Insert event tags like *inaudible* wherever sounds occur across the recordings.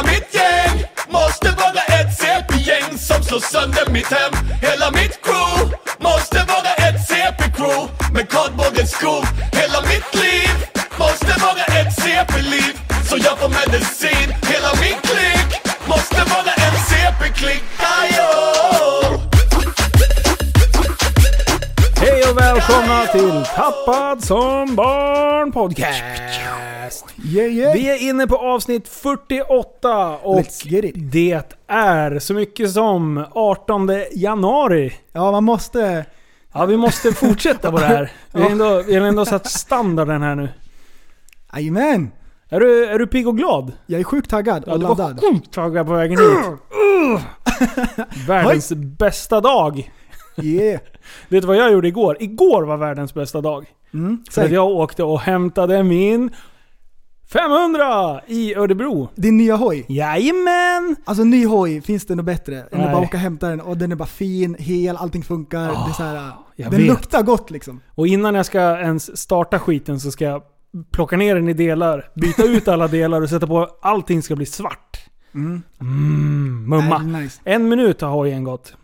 Hela mitt gäng måste vara ett CP-gäng som slår sönder mitt hem. Hela mitt crew måste vara ett CP-crew med kardborrens skor. Hela mitt liv måste vara ett CP-liv så jag får medicin. Tappad som barn podcast. Yeah, yeah. Vi är inne på avsnitt 48 och det är så mycket som 18 januari. Ja, man måste... Ja, vi måste fortsätta på det här. *laughs* Vi har ändå, vi har ändå satt standarden här nu. Jajamän! Är du, är du pigg och glad? Jag är sjukt taggad Ja, och du var laddad. sjukt taggad på vägen hit. *laughs* Världens bästa dag. Yeah. *laughs* Vet du vad jag gjorde igår? Igår var världens bästa dag. Mm. För att jag åkte och hämtade min 500 i Örebro. din nya hoj. Jajamän! Alltså ny hoj, finns det något bättre än Nej. att bara åka och hämta den och den är bara fin, hel, allting funkar. det är så här, den vet. luktar gott liksom. Och innan jag ska ens starta skiten så ska jag plocka ner den i delar, byta ut alla delar och sätta på allting ska bli svart. Mm. Mm, mumma. Nej, nice. En minut har hojen gått.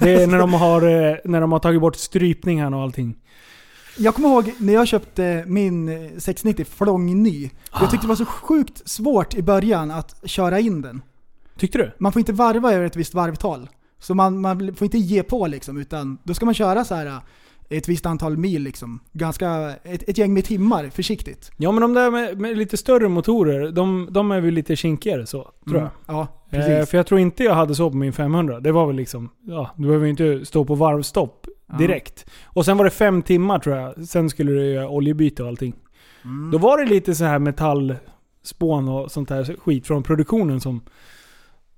Det är när de har, eh, när de har tagit bort strypningen och allting. Jag kommer ihåg när jag köpte min eh, 690 flång ny. Jag tyckte det var så sjukt svårt i början att köra in den. Tyckte du? Man får inte varva över ett visst varvtal. Så man, man får inte ge på liksom, utan då ska man köra så här eh, ett visst antal mil liksom. Ganska, ett, ett gäng med timmar, försiktigt. Ja men de där med, med lite större motorer, de, de är väl lite kinkigare så, tror jag. Mm. Ja, Eh, precis. för jag tror inte jag hade så på min 500. Det var väl liksom, ja, du behöver ju inte stå på varvstopp Ja. direkt. Och sen var det fem timmar tror jag. Sen skulle du göra oljebyte och allting. Mm. Då var det lite så här metallspån och sånt här skit från produktionen som...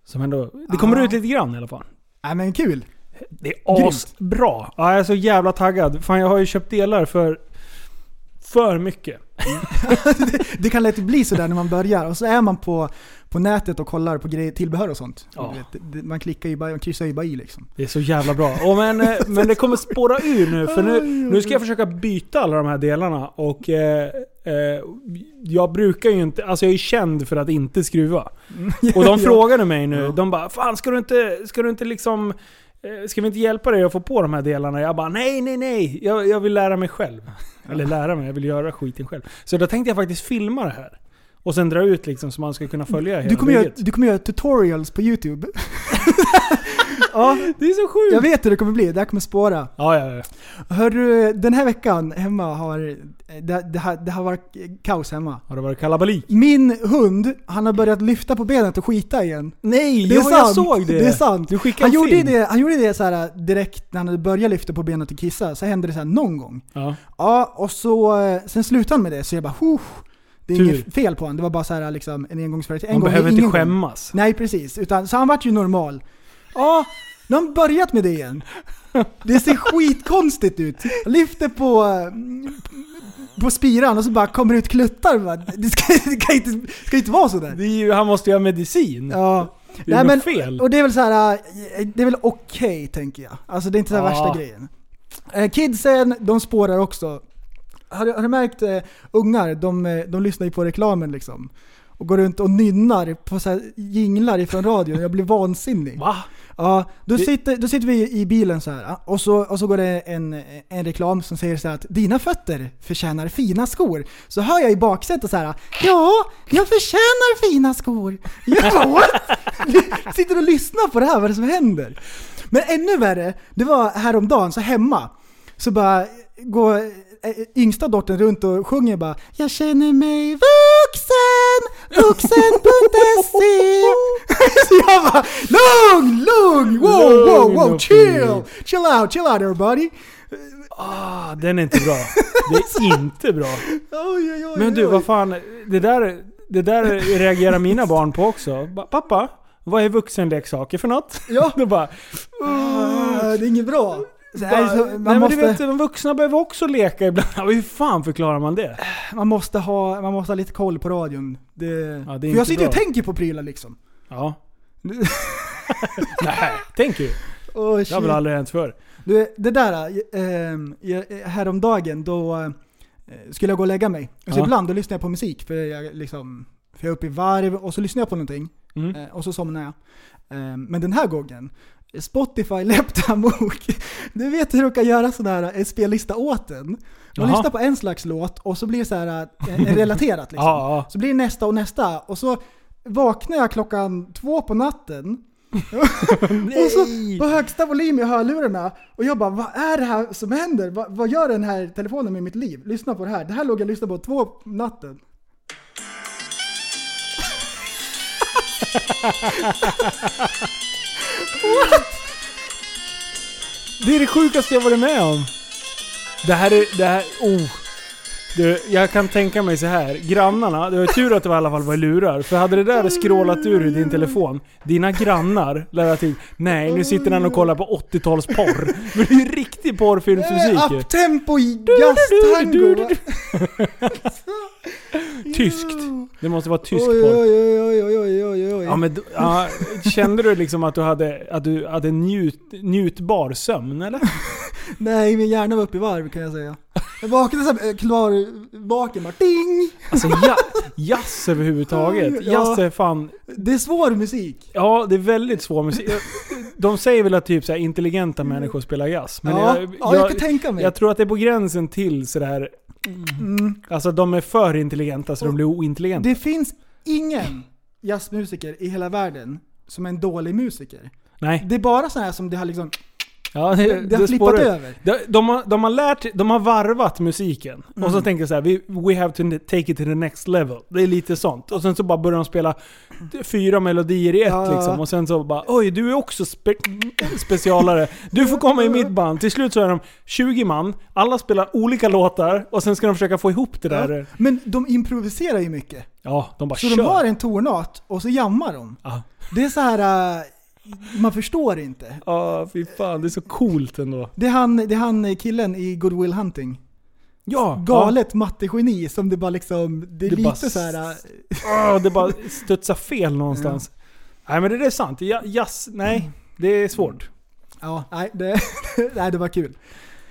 Som ändå... Det kommer Ja. ut lite grann i alla fall. Nej men kul. Det är asbra. Ja, jag är så jävla taggad. Fan jag har ju köpt delar för... För mycket. *laughs* Det kan lätt bli sådär när man börjar och så är man på, på nätet och kollar på grejer, tillbehör och sånt. Ja. Vet, det- det- man klickar ju bara, man kryssar ju bara i liksom. Det är så jävla bra. Och men, eh, men det kommer spåra ur nu. För nu, nu ska jag försöka byta alla de här delarna. Och eh, eh, jag brukar ju inte... Alltså jag är känd för att inte skruva. *laughs* Och de frågade mig nu. De bara Fan ska du inte, ska du inte liksom... eh, Ska vi inte hjälpa dig att få på de här delarna? Jag bara nej, nej, nej. Jag, jag vill lära mig själv. *laughs* Eller lära mig, jag vill göra skiten själv. Så då tänkte jag faktiskt filma det här. Och sen dra ut liksom så man ska kunna följa hela Du kommer, göra, du kommer göra tutorials på YouTube. *laughs* ja, Det är så sjukt! jag vet hur det kommer bli. Det här kommer spåra. Ja, ja, ja. Hörru, den här veckan hemma har det, det, har, det har varit kaos hemma. Har det varit kalabalik? Min hund, han har börjat lyfta på benet och skita igen. Nej, Det är ja, jag såg det! Det är sant. Du skickade Han gjorde, det, han gjorde det så här direkt när han hade börjat lyfta på benet och kissa, så hände det så här någon gång. Ja. Ja, och så, eh, sen slutade han med det, så jag bara huh, Det är Tur. inget fel på honom, det var bara så här, liksom, en engångsföreteelse. En Man gång behöver inte ingen skämmas. Nej precis, utan, så han vart ju normal. Ja, nu har han börjat med det igen. Det ser skitkonstigt ut. Han lyfter på, mm, på spiran och så bara kommer ut kluttar. Det ska, det kan inte, ska inte vara sådär. Det är ju, han måste ju ha medicin. Ja. Det är något fel. Och det är väl så här, äh, det är väl okej tänker jag. Alltså det är inte här Ja. värsta grejen. Eh, Kidsen, de spårar också. Har du, har du märkt eh, ungar, de, eh, de lyssnar ju på reklamen liksom. Och går runt och nynnar på så här jinglar ifrån radion. Jag blir vansinnig. Va? Ja, då, Det- sitter, då sitter vi i bilen så här och så, och så går det en, en reklam som säger så här att dina fötter förtjänar fina skor. Så hör jag i baksätet så här ja, jag förtjänar fina skor. Jag *laughs* bara what? Sitter och lyssnar på det här, vad är det som händer? Men ännu värre, det var häromdagen, så hemma. Så bara går eh, yngsta dottern runt och sjunger bara Jag känner mig vuxen, vuxen.se *laughs* jag bara lugn, lugn, wow, wow, wow, chill, chill out, chill out everybody. Ah, den är inte bra. Det är *laughs* inte bra. Men du, vad fan. Det där, det där reagerar mina barn på också. Pappa, vad är vuxenleksaker för något? Ja. *laughs* Då bara, Ah, det är inget bra. Så, bara nej man, men måste, du vet, de vuxna behöver också leka ibland. *laughs* Ja, Hur fan förklarar man det? man, måste ha, man måste ha lite koll på radion. Det, det är för jag sitter och bra. tänker på prylar liksom. Ja. *laughs* Nej, tänk ju. Oh, Det har väl aldrig hänt förr. Du, det där, eh, eh, häromdagen då eh, skulle jag gå och lägga mig. Och så Ja. ibland då lyssnar jag på musik för jag liksom För jag är uppe i varv och så lyssnar jag på någonting. Mm. Eh, och så somnar jag. Eh, men den här gången, Spotify läppte bok. *laughs* Du vet hur du kan göra sån här en spellista åt en. Man Jaha. lyssnar på en slags låt och så blir det så här eh, en relaterat liksom. Ja, ja. Så blir det nästa och nästa. Och så vaknar jag klockan två på natten. *laughs* och så på högsta volym i hörlurarna. Och jag bara, vad är det här som händer? Vad, vad gör den här telefonen med mitt liv? Lyssna på det här. Det här låg jag och lyssnade på två på natten. *laughs* Det är det sjukaste jag varit med om. Det här är... Det här... Oh. Du, jag kan tänka mig så här. Grannarna, det var tur att det var i alla fall var lurar. För hade det där scrollat ur i din telefon, dina grannar lär ha tänkt Nej, nu sitter han och kollar på 80-talsporr. Men det är ju riktig porrfilmsmusik Eh, ju. Uptempo jazztango! *laughs* Tyskt. Det måste vara tysk Oj, porr. oj, oj, oj, oj, oj, oj. Ja, men, ja, kände du liksom att du hade, att du hade njut, njutbar sömn eller? *laughs* Nej, min hjärna var uppe i varv kan jag säga. Jag vaknade såhär, eh, klar, vaken bara ding! Alltså ja, jazz överhuvudtaget. Ja. Jazz är fan... Det är svår musik. Ja, det är väldigt svår musik. De säger väl att typ så här, intelligenta människor spelar jazz. Men ja, jag, ja, jag kan tänka mig. jag tror att det är på gränsen till sådär... Mm. Alltså de är för intelligenta så de blir ointelligenta. Det finns ingen jazzmusiker i hela världen som är en dålig musiker. Nej. Det är bara sådana här som det har liksom, Ja, det, det har flippat över. De, de, har, de har lärt, de har varvat musiken. Och så Mm. tänker jag så här, we, we have to take it to the next level. Det är lite sånt. Och sen så bara börjar de spela fyra melodier i ett Ja. liksom. Och sen så bara, oj du är också spe, specialare. Du får komma i mitt band. Till slut så är de 20 man, alla spelar olika låtar och sen ska de försöka få ihop det där. Ja. Men de improviserar ju mycket. Ja, de bara Så kör. de har en tonart och så jammar de. Ja. Det är så här. Man förstår inte. Ja, fy fan. Det är så coolt ändå. Det är han, det är han killen i Good Will Hunting. Ja, Galet mattegeni som det bara liksom, det är Det lite bara så här. Ja, det bara *laughs* studsar fel någonstans. Nej men det är sant. Ja- Jazz, nej. Det är svårt. Ja, nej det, *laughs* nej, det var kul.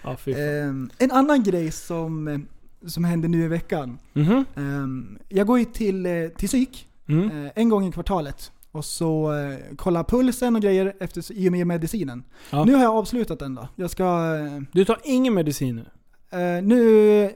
Ja. Ehm, en annan grej som, eh, som hände nu i veckan. Mhm. Ehm, jag går ju till, eh, till psyk Mm. eh, en gång i kvartalet. Och så eh, kolla pulsen och grejer efter, i och med medicinen. Ja. Nu har jag avslutat den då. Jag ska... eh, Du tar ingen medicin nu? Eh, nu,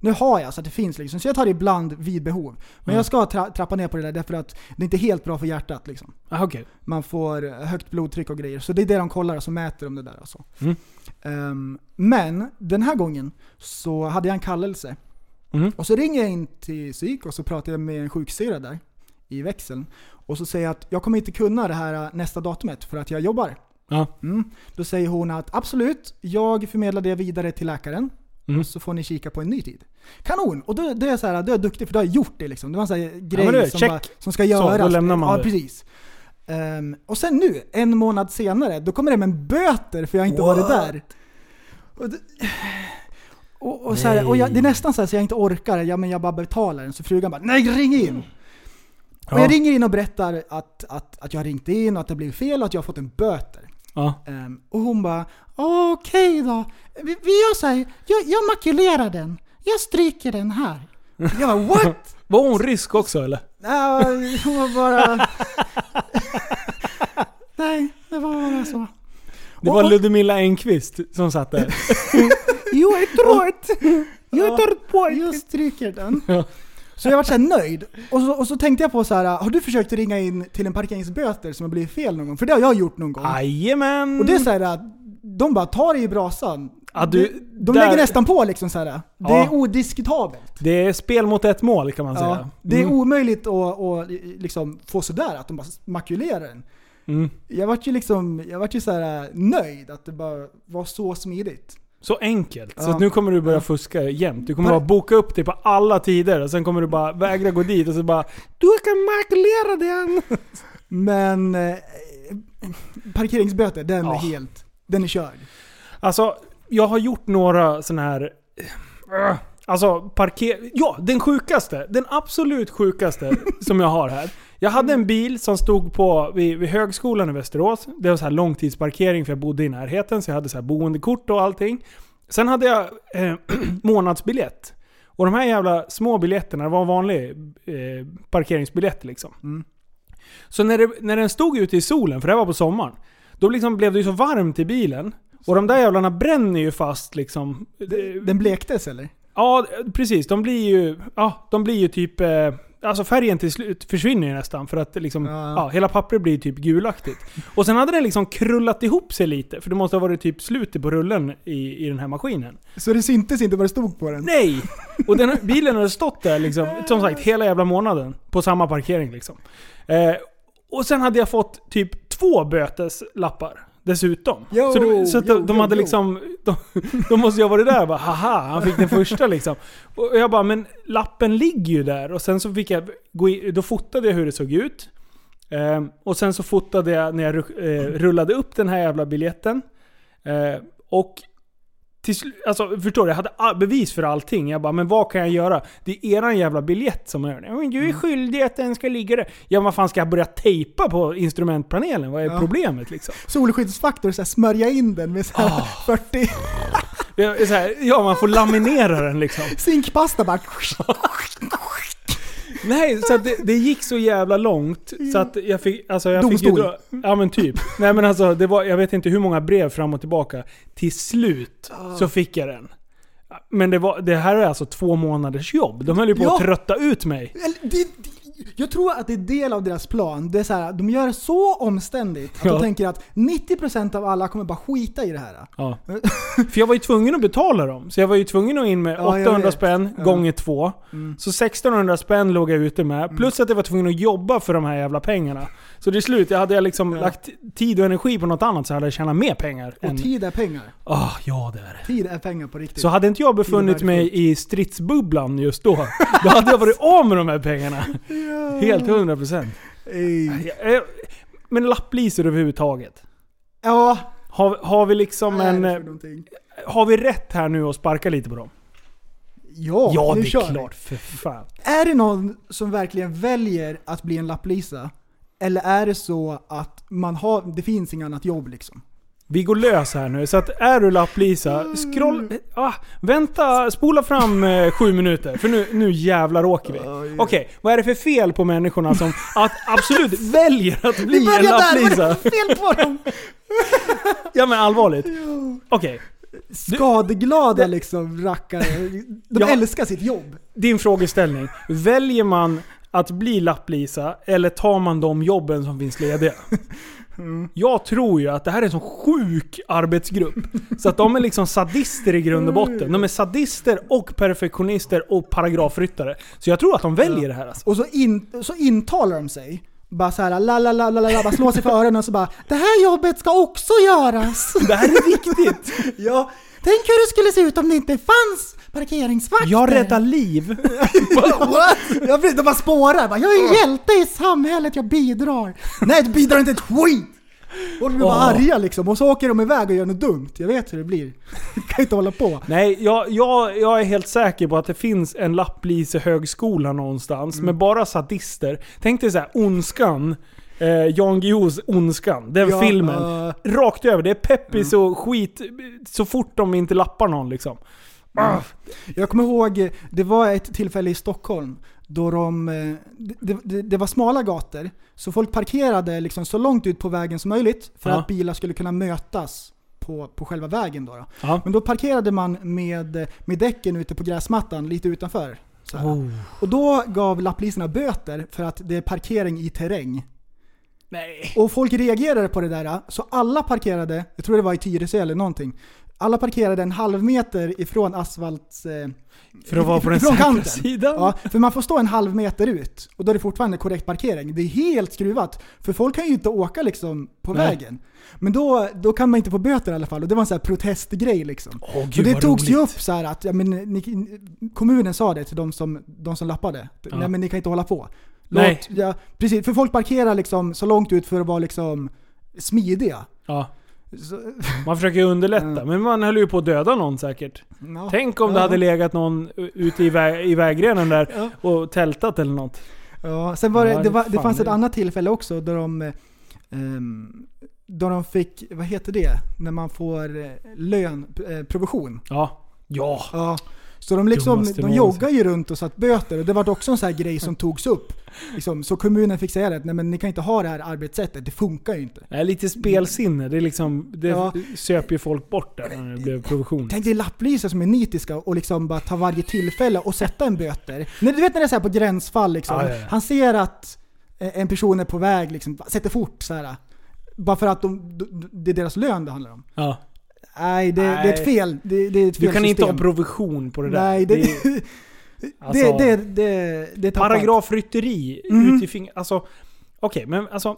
nu har jag så att det finns liksom, så jag tar det ibland vid behov. Men Ja. jag ska tra trappa ner på det där därför att det är inte helt bra för hjärtat liksom. Ah, okej. Man får eh, högt blodtryck och grejer. Så det är det de kollar och så mäter de det där och så. Mm. Ehm, men den här gången så hade jag en kallelse. Mhm. Och så ringer jag in till psyk och så pratar jag med en sjuksyra där i växeln. Och så säger jag att jag kommer inte kunna det här eh, nästa datumet för att jag jobbar. Ja. Mm. Då säger hon att absolut, jag förmedlar det vidare till läkaren. Mm. Så får ni kika på en ny tid. Kanon! Och då, då är jag så här, då är jag duktig för då har jag gjort det liksom. Det var en sån här grej men det som, bara, som ska göras. då lämnar man ja, det. precis. Ehm, och sen nu, en månad senare, då kommer det med en böter för jag inte varit där. Och, och, och, så här, och jag, det är nästan så, här, så jag inte orkar, ja, men jag bara betalar den. Så frugan bara nej ring in! Och Ja. jag ringer in och berättar att, att, att jag har ringt in och att det blev fel och att jag har fått en böter. Ja. Ehm, och hon bara okej då, vi, vi gör så här, jag, jag makulerar den, jag stryker den här. Jag bara what? *laughs* Var hon rysk också eller? Ja, hon var bara... *laughs* Nej, det var bara så. Det var och- Ludmilla Engqvist som satt där. *laughs* You are trött! You are trött på Jag stryker den. Så jag var så här nöjd. Och så, och så tänkte jag på så här, har du försökt ringa in till en parkeringsböter som har blivit fel någon gång? För det har jag gjort någon gång. Jajamän! Och det är så här att de bara tar det i brasan. Ja, du, de de där- lägger nästan på liksom så här. Det Ja. är odiskutabelt. Det är spel mot ett mål kan man Ja, säga. det är Mm. omöjligt att, att liksom få sådär, att de bara makulerar den. Mm. Jag vart ju liksom, jag vart ju så här nöjd att det bara var så smidigt. Så enkelt. Så Ja. att nu kommer du börja fuska jämt. Du kommer bara boka upp dig på alla tider och sen kommer du bara vägra gå dit och så bara Du kan makulera den! *laughs* Men eh, parkeringsböter, den Ja. är helt, den är körd. Alltså, jag har gjort några såna här... äh, Alltså, parker... Ja, den sjukaste. Den absolut sjukaste som jag har här. Jag hade en bil som stod på, vid, vid högskolan i Västerås. Det var så här långtidsparkering för jag bodde i närheten. Så jag hade så här boendekort och allting. Sen hade jag eh, *clears throat* månadsbiljett. Och de här jävla små biljetterna, det var en vanlig eh, parkeringsbiljett liksom. Mm. Så när, det, när den stod ute i solen, för det var på sommaren, då liksom blev det ju så varmt i bilen. Och de där jävlarna bränner ju fast liksom. Den blektes eller? Ja, precis. De blir ju, ja, de blir ju typ... Eh, alltså färgen till slut försvinner ju nästan för att liksom, Ja. ja. hela pappret blir typ gulaktigt. Och sen hade den liksom krullat ihop sig lite, för det måste ha varit typ slutet på rullen i, i den här maskinen. Så det syntes inte vad det stod på den? Nej! Och den, *laughs* bilen hade stått där liksom, som sagt, hela jävla månaden. På samma parkering liksom. Eh, och sen hade jag fått typ två böteslappar. Dessutom. Jo, så de, så jo, de, hade jo. liksom... De, de måste ju ha varit där och bara haha, han fick den första liksom. Och jag bara, men lappen ligger ju där. Och sen så fick jag gå in, Då fotade jag hur det såg ut. Eh, och sen så fotade jag när jag eh, rullade upp den här jävla biljetten. Eh, och till alltså, förstår du? Jag hade bevis för allting. Jag bara, men vad kan jag göra? Det är eran jävla biljett som gör det. Men du är Mm. skyldig att den ska ligga där. Ja, vad fan ska jag börja tejpa på instrumentpanelen? Vad är Ja. problemet liksom? Solskyddsfaktor, så här, smörja in den med så här Ah. *laughs* 40 Jag är så här, ja, man får laminera den liksom. zinkpasta bara. *laughs* Nej, så det, det gick så jävla långt så att jag fick... Alltså jag fick ju Domstol. dra, Ja men typ. Nej men alltså, det var, jag vet inte hur många brev fram och tillbaka. Till slut så fick jag den. Men det, var, det här är alltså två månaders jobb. De höll ju på Ja. att trötta ut mig. Det, det, jag tror att det är del av deras plan. Det är så här, de gör det så omständigt att Ja. de tänker att 90% av alla kommer bara skita i det här. Ja. *laughs* För jag var ju tvungen att betala dem. Så jag var ju tvungen att in med Ja, jag 800 vet. spänn gånger två. Mm. Så 1600 spänn låg jag ute med. Plus att jag var tvungen att jobba för de här jävla pengarna. Så till slut, jag hade jag liksom Ja. lagt tid och energi på något annat så hade jag tjänat mer pengar. Och än- tid är pengar. Ah, ja det är det. Tid är pengar på riktigt. Så hade inte jag befunnit mig i stridsbubblan just då, då hade jag varit av med de här pengarna. *laughs* Helt 100%. procent. Men lapplisor överhuvudtaget. Ja. Har, har vi liksom är en... eh? Har vi rätt här nu att sparka lite på dem? Ja, Ja, det är klart. För fan. Är det någon som verkligen väljer att bli en lapplisa? Eller är det så att man har, det finns inget annat jobb liksom? Vi går lös här nu. Så att är du lapplisa, scroll... Ah, vänta, spola fram eh, sju minuter. För nu, nu jävlar åker vi. Okej, vad är det för fel på människorna som att absolut *laughs* väljer att bli Vi en där, vad är lapplisa? det för fel på dem? *laughs* Ja men allvarligt. Okej, Skadeglada liksom rackare. De Ja. älskar sitt jobb. din frågeställning. Väljer man att bli lapplisa eller tar man de jobben som finns lediga? *laughs* Jag tror ju att det här är en sån sjuk arbetsgrupp. Så att de är liksom sadister i grund och botten. De är sadister och perfektionister och paragrafryttare. Så jag tror att de väljer det här alltså. Och så, in, så intalar de sig. Bara såhär la la la la la, la bara slår sig för öronen och så bara Det här jobbet ska också göras! Det här är viktigt! *laughs* ja, tänk hur det skulle se ut om det inte fanns parkeringsvakter! Jag räddar liv. *laughs* What? Jag blir, de bara spårar, bara, jag är en hjälte i samhället, jag bidrar. Nej, du bidrar inte ett skit! Folk blir bara Åh. arga liksom, och så åker de iväg och gör något dumt. Jag vet hur det blir. *laughs* kan inte hålla på. Nej, jag, jag, jag är helt säker på att det finns en lapplisehögskola någonstans med bara sadister. Tänk dig såhär, Ondskan. Eh, Jan Guillous Ondskan. Den Ja, filmen. uh, Rakt över. Det är peppis och skit så fort de inte lappar någon liksom. Jag kommer ihåg, det var ett tillfälle i Stockholm då de, eh, det, det, det var smala gator, så folk parkerade liksom så långt ut på vägen som möjligt för Ja. att bilar skulle kunna mötas på, på själva vägen. Då, då. Men då parkerade man med, med däcken ute på gräsmattan lite utanför. Oh. Och då gav lappliserna böter för att det är parkering i terräng. Nej. Och folk reagerade på det där, så alla parkerade, jag tror det var i Tyresö eller någonting, alla parkerade en halv meter ifrån asfalt... Eh, För att vara på den säkra sidan. Ja, för man får stå en halv meter ut och då är det fortfarande korrekt parkering. Det är helt skruvat. För folk kan ju inte åka liksom på Nej. vägen. Men då, då kan man inte få böter i alla fall och det var en sån här protestgrej liksom. Åh, så gud, det togs ju upp så att ja, men, ni, kommunen sa det till de som, de som lappade. Ja. Nej men ni kan inte hålla på. Nej. Låt, ja, precis, för folk parkerar liksom så långt ut för att vara liksom smidiga. Ja. Så, Man försöker ju underlätta, Ja. men man höll ju på att döda någon säkert. ja. Tänk om det Ja. hade legat någon ute i, väg, i vägrenen där Ja. och tältat eller något. Ja, sen var det, det, det var, det fan fanns ett det. annat tillfälle också då de, ehm, då de fick, vad heter det, när man får eh, lön, eh, provision. Ja. Ja. Ja, Så de, liksom, de nå joggar ju runt och satt böter och det var också en sån här grej som togs upp. Liksom, så kommunen fick säga att nej men ni kan inte ha det här arbetssättet, det funkar ju inte. Är lite spelsinne. Det, liksom, det Ja. söp ju folk bort där när det blev provision. Tänk dig lapplisor som är nitiska och liksom bara ta varje tillfälle och sätta en böter. Du vet när det är så här på gränsfall liksom. Ja, ja, ja. Han ser att eh, en person är på väg, liksom, sätter fort så här. Bara för att de, det är deras lön det handlar om. Ja. Nej, det, det är Nej. ett fel. Det, det är ett fel Du kan inte ha system. provision på det där. Nej, det, Det är- *laughs* det, alltså- det, det, det. Paragrafrytteri ut i fingret. Alltså, okej, men alltså.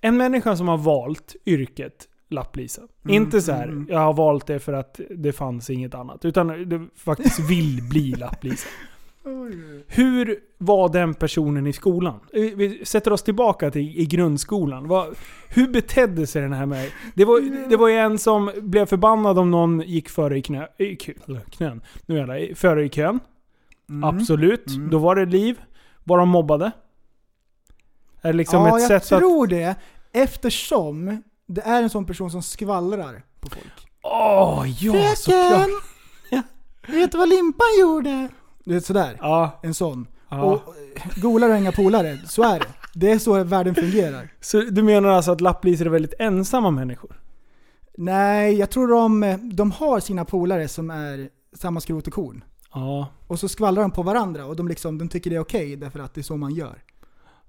En människa som har valt yrket lapplisa. inte så här, mm, mm. jag har valt det för att det fanns inget annat. Utan du faktiskt vill bli lapplisa. *laughs* Hur var den personen i skolan? Vi- sätter oss tillbaka till i grundskolan. Vad, hur betedde sig den här med... Det var, det var ju en som blev förbannad om någon gick före i knä... I knän. Nu jävlar. Före i kön. Mm. Absolut. Mm. Då var det liv. Var de mobbade? Är det liksom ja, ett jag sätt att... tror det. Eftersom det är en sån person som skvallrar på folk. Åh, ja såklart. Vet du vad Limpan gjorde? Du vet sådär. Ja, En sån. ja. Och golare har inga polare. Så är det. Det är så världen fungerar. Så du menar alltså att lapplisor är väldigt ensamma människor? Nej, jag tror de, de har sina polare som är samma skrot och korn. Ja. Och så skvallrar de på varandra och de, liksom, de tycker det är okej därför att det är så man gör.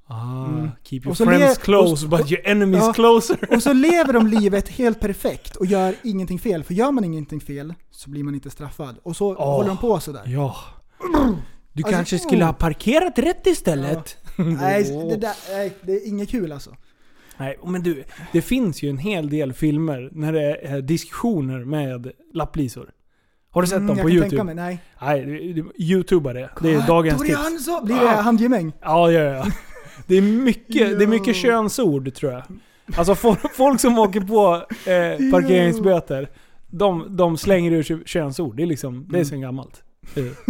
Ah, Mm. Keep your Och friends close och- but your enemies Ja. closer. Och så *laughs* lever de livet helt perfekt och gör ingenting fel. För gör man ingenting fel så blir man inte straffad. Och så Åh. håller de på sådär. Ja. Du Alltså, kanske skulle oh. ha parkerat rätt istället. *laughs* Nej, det, där, nej, det är inget kul alltså. Nej, men du, det finns ju en hel del filmer när det är diskussioner med lapplisor. Har du sett Mm, dem jag på kan Youtube? tänka mig, nej. Nej, Youtuba det. Det är dagens tips. Så blir det handgemäng. Ja, ja, ja. Det är mycket, det är mycket könsord tror jag. Alltså folk, folk som åker på eh, parkeringsböter, de, de slänger ur sig könsord. Det är liksom, det är sen gammalt.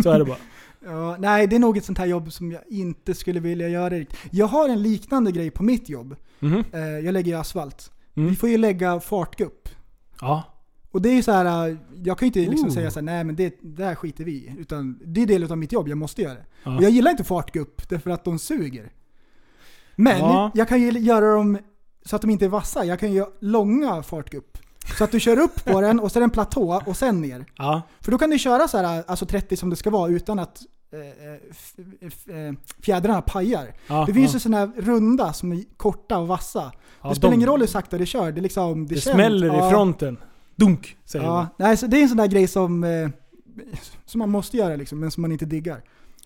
Så är det bara. *laughs* Ja, nej, det är nog ett sånt här jobb som jag inte skulle vilja göra. Jag har en liknande grej på mitt jobb. Eh, jag lägger ju asfalt. Mm. Vi får ju lägga fartgupp. Ja. Och det är ju så här, eh, jag kan ju inte liksom Ooh. säga så här, nej men det, det här skiter vi i. Utan det är del av mitt jobb, jag måste göra det. Ja. Och jag gillar inte fartgupp därför att de suger. Men Ja. jag kan ju göra dem så att de inte är vassa. Jag kan ju göra långa fartgupp. Så att du kör upp på den och så är det en platå och sen ner. Ja. För då kan du köra så här, alltså 30 som det ska vara utan att eh, f- eh, fjädrarna pajar. ja. Det finns ja. ju sådana här runda som är korta och vassa. Ja, det spelar de- ingen roll hur sakta du kör, det, liksom, det, Det känns- smäller ja, i fronten. Dunk, säger man. nej, så det är en sån där grej som, eh, som man måste göra liksom, men som man inte diggar.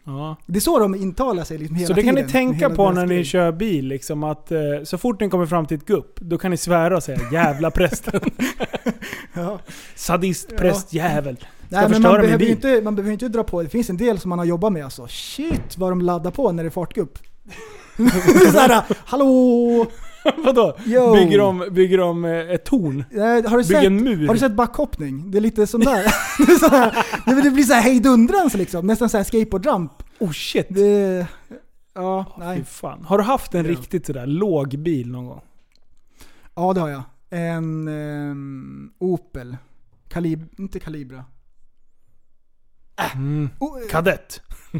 Ja. Det är så de intalar sig liksom hela Så det kan tiden. ni tänka på när ni kör bil, liksom att eh, så fort ni kommer fram till ett gupp, då kan ni svära och säga 'Jävla prästen' *laughs* Ja. Sadist, präst, jävel. Ska Nej, men man behöver, inte, man behöver inte dra på, det finns en del som man har jobbat med alltså. Shit vad de laddar på när det är fartgupp. *laughs* Såhär, hallå! *laughs* Vadå? Yo. Bygger de, bygger de eh, ett torn? Eh, Har du, Bygger sett, en mur? har du sett backhoppning? Det är lite sån där. *laughs* det, är så här, det, det blir hejdundrans liksom, nästan såhär skateboardramp. Oh shit! Det, ja, Fy nej. fan. Har du haft en Ja. riktigt sådär låg bil någon gång? Ja det har jag. En ehm, Opel. Kalib, inte Calibra. Mm. O, Kadett. *laughs*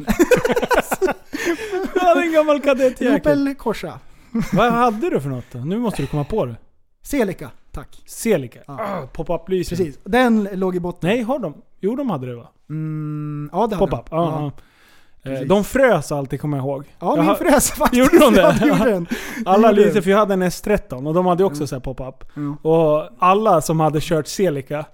du hade en gammal kadettjäkel. Opel Corsa. *laughs* Vad hade du för något då? Nu måste du komma på det. Celica, tack. Celica. Ja. Ah, Pop-up-lysen. Precis. Den låg i botten. Nej, har de? Jo, de hade det va? Mm, ja det hade Pop-up. den. Ja. Ja. ja. Eh, Precis. De frös alltid kommer jag ihåg. Ja, Jag min har- frös *laughs* faktiskt. Gjorde de det? Ja, gjorde den. *laughs* Alla gjorde den. för jag hade en S13 och de hade också Mm. så pop-up. Ja. Och alla som hade kört Celica,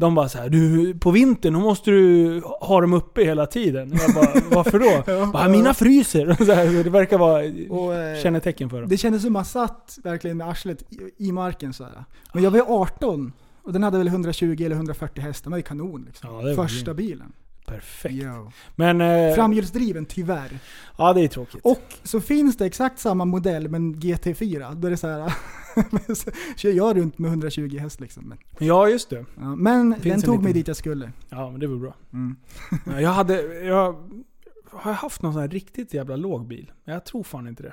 de bara så här, du på vintern då måste du ha dem uppe hela tiden. Jag bara, *laughs* varför då? Ja. Bara, mina fryser. *laughs* Så här, det verkar vara Och, eh, kännetecken för dem. Det kändes som man satt verkligen med arslet i, i marken så här. Men jag var ju 18 och den hade väl 120 eller 140 hästar. Den var ju kanon liksom. Ja, Första bilen. Perfekt. Yo. Men, eh, Framhjulsdriven tyvärr. ja det är tråkigt. Och så finns det exakt samma modell men GT4. Då är det så här. kör jag runt med 120 häst liksom. Men, Ja, just det. ja, men den en tog liten- mig dit jag skulle. Ja, men det var bra. Mm. Ja, *laughs* Jag hade, jag har haft någon sån här riktigt jävla låg bil. Jag tror fan inte det.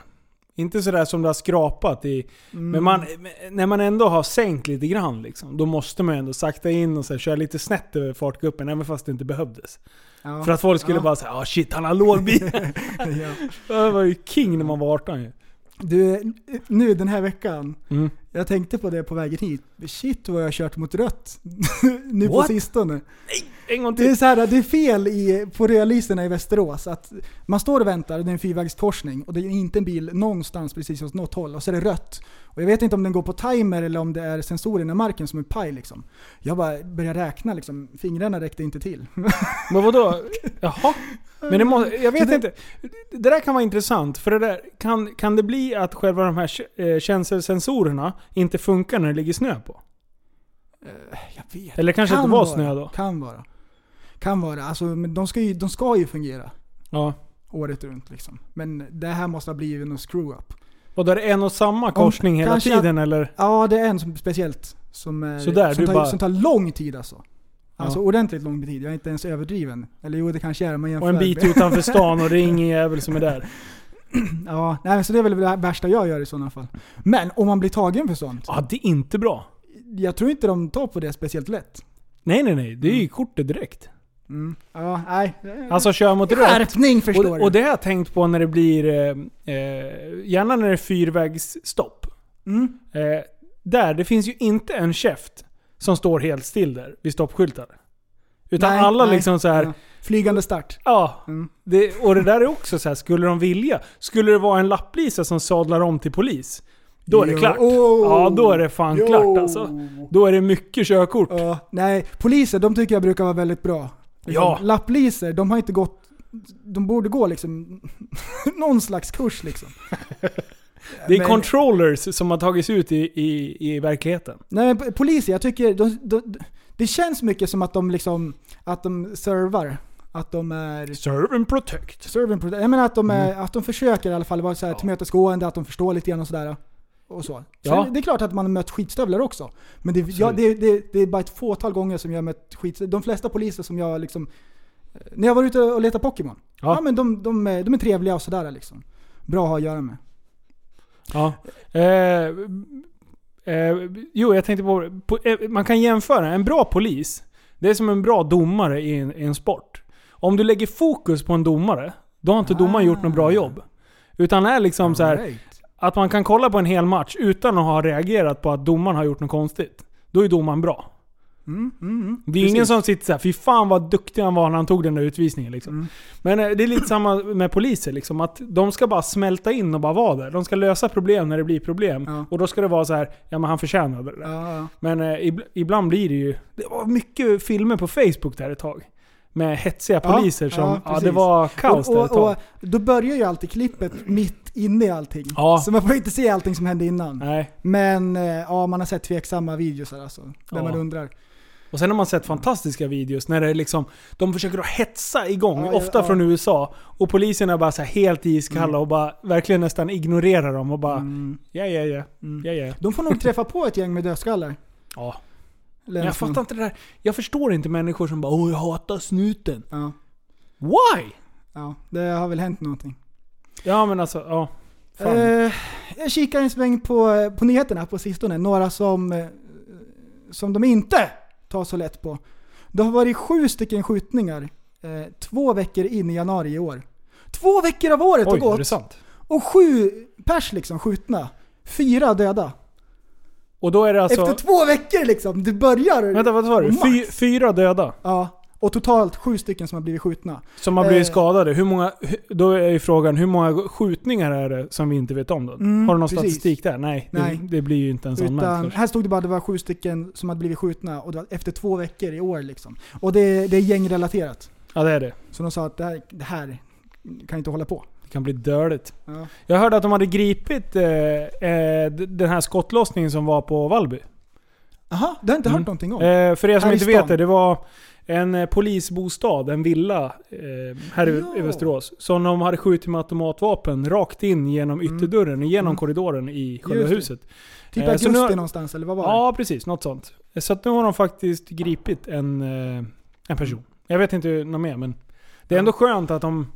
Inte sådär som det har skrapat i... Mm. Men man, när man ändå har sänkt lite grann liksom, då måste man ändå sakta in och så här, köra lite snett över fartguppen, även fast det inte behövdes. ja. För att folk skulle Ja. bara säga ah shit, han har låg bil. *laughs* *laughs* ja. Jag var ju king när man var 18 ju. Du, nu den här veckan, Mm. Jag tänkte på det på vägen hit. Shit vad jag har kört mot rött. *laughs* nu på What? sistone. En gång Det är, till. så här, det är fel i, på rödlyserna i Västerås. Att man står och väntar, det är en fyrvägskorsning och det är inte en bil någonstans precis åt något håll och så är det rött. Och jag vet inte om den går på timer eller om det är sensorerna i marken som är paj liksom. Jag bara börjar räkna liksom, fingrarna räckte inte till. *laughs* Men vadå? Jaha? Men det måste, jag vet det- inte. Det där kan vara intressant. För det där, kan, kan det bli att själva de här eh, känselsensorerna inte funkar när det ligger snö på? Jag vet. Eller kanske Kan inte var vara. snö då? Kan vara. Kan vara. Alltså, men de ska, ju, de ska ju fungera Ja. året runt liksom. Men det här måste ha blivit någon screw-up. Och då är det en och samma korsning hela kanske tiden eller? Ja, det är en som speciellt. Som, är, Sådär, som, tar, bara- som tar lång tid alltså. Alltså Ja. ordentligt lång tid. Jag är inte ens överdriven. Eller jo, det kanske är om man jämför. Och en bit utanför *laughs* stan och det är ingen jävel som är där. *clears throat* Ja, nej, så det är väl det värsta jag gör i sådana fall. Men om man blir tagen för sånt. Ja, det är inte bra. Jag tror inte de tar på det speciellt lätt. Nej, nej, nej. Det är ju kortet direkt. Mm. Ja, nej. Alltså kör mot rött. Skärpning förstår Och, du. och det har jag tänkt på när det blir, eh, eh, gärna när det är fyrvägsstopp. Mm. Eh, där, det finns ju inte en käft som står helt still där vid stoppskyltar. Utan Nej, alla nej. liksom så här. Ja. Flygande start. Ja, Mm. det, och det där är också så här, skulle de vilja? Skulle det vara en lapplisa som sadlar om till polis? Då är det klart. Oh. Ja, då är det fan Jo. klart alltså. Då är det mycket körkort. Ja, nej, poliser de tycker jag brukar vara väldigt bra. Liksom, Ja. Lappliser, de har inte gått... De borde gå liksom *laughs* någon slags kurs liksom. Det är Men- controllers som har tagits ut i, i, i verkligheten. Nej men poliser, jag tycker... De, de, det känns mycket som att de liksom... Att de servar. Att de är... Serve and protect. Serve and protect. Jag menar att de, är, Mm. att de försöker i alla fall vara så här Ja. tillmötesgående, att de förstår lite grann och sådär. Och så. Sen, Ja. Det är klart att man har mött skitstövlar också. Men det, ja, det, det, det är bara ett fåtal gånger som jag har mött skitstövlar. De flesta poliser som jag liksom... eh, När jag var ute och letade Pokémon. Ja. Ja. men de, de, är, de är trevliga och sådär liksom. Bra att ha att göra med. Ja. Eh, eh, jo, jag tänkte på, på eh, Man kan jämföra. En bra polis, det är som en bra domare i en, i en sport. Om du lägger fokus på en domare, då har inte domaren gjort något bra jobb. Utan är liksom så här. Att man kan kolla på en hel match utan att ha reagerat på att domaren har gjort något konstigt. Då är domaren bra. Mm, mm, mm. Det är ingen som sitter såhär, fy fan vad duktig han var när han tog den där utvisningen liksom. Mm. Men eh, det är lite samma med poliser liksom, att de ska bara smälta in och bara vara där. De ska lösa problem när det blir problem. Ja. Och då ska det vara så här, ja men han förtjänade det. där. Ja, ja. Men eh, ib- ibland blir det ju... Det var mycket filmer på Facebook där ett tag. Med hetsiga Ja, poliser som... ja, Ja, det var kaos där ett och, och, tag. och då börjar ju alltid klippet mitt inne i allting. Ja. Så man får inte se allting som hände innan. Nej. Men eh, ja, man har sett tveksamma videos här alltså. Där man undrar. Och sen har man sett fantastiska videos när det är liksom... De försöker att hetsa igång, Ja, ofta ja. från USA. Och poliserna är bara så helt iskalla och bara verkligen nästan ignorerar dem och bara... Mm. Ja, ja, ja. Mm. ja, ja. De får nog träffa på ett gäng med dödskallar. ja. Men jag sån- fattar inte det där. Jag förstår inte människor som bara åh jag hatar snuten. Ja, Why? ja, det har väl hänt någonting. Ja men alltså, ja. Fan. Eh, jag kikar en sväng på, på nyheterna på sistone. Några som, eh, som de inte tar så lätt på. Det har varit sju stycken skjutningar eh, två veckor in i januari i år. Två veckor av året har Oj, är det gått! Och sju pers liksom skjutna. Fyra döda. Och då är det alltså... Efter två veckor liksom! Det börjar... Vänta, vad sa du? Fy, fyra döda Ja. Och totalt sju stycken som har blivit skjutna. som har blivit Eh. skadade. Hur många, då är ju frågan, hur många skjutningar är det som vi inte vet om då? Mm, har du någon precis. statistik där? Nej, Nej. Det, det blir ju inte ens anmält Utan, först. här stod det bara att det var sju stycken som hade blivit skjutna och det var efter två veckor i år liksom. Och det, det är gängrelaterat. Ja det är det. Så de sa att det här, det här kan inte hålla på. Det kan bli dödligt. Ja. Jag hörde att de hade gripit eh, eh, den här skottlossningen som var på Vallby. Aha, det har jag inte Mm. hört någonting om. Eh, för er som Här inte vet det, det var en eh, polisbostad, en villa eh, här i, Ja. i Västerås. Som de hade skjutit med automatvapen rakt in genom Mm. ytterdörren, genom Mm. korridoren i själva huset. typ eh, nu augusti har- någonstans, eller vad var det? Ja, precis. Något sånt. Så att nu har de faktiskt gripit en, eh, en person. Jag vet inte något mer, men det är ändå skönt att de,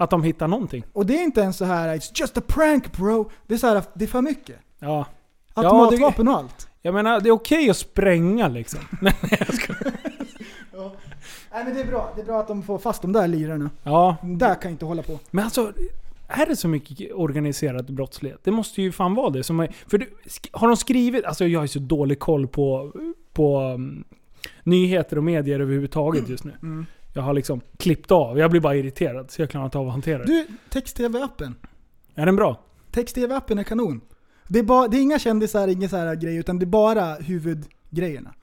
Att de hittar någonting. Och det är inte ens så här “It's just a prank bro”. Det är så här, det är för mycket. Ja. Automatvapen och allt. Jag menar, det är okej att spränga liksom. *laughs* Nej, jag skojar. Nej men det är bra. Det är bra att de får fast de där lirarna. Ja, De där kan inte hålla på. men alltså... Är det så mycket organiserad brottslighet? Det måste ju fan vara det. Som är, för du, har de skrivit... Alltså jag har ju så dålig koll på, på um, nyheter och medier överhuvudtaget just nu. Mm. Jag har liksom klippt av. Jag blir bara irriterad så jag klarar inte av att hantera det. Du, text-tv-appen. Är den bra? Text-tv-appen är kanon. Det är, bara, det är inga kändisar, inga så här grejer, utan det är bara huvudgrejerna.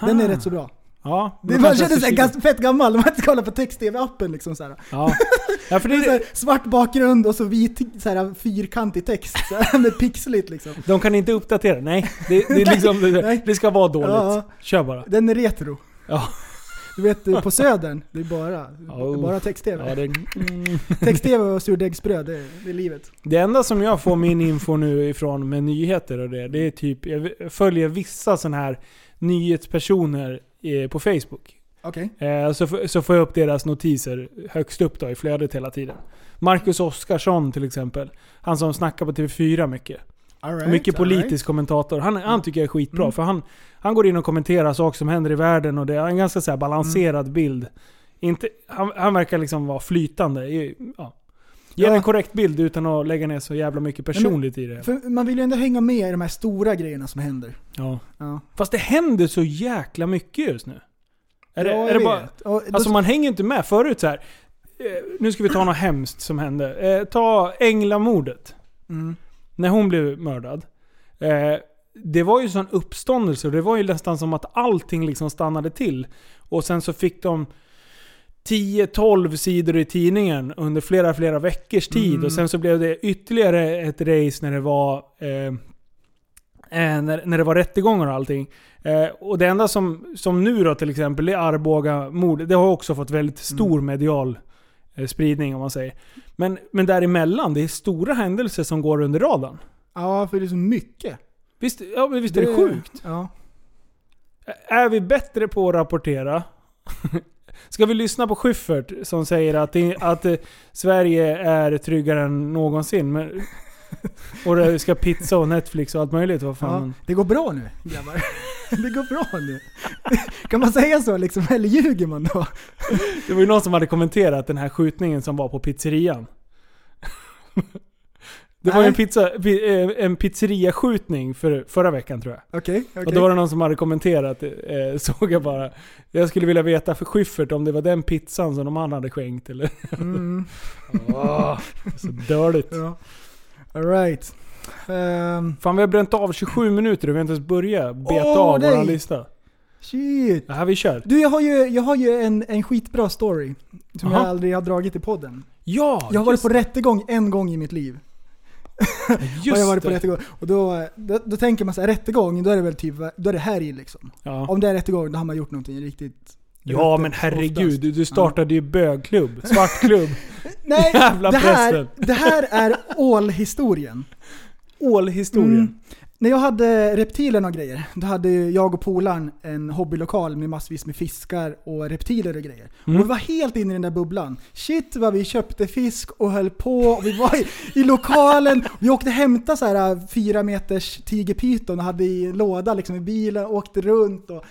Den är rätt så bra. Ja. Det man känner sig ganska fett gammal när man inte ska kolla på text-tv-appen liksom så här. Ja. ja, för Det är så här, svart bakgrund och så vit så här, fyrkantig text så *laughs* med pixligt liksom. de kan inte uppdatera. Nej, det, det, är *laughs* liksom, det, Nej. det ska vara dåligt. Ja. Kör bara. Den är retro. Ja. Du vet på södern, det är bara, Oh. bara text-tv. Ja, det, mm. *laughs* Text-tv och surdegsbröd, det, det är livet. det enda som jag får min info nu ifrån med nyheter och det, det är typ, jag följer vissa sådana här nyhetspersoner eh, på Facebook. Okej. Eh, så, så får jag upp deras notiser högst upp då i flödet hela tiden. Marcus Oskarsson till exempel. Han som snackar på TV4 mycket. Right, mycket all right. politisk kommentator. Han, han tycker jag är skitbra. Mm. För han, han går in och kommenterar saker som händer i världen och det är en ganska så balanserad Mm. bild. Inte, han, han verkar liksom vara flytande. i- Ja. Ger Ja. en korrekt bild utan att lägga ner så jävla mycket personligt i det. För man vill ju ändå hänga med i de här stora grejerna som händer. Ja. Ja. Fast det händer så jäkla mycket just nu. Är det, Ja, är jag det bara, då- alltså man hänger inte med. Förut så här. Eh, nu ska vi ta något hemskt som hände. Eh, ta Änglamordet. mm. När hon blev mördad. Eh, det var ju sån uppståndelse och det var ju nästan som att allting liksom stannade till. Och sen så fick de 10-12 sidor i tidningen under flera, flera veckors tid. Mm. Och sen så blev det ytterligare ett race när det var eh, eh, när, när det var rättegångar och allting. Eh, och det enda som, som nu då till exempel, är Arboga mord. Det har också fått väldigt stor medial eh, spridning om man säger. Men, men däremellan, det är stora händelser som går under radarn. Ja, för det är så mycket. Visst, ja, men visst är det sjukt? Ja. Är vi bättre på att rapportera? *laughs* Ska vi lyssna på Schyffert som säger att, det, att eh, Sverige är tryggare än någonsin? Men, *laughs* och det ska pizza och Netflix och allt möjligt. Vad ja. fan. Det går bra nu grabbar. *laughs* Det går bra nu. *laughs* Kan man säga så liksom? Eller ljuger man då? Det var ju någon som hade kommenterat den här skjutningen som var på pizzerian. Det var ju en, Nej. pizza, pi- eh, en pizzeriaskjutning för, förra veckan tror jag. Okej, okej. Och då var det någon som hade kommenterat, eh, såg jag bara. Jag skulle vilja veta för Schyffert om det var den pizzan som de andra hade skänkt eller? Mm, Åh, så dåligt. ja. Alright. Um, Fan vi har bränt av 27 minuter och vi har inte ens börjat beta Åh, av nej. lista. shit. Här vi kör. Du, jag har ju, jag har ju en, en skitbra story. Som Jaha. jag aldrig har dragit i podden. Ja! Jag har varit just på rättegång en gång i mitt liv. har *laughs* Just jag varit på det. rättegång. Och då, då, då tänker man så här, rättegång, då är det väl typ, då är det helg liksom. Ja. Om det är rättegång, då har man gjort någonting riktigt ja men herregud, du, du startade ju bögklubb. *laughs* Svartklubb. *laughs* Nej, *laughs* Jävla det här, det här är ålhistorien. Ålhistorien. Mm. När jag hade reptilerna och grejer, då hade jag och polaren en hobbylokal med massvis med fiskar och reptiler och grejer. Mm. Och vi var helt inne i den där bubblan. Shit vad vi köpte fisk och höll på. Och vi var i, i lokalen, vi åkte hämta så här fyra meters tigerpyton och hade i en låda liksom i bilen, åkte runt och, och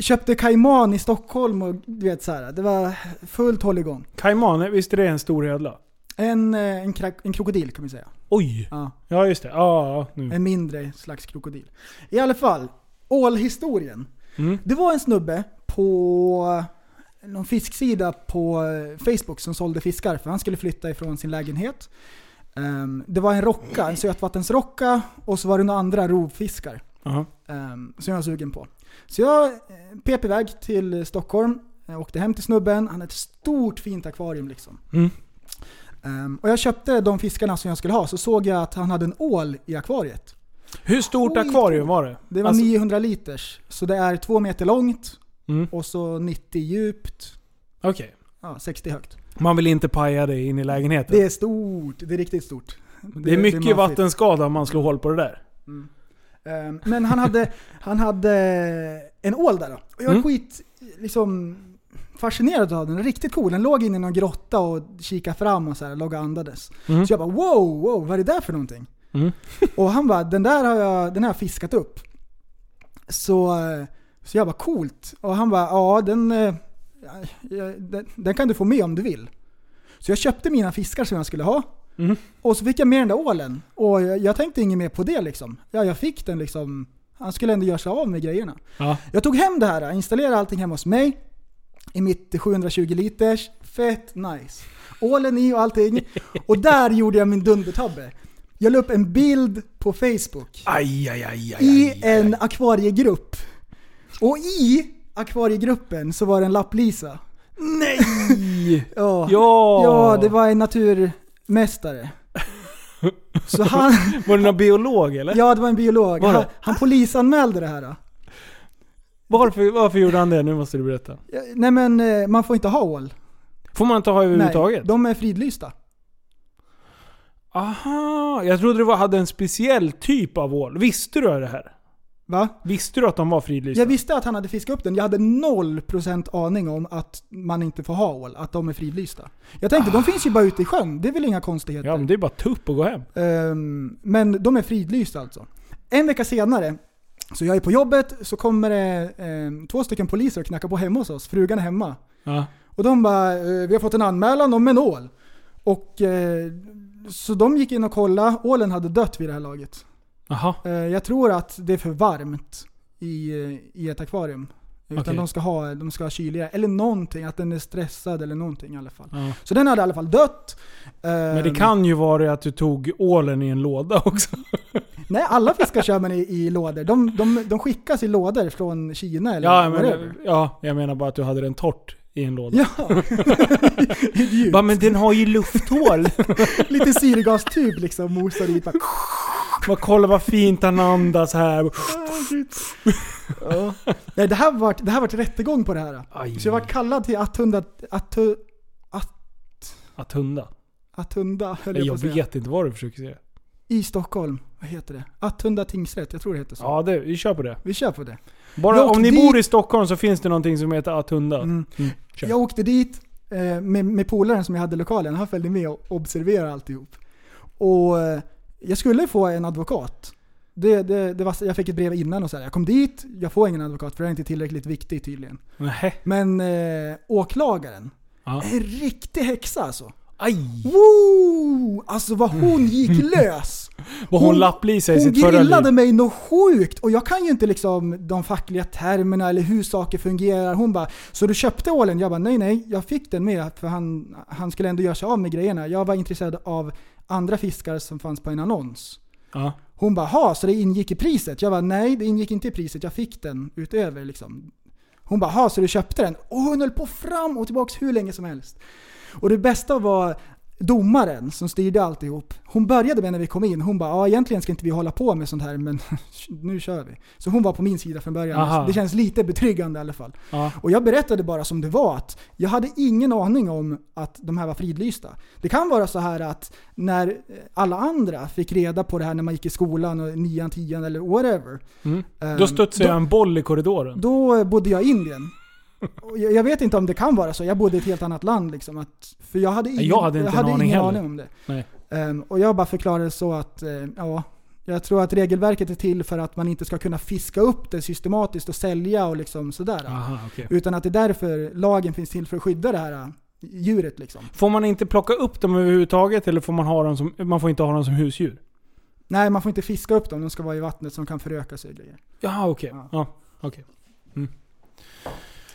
köpte kajman i Stockholm och du vet så här. Det var fullt hålligång. Kajman, visst är det en stor ödla? En, eh, en, en krokodil kan vi säga. Oj! Ja. Ja just det. Ja, nu. En mindre slags krokodil. I alla fall, ålhistorien. Mm. Det var en snubbe på någon fisksida på eh, Facebook som sålde fiskar för han skulle flytta ifrån sin lägenhet. Ehm, det var en rocka, en sötvattensrocka och så var det några andra rovfiskar Aha. ehm, som jag var sugen på. Så jag eh, pep iväg till Stockholm, jag åkte hem till snubben, han hade ett stort fint akvarium liksom. Mm. Ehm, och jag köpte de fiskarna som jag skulle ha, så såg jag att han hade en ål i akvariet. Hur stort Skit. akvarium var det? Det var Alltså- 900 liters, så det är två meter långt Mm. och så 90 djupt, Okej. ja, 60 högt. Man vill inte paja det in i lägenheten. Det är stort, det är riktigt stort. Det, är mycket maffigt. vattenskada om man slår hål på det där. Ehm, Men han hade, *laughs* han hade en ål där då. Och jag är Mm. skit liksom fascinerad av den. Riktigt cool. Den låg inne i någon grotta och kikade fram och så här, låg och andades. Mm. Så jag bara wow, wow, vad är det där för någonting? Mm. *laughs* och han bara, den där har jag, den har jag fiskat upp. Så, så jag bara coolt. Och han bara, ja den, eh, ja, den, den kan du få med om du vill. Så jag köpte mina fiskar som jag skulle ha. Mm. Och så fick jag med den där ålen. Och jag, jag tänkte inget mer på det liksom. Ja, jag fick den liksom. Han skulle ändå göra sig av med grejerna. Ja. Jag tog hem det här, installerade allting hemma hos mig. I mitt 720 liters. Fett nice. Ålen i och allting. *laughs* Och där gjorde jag min dundertabbe. Jag la upp en bild på Facebook. Aj, aj, aj, I en akvariegrupp. Och i akvariegruppen så var det en lapplisa. Nej! *laughs* Ja. Ja! ja, det var en naturmästare. *laughs* Så han, Var det någon biolog eller? ja det var en biolog. Var? Han, han polisanmälde det här. Då. Varför, varför gjorde han det? Nu måste du berätta. Ja, Nej men eh, man får inte ha ål. Får man inte ha överhuvudtaget? de är fridlysta. Aha, jag trodde det var, hade en speciell typ av ål. Visste du det här? Va? Visste du att de var fridlysta? Jag visste att han hade fiskat upp den. Jag hade 0% aning om att man inte får ha ål. Att de är fridlysta. Jag tänkte, de finns ju bara ute i sjön. Det är väl inga konstigheter. Ja men det är bara tupp och gå hem. Ehm, men de är fridlysta alltså. En vecka senare, så jag är på jobbet, så kommer det ehm, två stycken poliser och knackar på hemma hos oss. Frugan är hemma. Ja. Och de bara, eh, vi har fått en anmälan om en ål. Och eh, så de gick in och kollade, ålen hade dött vid det här laget. Jaha. Eh, jag tror att det är för varmt i, eh, i ett akvarium. Utan Okej. de, ska ha, de ska ha kyligare, eller någonting, att den är stressad eller någonting i alla fall. Ja. Så den hade i alla fall dött. Men det Ehm, kan ju vara att du tog ålen i en låda också. *laughs* Nej, alla fiskar kör man i, i lådor. De, de, de skickas i lådor från Kina eller Ja, men, ja, jag menar bara att du hade den torrt i en låda. Ja! *laughs* Bara, men den har ju lufthål. *laughs* Lite syrgastub liksom, mosar dit. Bara, Man kollar vad fint han andas här. *laughs* ja. Nej, det här var det här var rättegång på det här. Aj. Så jag var kallad till Attunda, Attu, Att hunda. Attunda, höll Jag, jag på att säga. vet inte vad du försöker säga. I Stockholm. Vad heter det? Attunda tingsrätt, jag tror det heter så. Ja, det, vi kör på det. Vi kör på det. Bara Jag om ni åkte bor dit- i Stockholm så finns det någonting som heter att hunda. Mm. Mm. Jag åkte dit eh, med, med polaren som jag hade i lokalen. Han följde med och observerade alltihop. Och eh, jag skulle få en advokat. Det, det, det var, jag fick ett brev innan och så här. jag kom dit, jag får ingen advokat för det är inte tillräckligt viktigt tydligen. Nähä. Men eh, åklagaren, Ja. en riktig häxa alltså. Aj! Woo! Alltså vad hon *laughs* gick lös! Var hon, Hon- lapplisa i Hon sitt förra grillade mig något sjukt och jag kan ju inte liksom de fackliga termerna eller hur saker fungerar. Hon bara, så du köpte ålen? Jag bara, nej nej, jag fick den med för han, han skulle ändå göra sig av med grejerna. Jag var intresserad av andra fiskar som fanns på en annons. Ja. Hon bara, ha så det ingick i priset? Jag bara, nej det ingick inte i priset, jag fick den utöver liksom. Hon bara, ha så du köpte den? Och hon höll på fram och tillbaks hur länge som helst. Och det bästa var domaren som styrde alltihop. Hon började med när vi kom in, hon bara, ja egentligen ska inte vi hålla på med sånt här men *laughs* nu kör vi. Så hon var på min sida från början. Aha. Det känns lite betryggande i alla fall. Ja. Och jag berättade bara som det var att jag hade ingen aning om att de här var fridlysta. Det kan vara så här att när alla andra fick reda på det här när man gick i skolan, och nian, tian eller whatever. Mm. ehm, Då studsade jag en boll i korridoren. då bodde jag i Indien. Jag jag vet inte om det kan vara så, jag bodde i ett helt annat land liksom. Att, för jag hade, ingen, Jag hade inte en aning ingen aning om det. Ehm, och jag bara förklarade så att, eh, ja, jag tror att regelverket är till för att man inte ska kunna fiska upp det systematiskt och sälja och liksom sådär. Aha, okej. Utan att det är därför lagen finns till för att skydda det här äh, djuret liksom. Får man inte plocka upp dem överhuvudtaget eller får man ha dem som, man får inte ha dem som husdjur? Nej, man får inte fiska upp dem, de ska vara i vattnet som kan föröka sig. Jaha, okej. Ja. Ja, okej.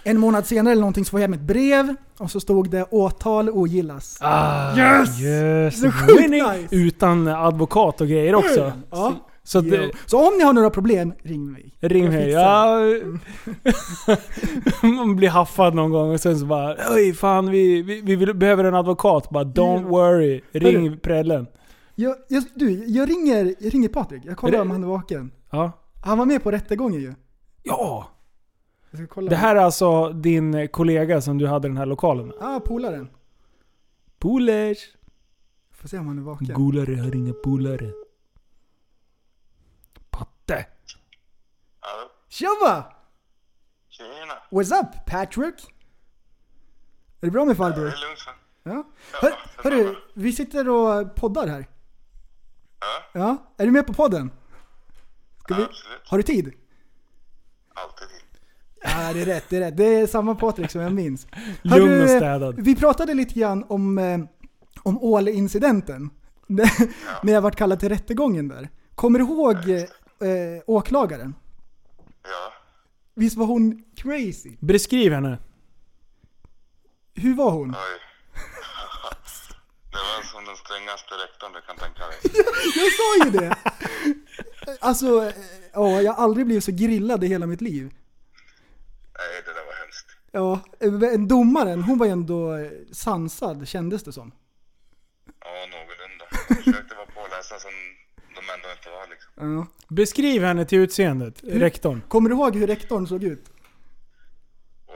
En månad senare eller någonting så får jag hem ett brev och så stod det åtal ogillas. Ah, Yes! yes. Det är sjukt nice. Utan advokat och grejer också. Ja. Så det, Så om ni har några problem, ring mig. ring mig. Ja, *laughs* man blir haffad någon gång och sen så bara Oj fan vi, vi, vi vill, behöver en advokat. Bara don't worry. Ring prällen. Jag, jag, du, jag ringer, jag ringer Patrik. Jag kollar om han är vaken. Ja. Han var med på rättegången ju. Ja! Jag ska kolla. Det här är alltså din kollega som du hade den här lokalen med? Ah, polaren. Polers. Får se om han är vaken. Golare har inga polare. Patte. Hallå? Tjaba! Tjena! What's up Patrick? Är det bra med Det farbror? är lugnt. Ja. Ja, Hör, det hörru, vi sitter och poddar här. Ja, Ja, är du med på podden? Ska ja, vi, absolut. har du tid? Alltid. Ja, det är rätt, det är rätt. Det är samma Patrik som jag minns. Lugn och Hörru, städad. Vi pratade lite grann om, eh, om Åle-incidenten. *laughs* När jag vart kallad till rättegången där. Kommer du ihåg eh, åklagaren? Ja. Visst var hon crazy? Beskriv henne. Hur var hon? Oj. Det var som den strängaste rektorn du kan tänka dig. *laughs* Jag sa ju det! Alltså, eh, ja, jag har aldrig blivit så grillad i hela mitt liv. Nej, det där var hemskt. Ja, eh, en domaren, hon var ju ändå eh, sansad kändes det som. Ja, någorlunda. Jag försökte vara pålästa som de ändå inte var liksom. Ja. Beskriv henne till utseendet, rektorn. Kommer du ihåg hur rektorn såg ut? Oj.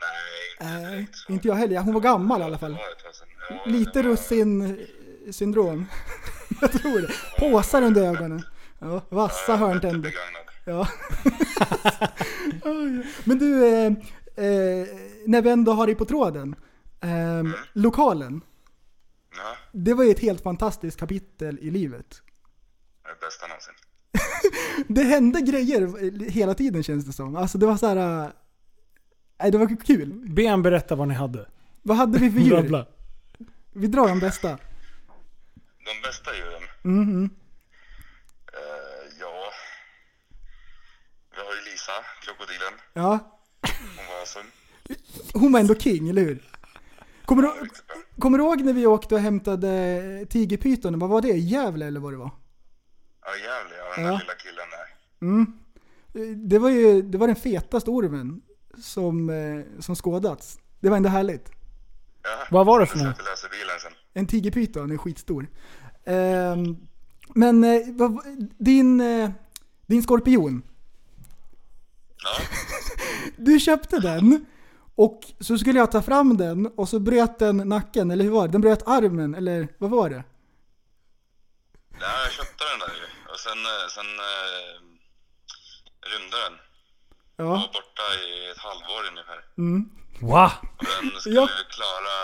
Nej, inte Nej, direkt så. inte jag heller. Hon var gammal i alla fall. Ja, Lite var- russin-syndrom. *laughs* Jag tror det. Påsar under ögonen. Ja, vassa Ja, hörntänder. Ja. Men du, eh, eh, när vi ändå har dig på tråden. Eh, lokalen. Ja, Det var ju ett helt fantastiskt kapitel i livet. det bästa någonsin. *laughs* Det hände grejer hela tiden känns det som. Alltså det var så här. eh, Nej, det var kul. Be han berätta vad ni hade. Vad hade vi för *laughs* djur? Vi drar de bästa. De bästa djuren? Mhm. Eh, ja. Vi har ju Lisa, krokodilen. Ja, Hon var awesome. hon var ändå king, eller hur? Kommer du, kommer du ihåg när vi åkte och hämtade tigerpytonen? Vad var det? Gävle eller vad det var? Ja, jävlar ja. Den Ja. där lilla killen där. Eh, Det var ju det var den fetaste ormen som, eh, som skådats. Det var ändå härligt. Ja. Vad var det för något? En tigerpyton är skitstor. Ehm, men eh, din, eh, din skorpion. *laughs* Du köpte den och så skulle jag ta fram den och så bröt den nacken, eller hur var det? Den bröt armen, eller vad var det? ja, jag köpte den där ju. Och sen, eh, sen eh, rymde den. Ja. Var borta i ett halvår ungefär. Va? Och den skulle Ja. klara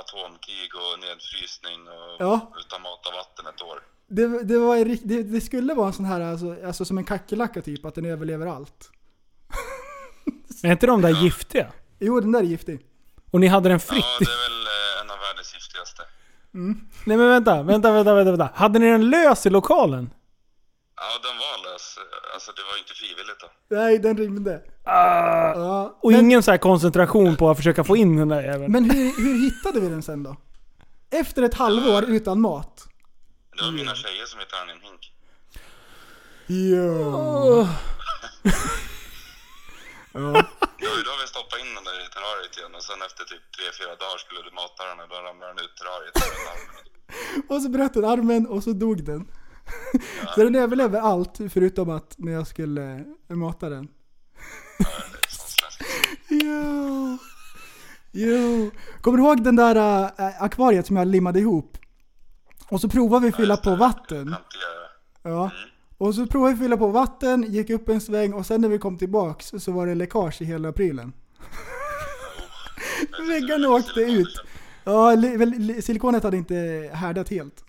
atomkrig och nedfrysning och Ja. utan mat och vatten ett år. Det, det, var det, det skulle vara en sån här, alltså, alltså som en kackerlacka typ, att den överlever allt. *laughs* Är inte de där giftiga? Jo, den där är giftig. Och ni hade den fritt? Ja, det är väl eh, en av världens giftigaste. Nej men vänta, vänta, vänta, vänta, vänta. Hade ni den lös i lokalen? Ja, den var lös. Alltså det var ju inte frivilligt då. Nej, den rymde. Ja. Och ingen så här koncentration på att försöka få in den där jäveln? Men hur, hur hittade vi den sen då? Efter ett halvår utan mat? Det var mina tjejer som hittade den i en hink. Ja. *laughs* Det var ju då vi stoppade in den där i terrariet igen och sen efter typ 3-4 dagar skulle du mata den och då ramlade den ut terrariet. *laughs* Och så bröt den armen och så dog den. Så den överlever allt förutom att när jag skulle mata den. Jo. Jo. Kommer du ihåg den där äh, akvariet som jag limmade ihop? Och så provade vi fylla på vatten. Ja. Och så provade vi fylla på vatten, gick upp en sväng och sen när vi kom tillbaks så var det läckage i hela prylen. *laughs* Väggarna åkte ut. Ja, silikonet hade inte härdat helt.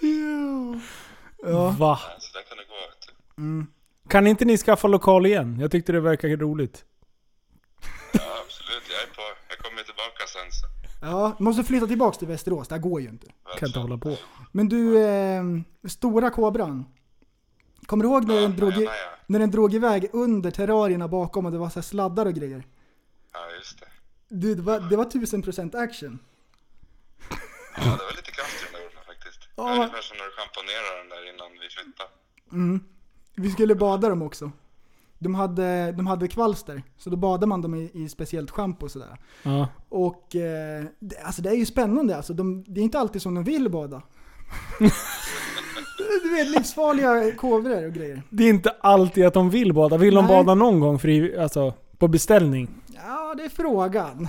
Jo. *laughs* Ja. Va? Där kan inte ni skaffa lokal igen? Jag tyckte det verkar roligt. Ja, absolut. Jag är på. Jag kommer tillbaka sen. Ja, måste flytta tillbaks till Västerås, det här går ju inte. Kan inte hålla på. Men du, eh, stora kobran. Kommer du ihåg när Ja, den, drog i, ja, ja. när den drog iväg under terrarierna bakom och det var så sladdar och grejer? Ja, just det. Du, det var, det var 1000% action. Ja, det var lite kraft i den där ormen faktiskt. Ja. Ungefär som när du schamponerar den där innan vi flyttade. Vi skulle bada dem också. De hade, de hade kvalster, så då badade man dem i, i speciellt schampo och sådär. Ja. Och eh, det, alltså det är ju spännande alltså. De, det är inte alltid som de vill bada. *laughs* du vet livsfarliga kobror och grejer. Det är inte alltid att de vill bada. Vill de Nej. bada någon gång fri, alltså, på beställning? Ja, det är frågan. *laughs*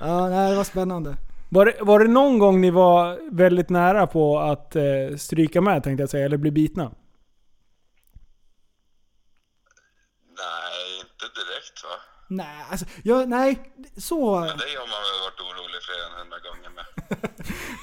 ja, nej, det var spännande. Var det, var det någon gång ni var väldigt nära på att eh, stryka med tänkte jag säga, eller bli bitna? Nej, va? Nej, alltså, jag, nej, så... Men dig har man väl varit orolig fler än hundra gånger med. *laughs*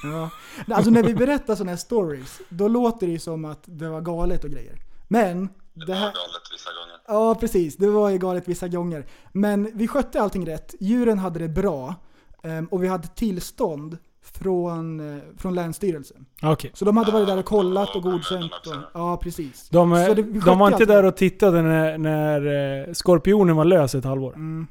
Ja. Alltså när vi berättar sådana här stories, då låter det ju som att det var galet och grejer. Men, Det det var här... galet vissa gånger. Ja, precis. Det var ju galet vissa gånger. Men vi skötte allting rätt. Djuren hade det bra. ehm, Och vi hade tillstånd från, eh, från Länsstyrelsen. Okej. Så de hade varit där och kollat och godkänt. Och, ja, precis. De, eh, Så de var inte allt där och tittade när, när eh, skorpionen var lös ett halvår. Mm.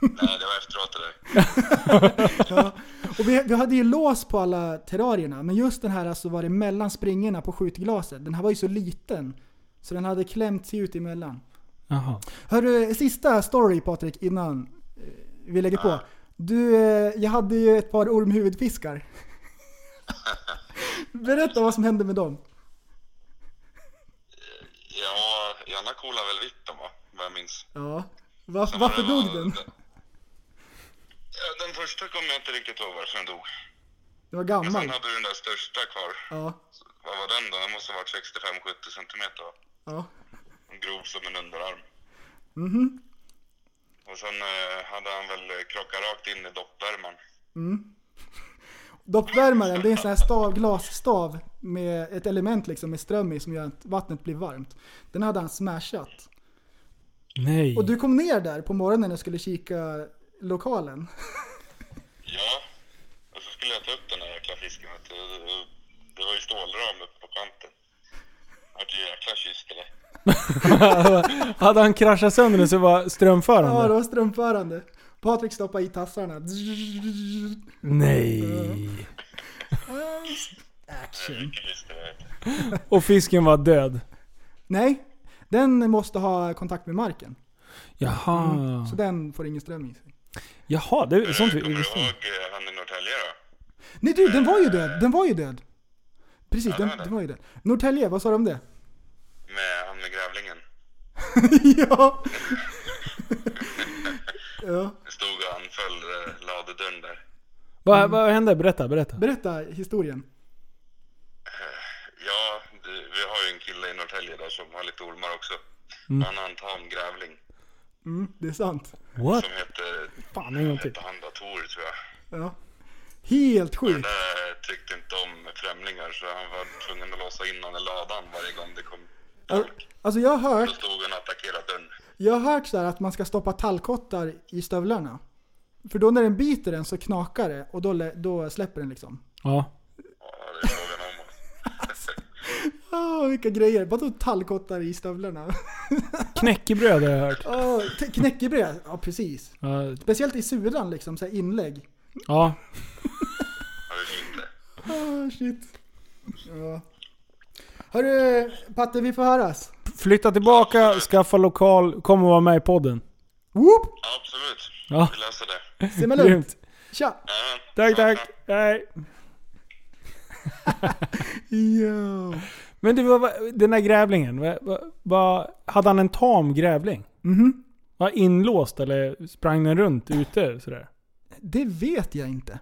Nej, det var efteråt det där. *laughs* Ja. Och vi, vi hade ju lås på alla terrarierna, men just den här alltså var det mellan springorna på skjutglaset. Den här var ju så liten. Så den hade klämt sig ut emellan. Jaha. Hörru, sista story Patrik innan vi lägger på. Du, eh, jag hade ju ett par ormhuvudfiskar. *laughs* Berätta vad som hände med dem. Ja, Janna coolade väl vitt de va? Vad jag minns. Ja. Sen varför var det- dog den? Ja, den första kommer jag inte riktigt ihåg varför den dog. Den var Men gammal. sen hade du den där största kvar. Ja. Vad var den då? Den måste ha varit 65-70 centimeter va? Ja. Grov som en underarm. Mhm. Och sen eh, hade han väl krockat rakt in i doppvärmaren. *laughs* Doppvärmaren, det är en sån här stav, glasstav med ett element liksom med ström i som gör att vattnet blir varmt. Den hade han smashat. Nej. Och du kom ner där på morgonen och skulle kika lokalen. *laughs* Ja, och så skulle jag ta upp den där jäkla fisken. Det- Det var ju stålram uppe på kanten. Jag vart ju jäkla kysst eller? *laughs* Hade han kraschat sönder den så var Ja, strömförande? det var strömförande. Patrik stoppade i tassarna. Nej. Action. Och fisken var död? Nej, den måste ha kontakt med marken. Jaha. Så den får ingen ström i sig. Jaha, det är sånt vi Kommer du ihåg eh, han i Norrtälje då? Nej du, den var ju död. Den var ju död. Precis, Ja, den, det var det. den var ju död. Norrtälje, vad sa du om det? Med han med grävlingen. *laughs* ja. *laughs* ja. Stod och anföll eh, ladedörren där. Vad, vad hände? Berätta, berätta. Berätta historien. Ja, det, vi har ju en kille i Norrtälje där som har lite ormar också. Han har en tam grävling Mm, det är sant. What? som heter, Fan, en gång till. han Dator tror jag. Ja. Helt Den sjukt. där tyckte inte om främlingar så han var tvungen att låsa in honom i ladan varje gång det kom. Alltså jag har hört, stod han och attackerade dörren. jag har hört så här att man ska stoppa tallkottar i stövlarna. För då när den biter den så knakar det och då, då släpper den liksom. Ja. Ja, det är frågan om. *laughs* Åh, vilka grejer. Vadå tallkottar i stövlarna? *laughs* Knäckebröd har jag hört. Åh, t- knäckebröd. Ja, precis. Ja. Speciellt i sudan liksom, så här inlägg. ja. Ja, det är fint det. Åh, shit. Ja. Hörru, Patte, vi får höras. Flytta tillbaka, skaffa lokal, kom och vara med i podden. Whoop! Absolut. Ja. Vi löser det. Simma lugnt. Tja! Ja, Tack, tack. Hej. *laughs* Jo. Men du, den där grävlingen, vad, vad, hade han en tam grävling? Mhm. Var inlåst eller sprang den runt ute sådär? Det vet jag inte.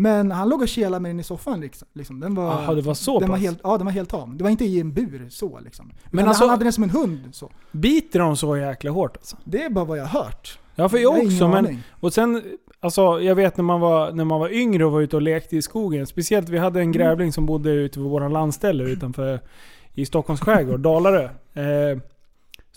Men han låg och kelade med den i soffan liksom. liksom. Den var, Jaha, det var så den var helt, Ja, den var helt tam. Det var inte i en bur så liksom. Men alltså- han hade den som en hund så. Biter de så jäkla hårt alltså? Det är bara vad jag har hört. Ja, för jag har också. Men, aning. och sen, alltså jag vet när man, var, när man var yngre och var ute och lekte i skogen. Speciellt, vi hade en grävling som bodde ute vid våran landställe utanför i Stockholms skärgård, Dalarö. Eh,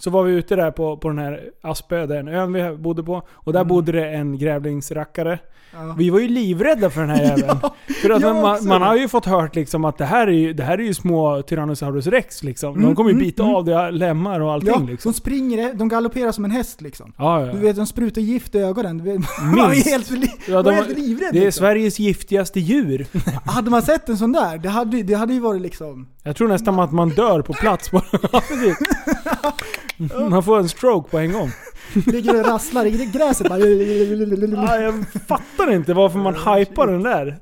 så var vi ute där på, på den här Aspö, den ön vi bodde på. Och där bodde det en grävlingsrackare. Ja. Vi var ju livrädda för den här *laughs* jäveln. för att man, man har ju fått hört liksom att det här är ju, det här är ju små Tyrannosaurus rex liksom. De Mm, kommer ju mm, bita mm. av det, lemmar och allting Ja, liksom. de springer, de galopperar som en häst liksom. Ja, ja. Du vet, de sprutar gift i ögonen. Man var *laughs* helt, Ja, de- helt livrädd. Det är liksom. Sveriges giftigaste djur. *laughs* Hade man sett en sån där, det hade, det hade ju varit liksom... Jag tror nästan att man dör på plats bara. *laughs* Man får en stroke på en gång. Ligger och rasslar i gräset bara. Ja, jag fattar inte varför man hypar den där.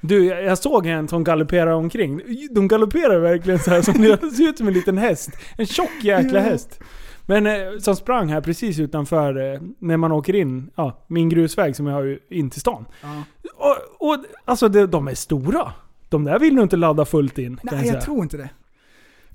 Du, jag jag såg en som galopperar omkring. De galopperar verkligen så här som det ser ut som en liten häst. En tjock jäkla häst. Men eh, som sprang här precis utanför eh, när man åker in, ja, min grusväg som jag har in till stan. Och, och alltså de, är stora. De där vill nog inte ladda fullt in. Nej, säga. jag tror inte det.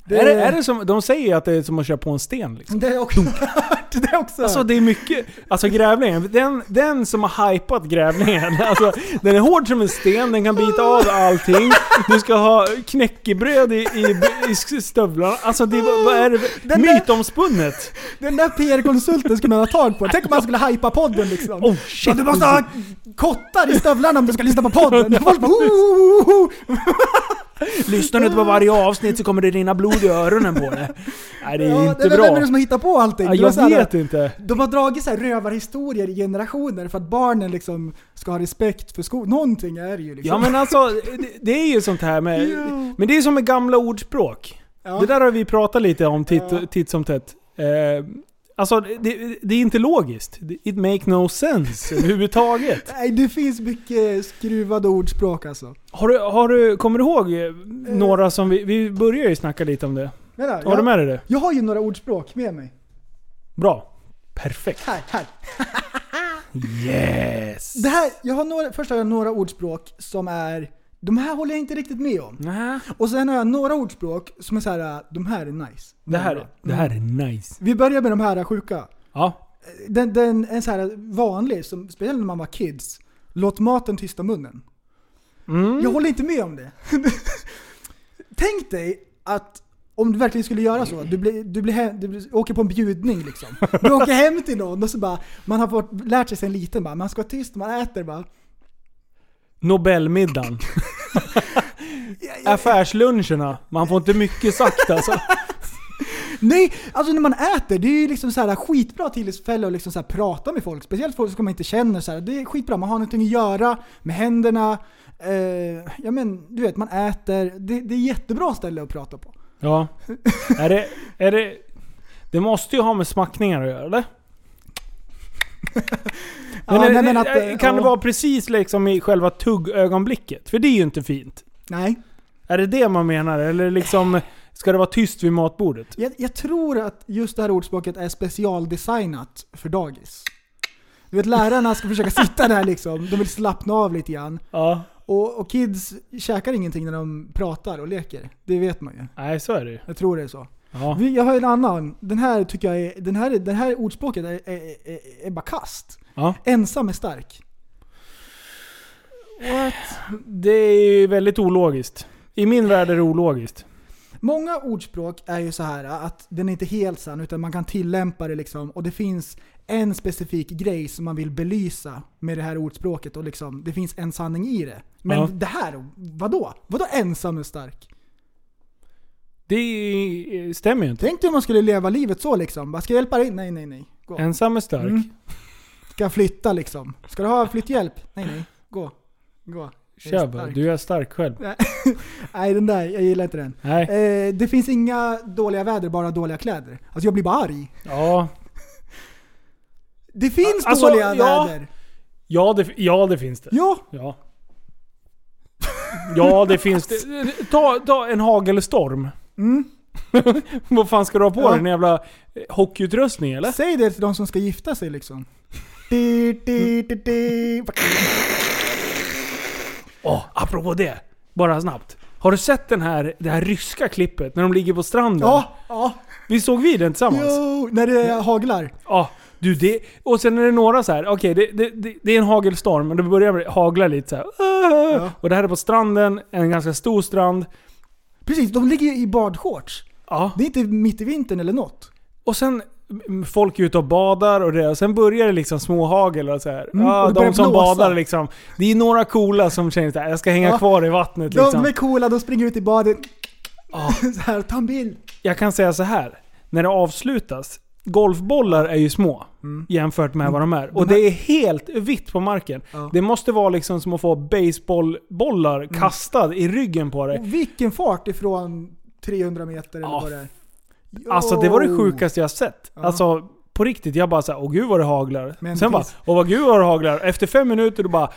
Det- Är, det, är det som, de säger ju att det är som att köra på en sten liksom. Det är också... *laughs* det är också... Alltså det är mycket, alltså grävlingen, den, den som har hypat grävlingen, *laughs* alltså den är hård som en sten, den kan bita av allting. Du ska ha knäckebröd i, i, i stövlarna. Alltså det, vad är det? Den där- Mytomspunnet. Den där PR-konsulten skulle man ha tag på. Tänk om man skulle hypa podden liksom. Oh shit. du måste ha kottar i stövlarna om du ska lyssna på podden. *laughs* Folk bara, "Oh, oh, oh, oh." Lyssnar du inte på varje avsnitt så kommer det rinna blod i öronen på dig. Nej det är Ja, inte det- bra. Vem är det som har hittat på allting? Ja, jag här- vet inte. De har dragit så här rövarhistorier i generationer för att barnen liksom ska ha respekt för skolan. Någonting är det ju liksom. Ja men alltså, det, det är ju sånt här med... Ja. Men det är som med gamla ordspråk. Ja. Det där har vi pratat lite om titt, titt som tätt. Eh, alltså det, det är inte logiskt. It make no sense överhuvudtaget. Nej, det finns mycket skruvade ordspråk alltså. Har du, har du, kommer du ihåg eh, några som vi... Vi började ju snacka lite om det. Vänta, Har jag, du med dig det? jag har ju några ordspråk med mig. Bra. Perfekt. Här, här. *laughs* Yes! Det här, jag har några, först har jag några ordspråk som är, de här håller jag inte riktigt med om. Nä. Och sen har jag några ordspråk som är så här, de här är nice. Det här, bra. det här är nice. Vi börjar med de här sjuka. Ja. Den, den är så här vanlig, som, speciellt när man var kids. Låt maten tysta munnen. Mm. Jag håller inte med om det. *laughs* Tänk dig att om du verkligen skulle göra så, du, blir, du, blir hem, du blir, åker på en bjudning liksom. Du åker hem till någon och så bara, man har fått, lärt sig sen liten bara, man ska vara tyst, man äter bara. Nobelmiddagen. *laughs* Affärsluncherna. Man får inte mycket sagt alltså. *laughs* Nej, alltså när man äter, det är ju liksom så här skitbra tillfälle att liksom så här prata med folk. Speciellt folk som man inte känner. Så här. Det är skitbra, man har någonting att göra med händerna. Eh, ja men du vet, man äter. Det, det är jättebra ställe att prata på. Ja. Är det, är det... Det måste ju ha med smackningar att göra eller? *laughs* Men, Ja, är- nej, men att, är- eh, kan det vara precis liksom i själva tuggögonblicket? För det är ju inte fint. Nej. Är det det man menar? Eller liksom... Ska det vara tyst vid matbordet? Jag, jag tror att just det här ordspråket är specialdesignat för dagis. Du vet lärarna ska försöka *laughs* sitta där liksom, de vill slappna av lite grann. Ja. Och, och kids käkar ingenting när de pratar och leker. Det vet man ju. Nej, så är det ju. Jag tror det är så. Ja. Vi- Jag har en annan. Den här tycker jag är, den här, den här ordspråket är, är, är, är bara kast. ja. Ensam är stark. Det är ju väldigt ologiskt. I min värld är det ologiskt. Många ordspråk är ju så här att den är inte helt sann utan man kan tillämpa det liksom och det finns en specifik grej som man vill belysa med det här ordspråket och liksom det finns en sanning i det. Men Ja. det här, vadå? Vadå ensam är stark? Det stämmer ju inte. Tänk dig om man skulle leva livet så liksom. Bara, ska jag hjälpa dig? Nej, nej, nej. Gå. Ensam är stark. Mm. Ska jag flytta liksom? Ska du ha flytthjälp? Nej, nej. Gå. Gå. Kör bara. Du är stark själv. *laughs* Nej, den där, jag gillar inte den. Nej. Eh, det finns inga dåliga väder, bara dåliga kläder. Alltså jag blir bara arg. Ja. *laughs* Det finns Alltså, dåliga ja. väder. Ja det, ja, det finns det. Ja, Ja. Ja, det finns det. *laughs* Ta, ta en hagelstorm. Mm. *laughs* Vad fan ska du ha på Ja. dig? En jävla eh, hockeyutrustning eller? säg det till de som ska gifta sig liksom. Åh, apropå det. Bara snabbt. Har du sett den här, det här ryska klippet när de ligger på stranden? Ja, ja. Vi såg vi den tillsammans? Jo, när det haglar. Ja, du det... Och sen är det några så här. okej det, det, det, det är en hagelstorm, men det börjar hagla lite så här. "Ah." Och det här är på stranden, en ganska stor strand. Precis, de ligger ju i badshorts. Ja. Det är inte mitt i vintern eller något. Och sen mm, folk är ute och badar och det. Och sen börjar det liksom småhagel och så här. Mm, ja, och de som blåsa. badar liksom. Det är några coola som känner att jag ska hänga Ja. kvar i vattnet liksom. De är coola, de springer ut i badet. Ja. *laughs* Så här, ta en bild. Jag kan säga så här. När det avslutas. Golfbollar är ju små jämfört med vad de är. Och Mm. De här- det är helt vitt på marken. Ja. Det måste vara liksom som att få baseballbollar Mm. kastad i ryggen på dig. Och vilken fart ifrån 300 meter eller Ja, vad det är. Alltså det var det sjukaste jag sett. Ja. Alltså på riktigt, jag bara såhär, åh gud vad det haglar. Men Sen bara, precis. åh vad gud vad det haglar. Efter fem minuter då bara,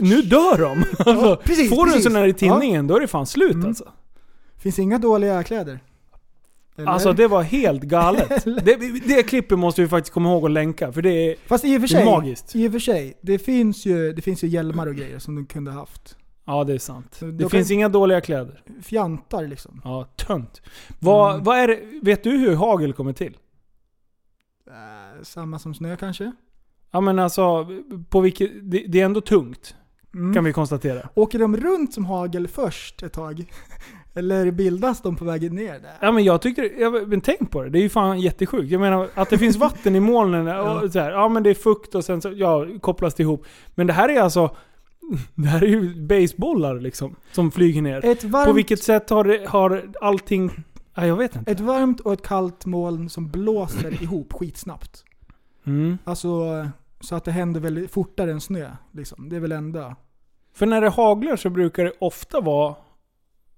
nu dör de! alltså, precis, får du en precis. sån här i tinningen, då är det fan slut Mm. alltså. Finns inga dåliga kläder. Eller? Alltså det var helt galet. *laughs* det, det klippet måste vi faktiskt komma ihåg att länka, för det är... Fast i och för sig, magiskt. i och för sig det, finns ju, det finns ju hjälmar och grejer som de kunde haft. Ja, det är sant. Så Det finns inga dåliga kläder. Fjantar liksom. Ja, tönt. Vad, Mm. vad är det, vet du hur hagel kommer till? Äh, samma som snö kanske? Ja men alltså, på vilket, det, det är ändå tungt. Mm. Kan vi konstatera. Åker de runt som hagel först ett tag? *laughs* Eller bildas de på vägen ner där? Ja men jag tyckte, jag, men tänk på det. Det är ju fan jättesjukt. Jag menar att det finns vatten i molnen *laughs* och så här, ja men det är fukt och sen så, ja, kopplas det ihop. Men det här är alltså, *laughs* det här är ju basebollar liksom. Som flyger ner. Varmt, På vilket sätt har, det, har allting, ja, jag vet inte. ett varmt och ett kallt moln som blåser *clears throat* ihop skitsnabbt. Mm. Alltså, så att det händer väldigt fortare än snö. Liksom. Det är väl enda. För när det haglar så brukar det ofta vara,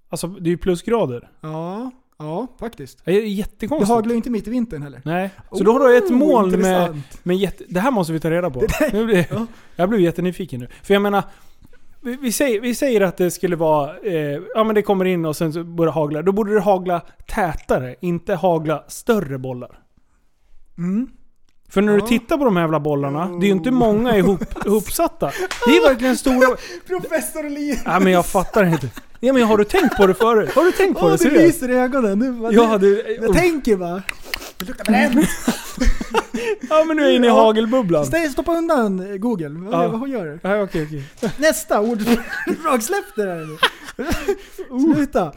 alltså det är ju plusgrader. Ja, ja faktiskt. Det är Det jättekonstigt. haglar ju inte mitt i vintern heller. Nej. Så då har du ett Oh, moln med, intressant. med jätte, Det här måste vi ta reda på. Nu blir, Ja. Jag blev jättenyfiken nu. För jag menar, vi, vi, säger, vi säger att det skulle vara, eh, ja men det kommer in och sen så börjar det hagla. Då borde det hagla tätare, inte hagla större bollar. Mm. För när du tittar på de här jävla bollarna, det är ju inte många ihop, *laughs* ihopsatta. Det är verkligen stora... *laughs* Professor Li! Ja men jag fattar inte. Ja men har du tänkt på det förut? Har du tänkt på Åh, det? det Seriöst? lyser i ögonen. Nu, vad- Ja, du, jag tänker bara. Det luktar bränt. *laughs* ja men nu är jag inne i Ja. hagelbubblan. Stoppa undan eh, Google. Ja. vad gör du? Ja, okej, okej. *laughs* Nästa ord. *laughs* Släpp det där nu. Sluta.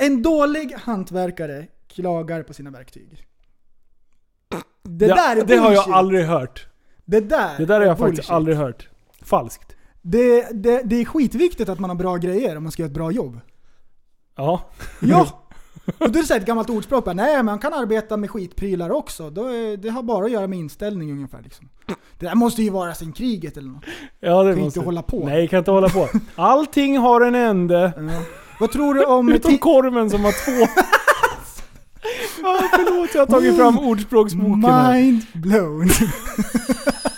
En dålig hantverkare klagar på sina verktyg. Det, där är det har jag bullshit. aldrig hört. Det där, Det där har jag faktiskt bullshit. aldrig hört. Falskt. Det, det, det är skitviktigt att man har bra grejer om man ska göra ett bra jobb. Ja. Ja! *laughs* Och då är det så här ett gammalt ordspråk bara, nej man kan arbeta med skitprylar också. Då är, det har bara att göra med inställning ungefär liksom. Det där måste ju vara sen kriget eller något. Ja, det Kan måste... inte hålla på. Nej, kan inte hålla på. Allting har en ände. Ja. Vad tror du om... Utom korven som har två. *laughs* Ja, förlåt, jag har tagit fram ordspråksboken här. Mind blown. *laughs*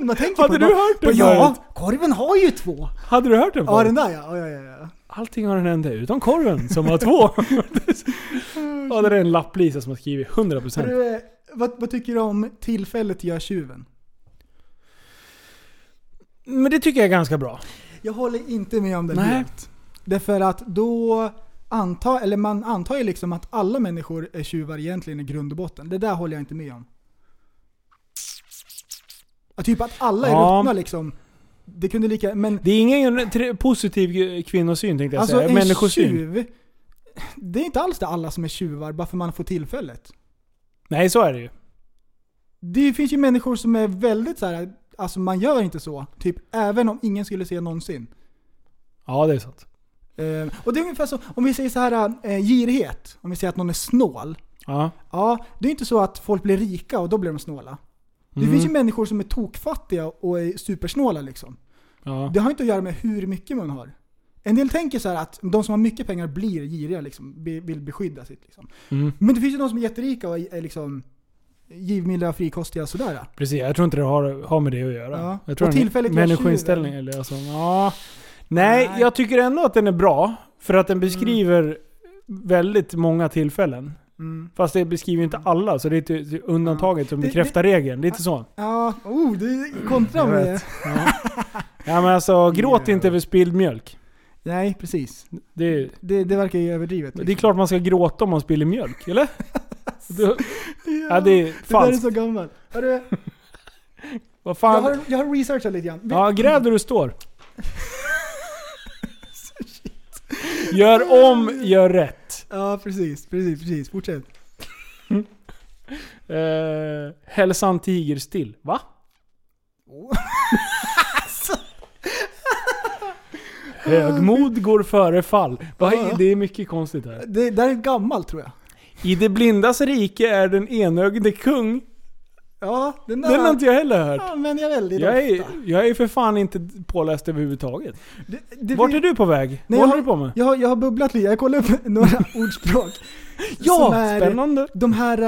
Ja, man tänker Hade på du det, hört den Ja, förut? korven har ju två. Hade du hört den Ja, förut? den där ja. ja, ja, ja. Allting har en ände utom korven som har två. *laughs* ja, det är en lapplisa som har skrivit 100%. Hörru, eh, vad, vad tycker du om tillfället gör tjuven? Men det tycker jag är ganska bra. Jag håller inte med om den Nej. helt. Därför att då antar, eller man antar ju liksom att alla människor är tjuvar egentligen i grund och botten. Det där håller jag inte med om. Ja, typ att alla är Ja. ruttna liksom. Det kunde lika, men Det är ingen positiv kvinnosyn tänkte jag alltså säga. en Människosyn. tjuv. Det är inte alls det alla som är tjuvar bara för man får tillfället. Nej, så är det ju. Det finns ju människor som är väldigt så här. alltså man gör inte så. Typ även om ingen skulle se någonsin. Ja, det är sant. Eh, och det är ungefär så, om vi säger så här eh, girighet. Om vi säger att någon är snål. Ja. Ja, det är inte så att folk blir rika och då blir de snåla. Det Mm. finns ju människor som är tokfattiga och är supersnåla liksom. Ja. Det har inte att göra med hur mycket man har. En del tänker så här att de som har mycket pengar blir giriga liksom, vill beskydda sitt liksom. Mm. Men det finns ju de som är jätterika och är liksom givmilda, frikostiga och sådär. Precis, jag tror inte det har, har med det att göra. Ja. Jag tror Och tillfälligt människoinställning eller alltså, ja. Nej, Nej. jag tycker ändå att den är bra. För att den beskriver väldigt många tillfällen. Mm. Fast det beskriver inte alla, så det är till undantaget som Det- bekräftar regeln. Lite så. Ja, oh, du kontrar Jag med... vet. Ja *laughs* men alltså, gråt Ja. inte över spilld mjölk. Nej, precis. Det Det, det verkar ju överdrivet. det är klart man ska gråta om man spiller mjölk, eller? *laughs* Det, ja, det är Det där är falskt. så gammalt. Hörru, *laughs* Vad jag, fan? har, jag har researchat lite grann. Ja, gräv där du står. Gör om, gör rätt. Ja, precis. Precis, precis. Fortsätt. *laughs* Eh, hälsan tiger still. Va? *laughs* Högmod går före fall. Det är mycket konstigt här. Det där är gammalt tror jag. I det blindas rike är den enögde kung. Ja, den Den har inte jag heller hört. använder jag väldigt Jag är, ofta. jag är för fan inte påläst överhuvudtaget. Det, det Vart fin- är du på väg? Nej, Vad jag håller har- du på med? Jag har, jag har bubblat lite, jag kollar upp *laughs* några *laughs* ordspråk. Ja, som är spännande. De här,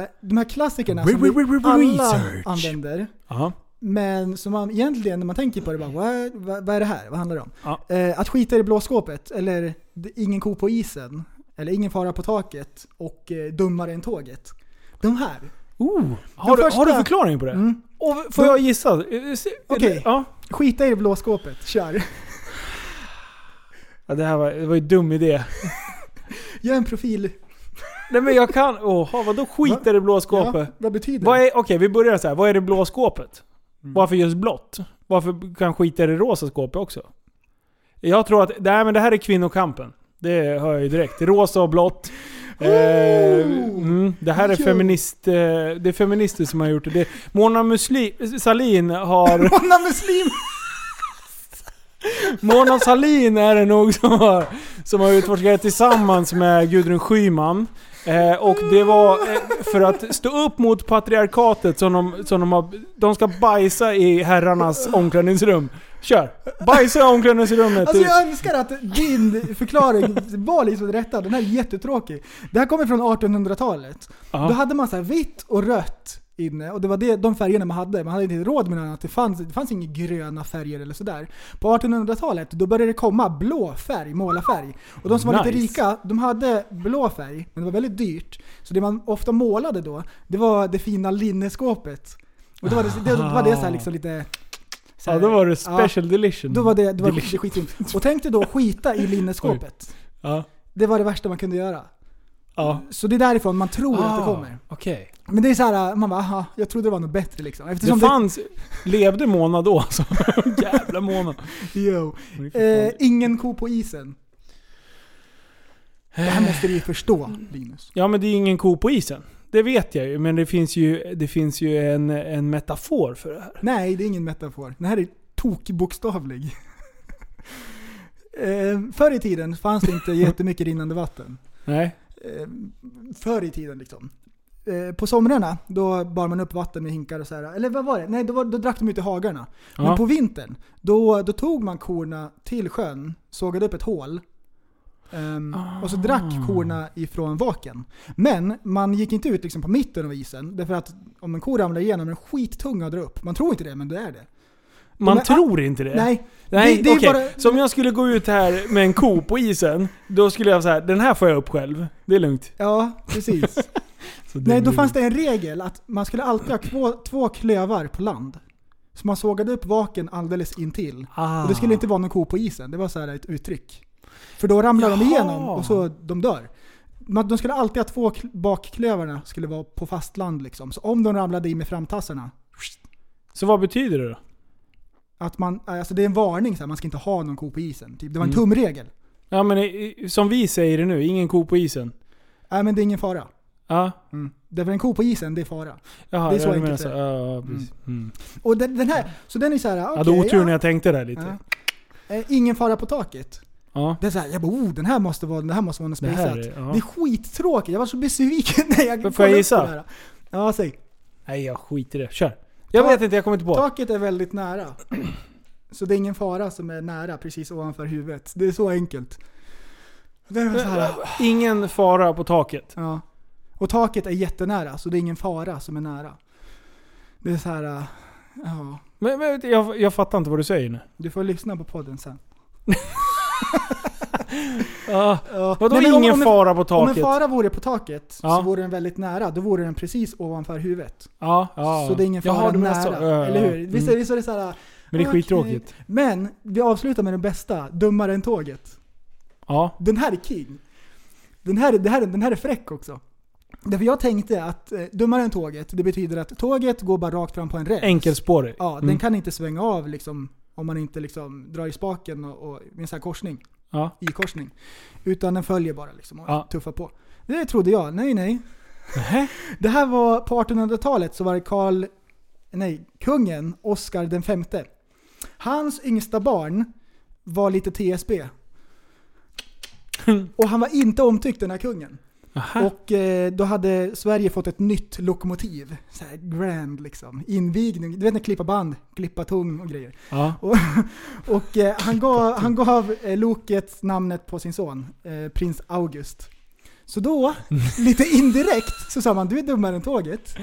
eh, de här klassikerna som Re- vi re- re- alla använder. Ja. Men som man egentligen, när man tänker på det, bara, vad, vad, vad är det här? Vad handlar det om? Ja. Eh, att skita i det blå skåpet, eller ingen ko på isen, eller ingen fara på taket och eh, dummare än tåget. De här. Oh, har, du, första- har du förklaring på det? Mm. Och får jag gissa? Eh, se- Okej. Ja. Skita i det blå skåpet, kör. Ja, det här var, det var ju en dum idé. *laughs* Gör en profil. Nej men jag kan... Åh, vadå skit i det blå skåpet? Ja, vad betyder Vad det? är, okej, vi börjar så här. Vad är det blå skåpet? Mm. Varför just blått? Varför kan skita i det rosa skåpet också? Jag tror att nej, men det här är kvinnokampen. Det hör jag ju direkt. Rosa och blått. Eh, mm, det här är feminist, eh, det är feminister som har gjort det. det Mona Musli, Salin har... *laughs* Mona Muslim! *laughs* Mona Salin är det nog som har, som har utforskat det tillsammans med Gudrun Schyman. Eh, och det var eh, för att stå upp mot patriarkatet som de, som de har... De ska bajsa i herrarnas omklädningsrum. Kör! Bajsa i omklädningsrummet. Alltså jag önskar att din förklaring var liksom rätta. Den här är jättetråkig. Det här kommer från 1800-talet. Ja. Då hade man så här vitt och rött inne och det var det, de färgerna man hade. Man hade inte råd med något annat. Det fanns, det fanns inga gröna färger eller sådär. På 1800-talet då började det komma blå färg, målarfärg. Och de som var lite Nice. rika, de hade blå färg, men det var väldigt dyrt. Så det man ofta målade då, det var det fina linneskåpet. Och då var det, det, då var det så här liksom lite... så Ja, då var det ja, special delition. då var det, det var det skitfint. Och tänk dig då skita i linneskåpet. *laughs* Ja. Det var det värsta man kunde göra. Ja. Så det är därifrån man tror att det Ah, kommer. Okej. Men det är så här, man bara aha, jag trodde det var något bättre liksom. Det Eftersom fanns... Levde Mona då *laughs* alltså? Jävla Mona. det, jo. Eh, ingen ko på isen. Det här måste du ju förstå Linus. Ja men det är ingen ko på isen. Det vet jag ju, men det finns ju, det finns ju en, en metafor för det här. Nej, det är ingen metafor. Den här är tokbokstavlig. *laughs* eh, förr i tiden fanns det inte jättemycket rinnande vatten. Nej? eh, förr i tiden liksom. Eh, på somrarna, då bar man upp vatten med hinkar och så här. Eller vad var det? Nej, då, var, då drack de ute i hagarna. Men Ja. på vintern, då, då tog man korna till sjön, sågade upp ett hål. Ehm, och så drack Ah. korna ifrån vaken. Men man gick inte ut liksom på mitten av isen, därför att om en ko ramlar igenom är den skittung att dra upp. Man tror inte det, men det är det. Man Men- tror inte det? Nej, Nej, det- det är okej. bara- Så om jag skulle gå ut här med en ko på isen, då skulle jag säga den här får jag upp själv. Det är lugnt. ja precis. *laughs* Nej, då fanns det en regel att man skulle alltid ha två, två klövar på land. Så man sågade upp vaken alldeles intill. Ah. Och det skulle inte vara någon ko på isen, det var så här ett uttryck. För då ramlar de Jaha. igenom och så de dör. De skulle alltid ha två kl- bakklövarna skulle vara på fast land liksom. Så om de ramlade i med framtassarna, Så vad betyder det då? att man, alltså det är en varning så här, man ska inte ha någon ko på isen. Typ. Det var en Mm. tumregel. Ja men som vi säger det nu, ingen ko på isen. Nej men det är ingen fara. Ja. Mm. Därför en ko på isen, det är fara. Jaha, Det är så jag enkelt så. Ja, precis. Mm. Och den, den här, så den är så här, Jag okej, hade otur ja, när jag tänkte där lite. ja. Eh, Ingen fara på taket. Ja. Det är såhär, jag bara oh, den här måste vara, det här måste vara Det här spejsat. är- ja. Det är skittråkigt, jag var så besviken *laughs* när jag Får jag kollade gissa? på det här. Ja, säg. Nej jag skiter i det. Kör. Jag Ta- vet inte, jag kommer inte på. Taket är väldigt nära. *clears throat* Så det är ingen fara som är nära precis ovanför huvudet. Det är så enkelt. Det är så här, Ingen fara på taket. ja. Och taket är jättenära, så det är ingen fara som är nära. Det är så här, ja. Men, men jag, jag fattar inte vad du säger nu. Du får lyssna på podden sen. *laughs* *laughs* Ja. Ja. Vadå om- ingen om en- fara på Om en taket? fara vore på taket Ja. så vore den väldigt nära. Då vore den precis ovanför huvudet. Ja, ja. Så det är ingen fara Jaha, nära. så. Ja, Eller hur? Visst Mm. visst är det så här, Men det är okej. skittråkigt. Men vi avslutar med den bästa, dummare än tåget. Ja. Den här är king. Den här, är- det här, är- den här är fräck också. Därför jag tänkte att eh, dummare än tåget, det betyder att tåget går bara rakt fram på en räls. Enkelspårig. Ja, Mm. den kan inte svänga av liksom, om man inte liksom drar i spaken och, och med en sån här korsning, Ja. i korsning. Utan den följer bara liksom och Ja. tuffar på. Det trodde jag. Nej, nej. Nähä? Det här var på 1800-talet så var det Karl, nej, kungen Oscar den femte. Hans yngsta barn var lite TSB. *laughs* Och han var inte omtyckt den här kungen. Aha. Och eh, då hade Sverige fått ett nytt lokomotiv. Så grand liksom. Invigning. Du vet när klippa band, klippa tung och grejer. Ja. Och, *laughs* och eh, han gav, han gav eh, loket namnet på sin son, eh, prins August. Så då, *laughs* lite indirekt, så sa man du är dummare än tåget.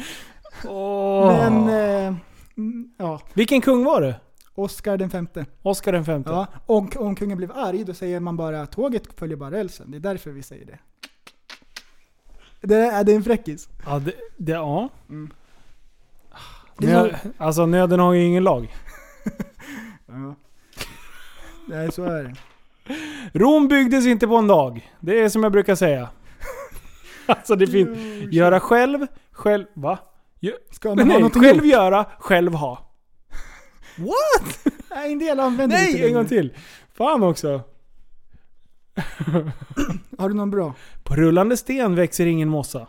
Åh. Men, eh, mm, ja, Vilken kung var det? Oscar den femte. Oscar den femte? Ja, och om kungen blev arg, då säger man bara tåget följer bara rälsen. Det är därför vi säger det. Det är, det är en fräckis. Ja, det, det, ja. Mm. Är Nö, alltså nöden har ju ingen lag. *laughs* Ja. Nej, så är det. Rom byggdes inte på en dag. Det är som jag brukar säga. *laughs* Alltså det finns... Göra själv, själv... Va? Gö- Ska man ha Nej, någonting själv gjort? göra, själv ha. *laughs* What? Nej, en del använder inte Nej, en gång till. Fan också. *clears throat* Har du någon bra? På rullande sten växer ingen mossa.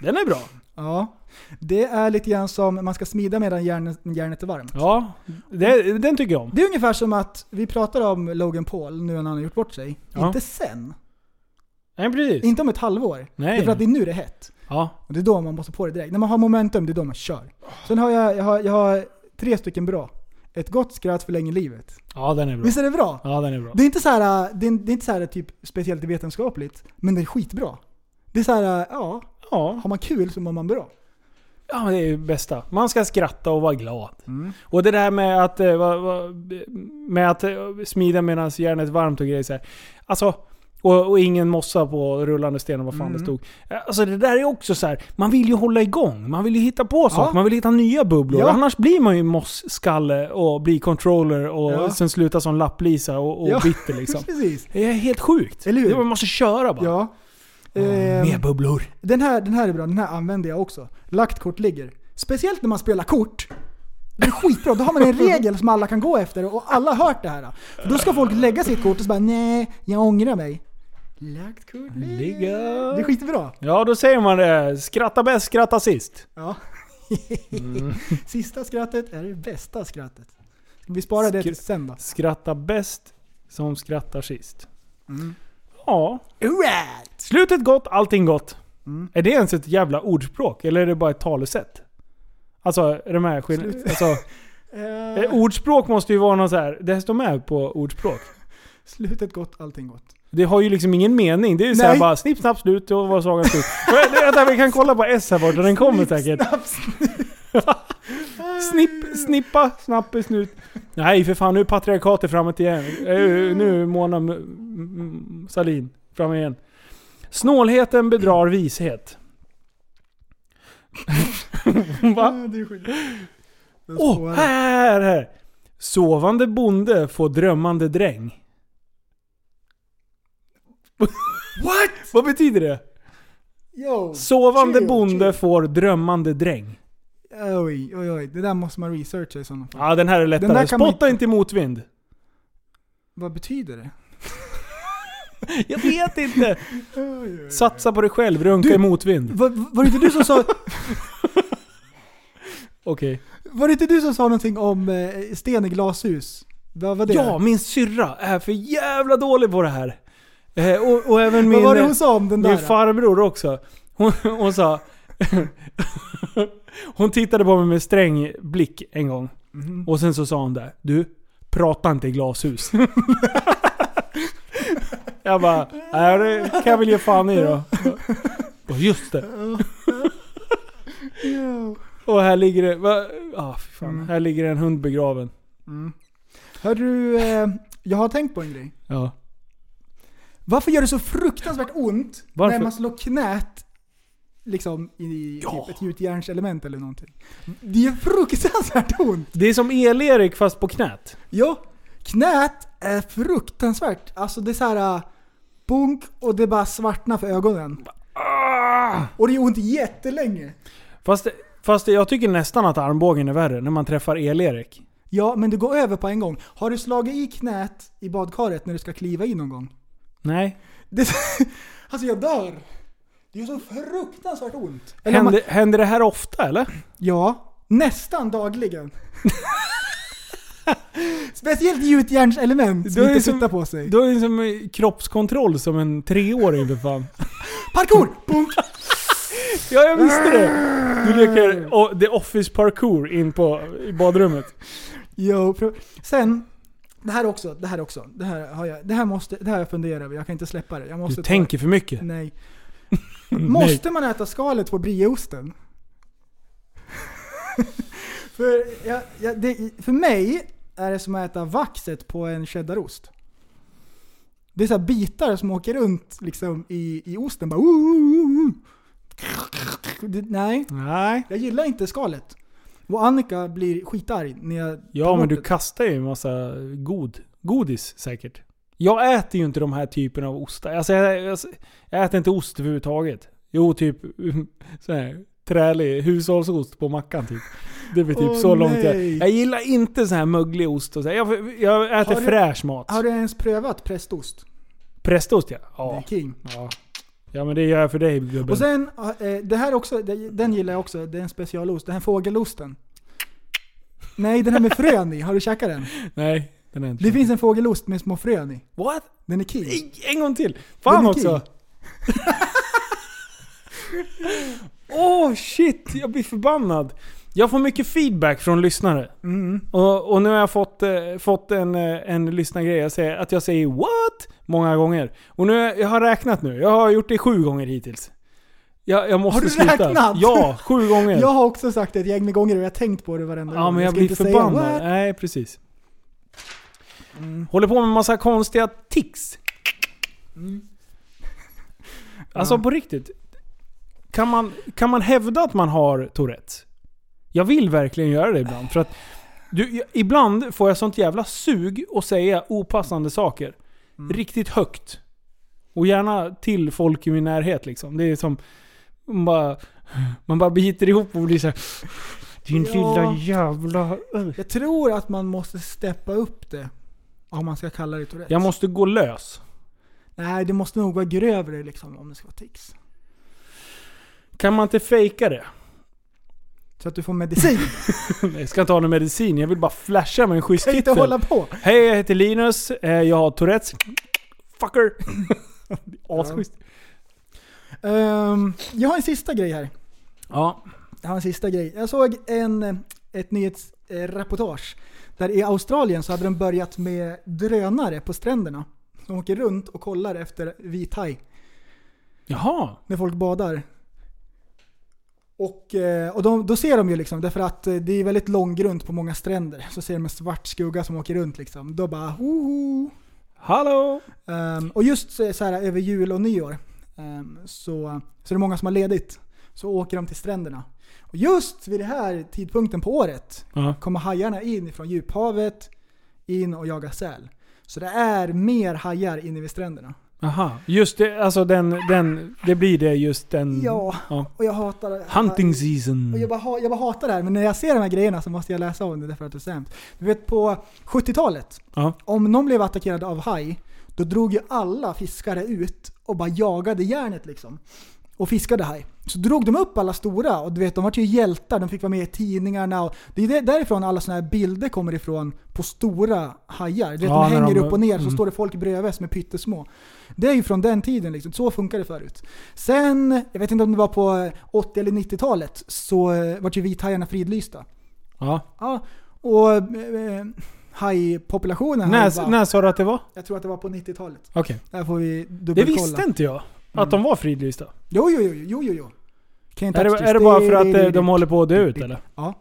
Den är bra. Ja. Det är lite grann som man ska smida medan järnet, järnet är varmt. Ja, det, den tycker jag om. Det är ungefär som att vi pratar om Logan Paul nu när han har gjort bort sig. Ja. Inte sen. Nej, precis. Inte om ett halvår. Nej. Det är för att det är nu det är hett. Ja. Och det är då man måste på det direkt. När man har momentum, det är då man kör. Sen har jag, jag, har, jag har tre stycken bra. Ett gott skratt förlänger livet. ja, den är bra. Visst är det bra? Ja, den är bra. Det är inte så här, det är, det är inte så här typ speciellt vetenskapligt, men det är skitbra. Det är så här, ja, Ja, har man kul så mår man bra. ja det är ju bästa. Man ska skratta och vara glad. Och det där med att, va, med att smida medan järnet är varmt och grejer så här. Alltså, och, och ingen mossa på rullande sten och vad fan det stod. Alltså det där är också så här. man vill ju hålla igång. Man vill ju hitta på saker. Man vill hitta nya bubblor. Ja. Annars blir man ju mossskalle och blir controller och Ja. sen slutar som lapplisa och, och Ja. bitter liksom. *laughs* Precis. Det är helt sjukt. Eller hur? Man måste köra bara. Ja. Ehm, mer bubblor. den, här, den här är bra, den här använder jag också. Lagt kort ligger. Speciellt när man spelar kort. Det är skitbra, då har man en *laughs* regel som alla kan gå efter och alla har hört det här. För då ska folk lägga sitt kort och så bara nej, jag ångrar mig. Lagt kort. Ligga. Det är skitbra. Ja, då säger man det. Skratta bäst, skratta sist. Ja. *laughs* Sista skrattet är det bästa skrattet. Vi sparar det Skr- till sen då. Skratta bäst som skrattar sist. Mm. Ja. Alright! Slutet gott, allting gott. Mm. Är det ens ett jävla ordspråk? Eller är det bara ett talesätt? Alltså, de här skill- Slut- alltså, *laughs* Eh, eh, Ordspråk måste ju vara någon så här. det står med på ordspråk. *laughs* slutet gott, allting gott. Det har ju liksom ingen mening. Det är ju såhär bara snipp, snapp, slut och var sagan slut. *laughs* Vänta, vi kan kolla på S här borta, den kommer säkert. Snipp, snippa, snappe, snut. Nej för fan, nu är patriarkatet framåt igen. Eh, Nu är Mona Salin framme igen. Snålheten bedrar vishet. *laughs* Va? Åh, spårar. här, här! Sovande bonde får drömmande dräng. What? *laughs* Vad betyder det? Yo, Sovande chill, bonde chill. får drömmande dräng. Oj, oj, oj. Det där måste man researcha i sådana fall. Ja, den här är lättare. där kan man Spotta inte- inte i motvind. Vad betyder det? *laughs* Jag vet inte. *laughs* Satsa på dig själv, runka Du- i motvind. Var, var det inte du som sa, Okej. var det inte du som sa någonting om eh, sten i glashus? Vad var det? Ja, min syrra är för jävla dålig på det här. Eh, och, och även min... Vad var det eh, hon sa om den där? Min farbror också. Hon, hon sa... *laughs* hon tittade på mig med sträng blick en gång. Mhm. Och sen så sa hon där. Du, prata inte i glashus. *laughs* jag bara, nej det kan jag väl ge fan i då. *laughs* Och just det. Och här ligger det... Va? Ah, fan. Mm. Här ligger en hund begraven. Mm. Hör du, eh, jag har tänkt på en grej. Ja. Varför gör det så fruktansvärt ont Varför? när man slår knät liksom i Ja. typ ett gjutjärnselement eller någonting? Det gör fruktansvärt ont! Det är som El-Erik fast på knät. Ja, knät är fruktansvärt. Alltså det är så här äh, bunk och det bara svartnar för ögonen. Ah! Och det gör ont jättelänge. Fast, fast jag tycker nästan att armbågen är värre när man träffar El-Erik. Ja, men det går över på en gång. Har du slagit i knät i badkaret när du ska kliva in någon gång? Nej. Det, *laughs* alltså jag dör. Det gör så fruktansvärt ont. Eller om man- Händer, händer det här ofta eller? Ja, nästan dagligen. *laughs* Speciellt gjutjärnselement som inte som- flyttar på sig. Du har ju som kroppskontroll som en treåring för fan. Parkour! Bunk! *laughs* Ja, jag visste det! Du leker The Office Parkour in på i badrummet. Jo, sen, det här också, det här också. Det här har jag, det här måste, det här jag funderat över. Jag kan inte släppa det. Jag måste Du ta- tänker för mycket. Nej. *laughs* Måste man äta skalet på brieosten? *laughs* för, jag, jag, det, för mig är det som att äta vaxet på en cheddarost. Det är så bitar som åker runt liksom i, i osten. Bara, "Ooh, ooh, ooh." det, nej, Nej. jag gillar inte skalet. Och Annika blir skitarg när jag Ja men du det. kastar ju en massa god, godis säkert. Jag äter ju inte de här typerna av ostar. Alltså jag, jag, jag äter inte ost överhuvudtaget. Jo, typ *laughs* så här, trälig hushållsost på mackan typ. Det väl typ Åh, så långt jag... Jag gillar inte så här möglig ost och så. Jag, jag äter Har du- fräsch mat. Har du ens prövat prästost? Prästost ja. Det Ja. är king. ja. Ja men det gör jag för dig gubben. Och sen, eh, det här också, den gillar jag också. Det är en specialost. Den här fågelosten. Nej, den här med frön i. Har du käkat den? Nej, den är inte Det finns en fågelost med små frön i. What? Den är. Nej, En gång till! Fan också! *laughs* Åh oh, shit, jag blir förbannad. Jag får mycket feedback från lyssnare. Mm. Och, och nu har jag fått, eh, fått en, eh, en lyssnargrej. Jag säger, att jag säger 'What?' Många gånger. Och nu, jag har räknat nu. Jag har gjort det sju gånger hittills. Jag, jag måste Har du sluta. räknat? Ja, sju gånger. *laughs* Jag har också sagt det ett gäng med gånger och jag har tänkt på det varenda ja gång. men jag ska blir förbannad. Nej, precis. Mm. Håller på med massa konstiga tics. *laughs* Alltså Ja. på riktigt. Kan man, kan man hävda att man har Tourettes? Jag vill verkligen göra det ibland. För att du, jag- ibland får jag sånt jävla sug att säga opassande saker. Mm. Riktigt högt. Och gärna till folk i min närhet liksom. Det är som... Man bara, man bara biter ihop och blir såhär... Din Ja. lilla jävla... Jag tror att man måste steppa upp det. Om man ska kalla det Tourettes. Jag måste gå lös. Nej, det måste nog vara grövre liksom om det ska vara tics. Kan man inte fejka det? Så att du får medicin. *laughs* Nej, jag ska inte ha någon medicin. Jag vill bara flasha med en schysst kan inte titel. hålla på. Hej, jag heter Linus. Eh, Jag har Tourettes. Fucker. *laughs* Asschysst. Ehm, jag har en sista grej här. Ja. Jag har en sista grej. Jag såg en, ett nyhetsreportage. Där i Australien så hade de börjat med drönare på stränderna. De åker runt och kollar efter vithaj Jaha. när folk badar. Och, eh, och de, då ser de ju liksom, därför att eh, det är väldigt långgrunt på många stränder. Så ser de en svart skugga som åker runt liksom. Då bara hoho. Hallå. Ehm, och just så, här över jul och nyår ehm, så, så är det många som har ledigt. Så åker de till stränderna. Och just vid den här tidpunkten på året Ja. kommer hajarna in från djuphavet in och jagar säl. Så det är mer hajar inne vid stränderna. Aha. Just det, alltså den, den, det blir det just den... Ja, ja. och jag hatar det. Hunting Och season. jag, bara, jag bara hatar det här, men när jag ser de här grejerna så måste jag läsa om det därför att det är sämst. Du vet på 70-talet, Ja. om någon blev attackerad av haj, då drog ju alla fiskare ut och bara jagade järnet liksom. Och fiskade haj. Så drog de upp alla stora och du vet, de var ju hjältar, de fick vara med i tidningarna och det är där- därifrån alla sådana här bilder kommer ifrån på stora hajar. Du vet, Ja, de hänger de- upp och ner så mm. står det folk bredvid som är pyttesmå. Det är ju från den tiden liksom, så funkar det förut. Sen, jag vet inte om det var på 80 eller 90-talet, så eh, vart ju vithajarna fridlysta. ja. Ja, och eh, hajpopulationen har ju När, bara, när sa du att det var? Jag tror att det var på 90-talet. Okej. Vi Det visste inte jag. Att Mm. de var fridlysta. Jo, jo, jo, jo, jo, jo. Can't Är det, är det bara för att Det- eh, de håller på att dö ut eller? Ja.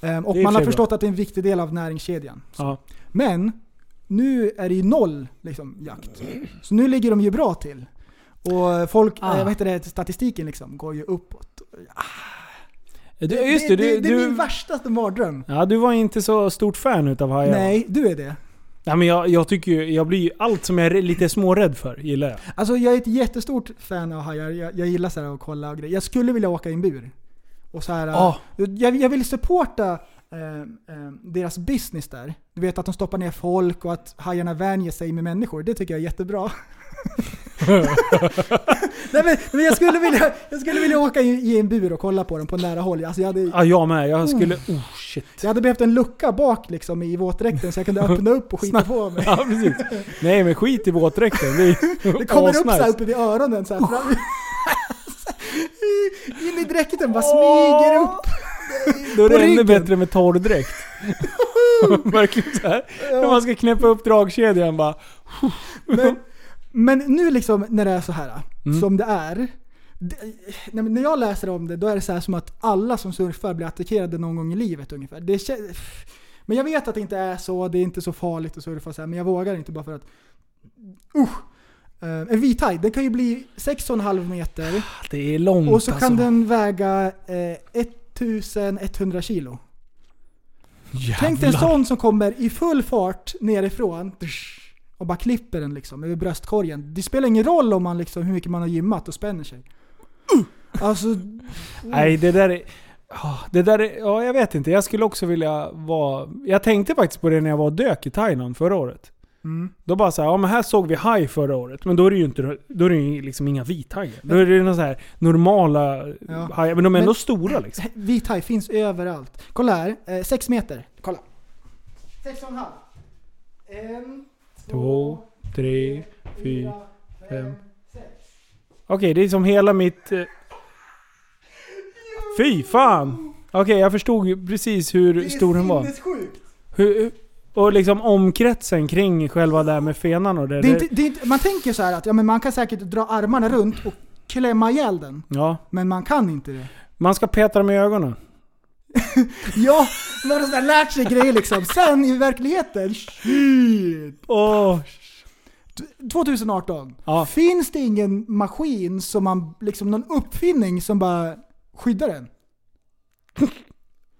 Ehm, och man har förstått att det är en viktig del av näringskedjan. Ja. Men, nu är det ju noll liksom, jakt. Så nu ligger de ju bra till. Och folk, Ah. eh, vad heter det, statistiken liksom går ju uppåt. Du, just det, det, du, det är min värsta mardröm. ja, du var inte så stort fan utav hajar. Nej, du är det. Ja, men jag, jag tycker ju, jag blir ju, allt som jag är lite smårädd för gillar jag. Alltså jag är ett jättestort fan av hajar. Jag, jag gillar så här att kolla och grejer. Jag skulle vilja åka i en bur. Och så här, Ja. jag, jag vill supporta eh, eh, deras business där. Du vet att de stoppar ner folk och att hajarna vänjer sig med människor. Det tycker jag är jättebra. *laughs* Nej, men, men jag, skulle vilja, jag skulle vilja åka i, en bur och kolla på dem på nära håll. Alltså jag, hade, Ja, jag med. Jag skulle... Oh shit. jag hade behövt en lucka bak liksom, i våtdräkten så jag kunde öppna upp och skita på mig. Ja, precis. Nej, men skit i våtdräkten. Det, Det kommer upp asnice. så här uppe vid öronen så här fram. *laughs* In i dräkten, bara smyger upp. Då är det ännu bättre med torrdräkt. *laughs* *laughs* Verkligen så här. När man ska knäppa upp dragkedjan bara... Men, men nu liksom när det är så här Mm. som det är. Det, när jag läser om det, då är det så här som att alla som surfar blir attackerade någon gång i livet ungefär. Det men jag vet att det inte är så, det är inte så farligt att surfa så här, men jag vågar inte bara för att... Usch! Eh, en vithaj, den kan ju bli 6,5 meter Det är långt och så alltså. kan den väga eh, 1100 kilo. Tänk dig en Jävlar. sån som kommer i full fart nerifrån och bara klipper den liksom över bröstkorgen. Det spelar ingen roll om man liksom, hur mycket man har gymmat och spänner sig. Alltså, Nej, det där är... Det där är, ja, jag vet inte. Jag skulle också vilja vara... Jag tänkte faktiskt på det när jag var och dök i Thailand förra året. mm. Då bara såhär, ja men här såg vi haj förra året. Men då är det ju inte, då är det ju liksom inga vithajar. Då är det ju några så här normala Ja. hajar. Men de är ändå Men- stora liksom. *laughs* Vit haj finns överallt. Kolla här, eh, sex meter. Kolla. Sex och en halv. En, Två, tre, fyra, fem. sex. Okej, det är som hela mitt... Eh... Fy fan! Okej, jag förstod precis hur stor den var. sinnessjukt. Hur, och liksom omkretsen kring själva där med fenan och det. Det är inte, det är inte, man tänker så här att ja, men man kan säkert dra armarna runt och klämma ihjäl den. Ja. Men man kan inte det. Man ska peta dem i ögonen. *laughs* Ja, man har så här lärt sig grejer liksom. Sen i verkligheten, shit. Åh! 2018. Ja. Finns det ingen maskin som man, liksom någon uppfinning som bara skyddar den?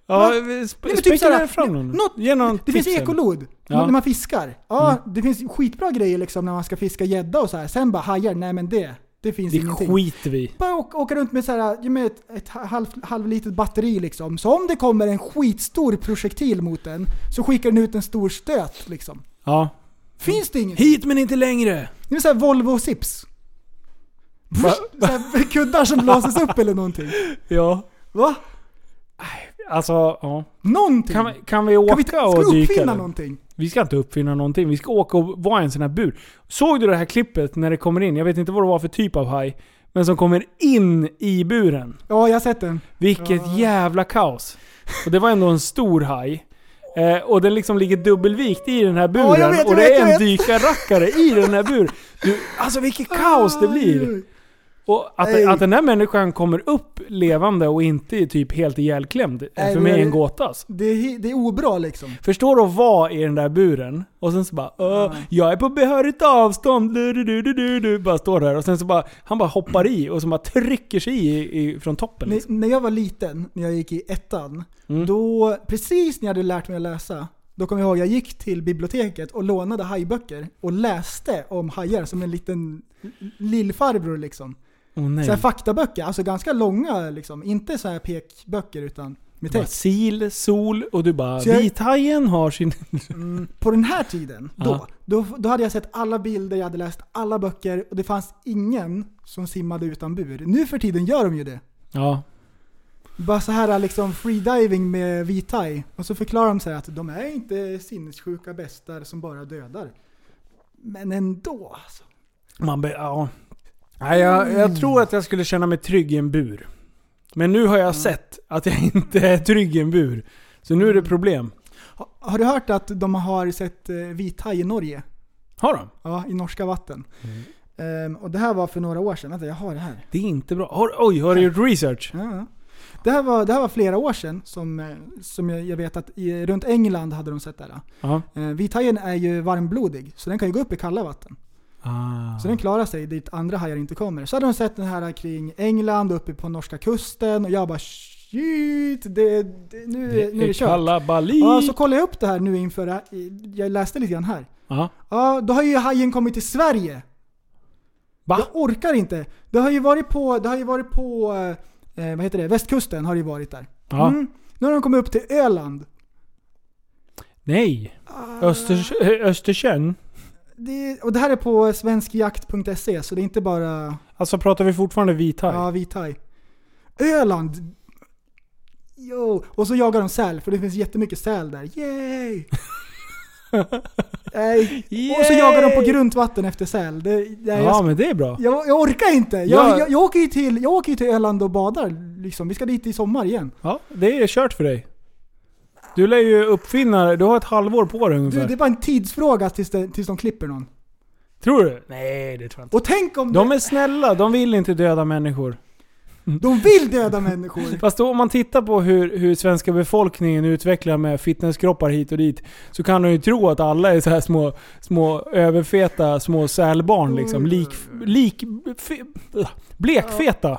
Ja, sp- Nej, typ såhär, fram någon. något- Ge någon Det finns tipsen. ekolod, Ja. när man fiskar. Ja, Mm. det finns skitbra grejer liksom när man ska fiska gädda och så här. Sen bara hajar, nej men det, det finns Det ingenting. skiter vi. Bara åka, åka runt med, så här, med ett, ett halv, halvlitet batteri liksom. Så om det kommer en skitstor projektil mot den, så skickar den ut en stor stöt liksom. Ja. Finns det inget? Hit men inte längre! Det är så här Volvo Sips. *laughs* Så här, kuddar som blåses upp eller någonting. *laughs* Ja. Va? Alltså, ja. Någonting? Kan, vi- kan vi åka Kan vi, ska och vi dyka? uppfinna eller? någonting? Vi ska inte uppfinna någonting. Vi ska åka och vara i en sån här bur. Såg du det här klippet när det kommer in? Jag vet inte vad det var för typ av haj. Men som kommer in i buren. Ja, jag har sett den. Vilket jävla kaos. Och det var ändå en stor haj. Eh, och den liksom ligger dubbelvikt i den här buren. Ja, vet, och det vet, är en dykarrackare i den här buren. Du, alltså vilket kaos det blir. Och att, att den här människan kommer upp levande och inte är typ helt ihjälklämd. är Nej, för mig jag- en gåta alltså. Det är, det är obra liksom. Förstår du att vara i den där buren och sen så bara "Åh, Jag är på behörigt avstånd, du, du, du, du, du, du, bara står där och sen så bara Han bara hoppar i och så bara trycker sig i, i från toppen När, liksom. när jag var liten, när jag gick i ettan, Mm. då, precis när jag hade lärt mig att läsa, då kommer jag ihåg jag gick till biblioteket och lånade hajböcker och läste om hajar som en liten lillfarbror liksom. Åh nej. Så faktaböcker, alltså ganska långa liksom. Inte så här pekböcker utan med text. sil, sol och du bara jag- Vithajen har sin... Mm, på den här tiden, *laughs* då, då, då hade jag sett alla bilder, jag hade läst alla böcker och det fanns ingen som simmade utan bur. Nu för tiden gör de ju det. Ja. Bara så här liksom freediving med vithaj. Och så förklarar de så att de är inte sinnessjuka bestar som bara dödar. Men ändå alltså. Man be, ja. Nej, jag, jag tror att jag skulle känna mig trygg i en bur. Men nu har jag sett att jag *laughs* inte är trygg i en bur. Så nu är det problem. Ha, har du hört att de har sett eh, vithaj i Norge? Har de? Ja, i norska vatten. Ehm, och det här var för några år sedan. Vänta, jag har det här. Det är inte bra. Har, oj, har du gjort research? Ja, ja. Det, här var, det här var flera år sedan som, eh, som jag, jag vet att i, runt England hade de sett det här. Ja. Eh, vithajen är ju varmblodig, så den kan ju gå upp i kalla vatten. Ah. Så den klarar sig dit andra hajar inte kommer. Så hade de sett den här kring England, uppe på norska kusten och jag bara shit, det, det, nu, det nu är det kört. kalabalik. Ja, så kollade jag upp det här nu inför, jag läste lite grann här. Ja. Ja, då har ju hajen kommit till Sverige. Va? Jag orkar inte. Det har ju varit på, det har ju varit på, eh, vad heter det, västkusten har det ju varit där. Ja. Mm. Nu har de kommit upp till Öland. Nej. Ah. Östers Östersjön. Det, och det här är på svenskjakt.se, så det är inte bara Alltså pratar vi fortfarande vithaj? Ja, vithaj. Öland! Jo, och så jagar de säl, för det finns jättemycket säl där. Yay! *laughs* Nej. Och så jagar de på grunt vatten efter säl. Det, Ja, jag, men det är bra. jag, jag orkar inte. Jag, Ja. jag, jag, åker ju till, jag åker till Öland och badar. Liksom. Vi ska dit i sommar igen. Ja, det är kört för dig. Du lär ju uppfinna, du har ett halvår på dig Du, ungefär. det är bara en tidsfråga tills, det, tills de klipper någon. Tror du? Nej, det tror jag inte. Och tänk om De de, är snälla, de vill inte döda människor. de vill döda människor! *laughs* Fast då, om man tittar på hur, hur svenska befolkningen utvecklar med fitnesskroppar hit och dit, så kan de ju tro att alla är så här små, små överfeta små sälbarn liksom. Lik, lik, fe, blekfeta,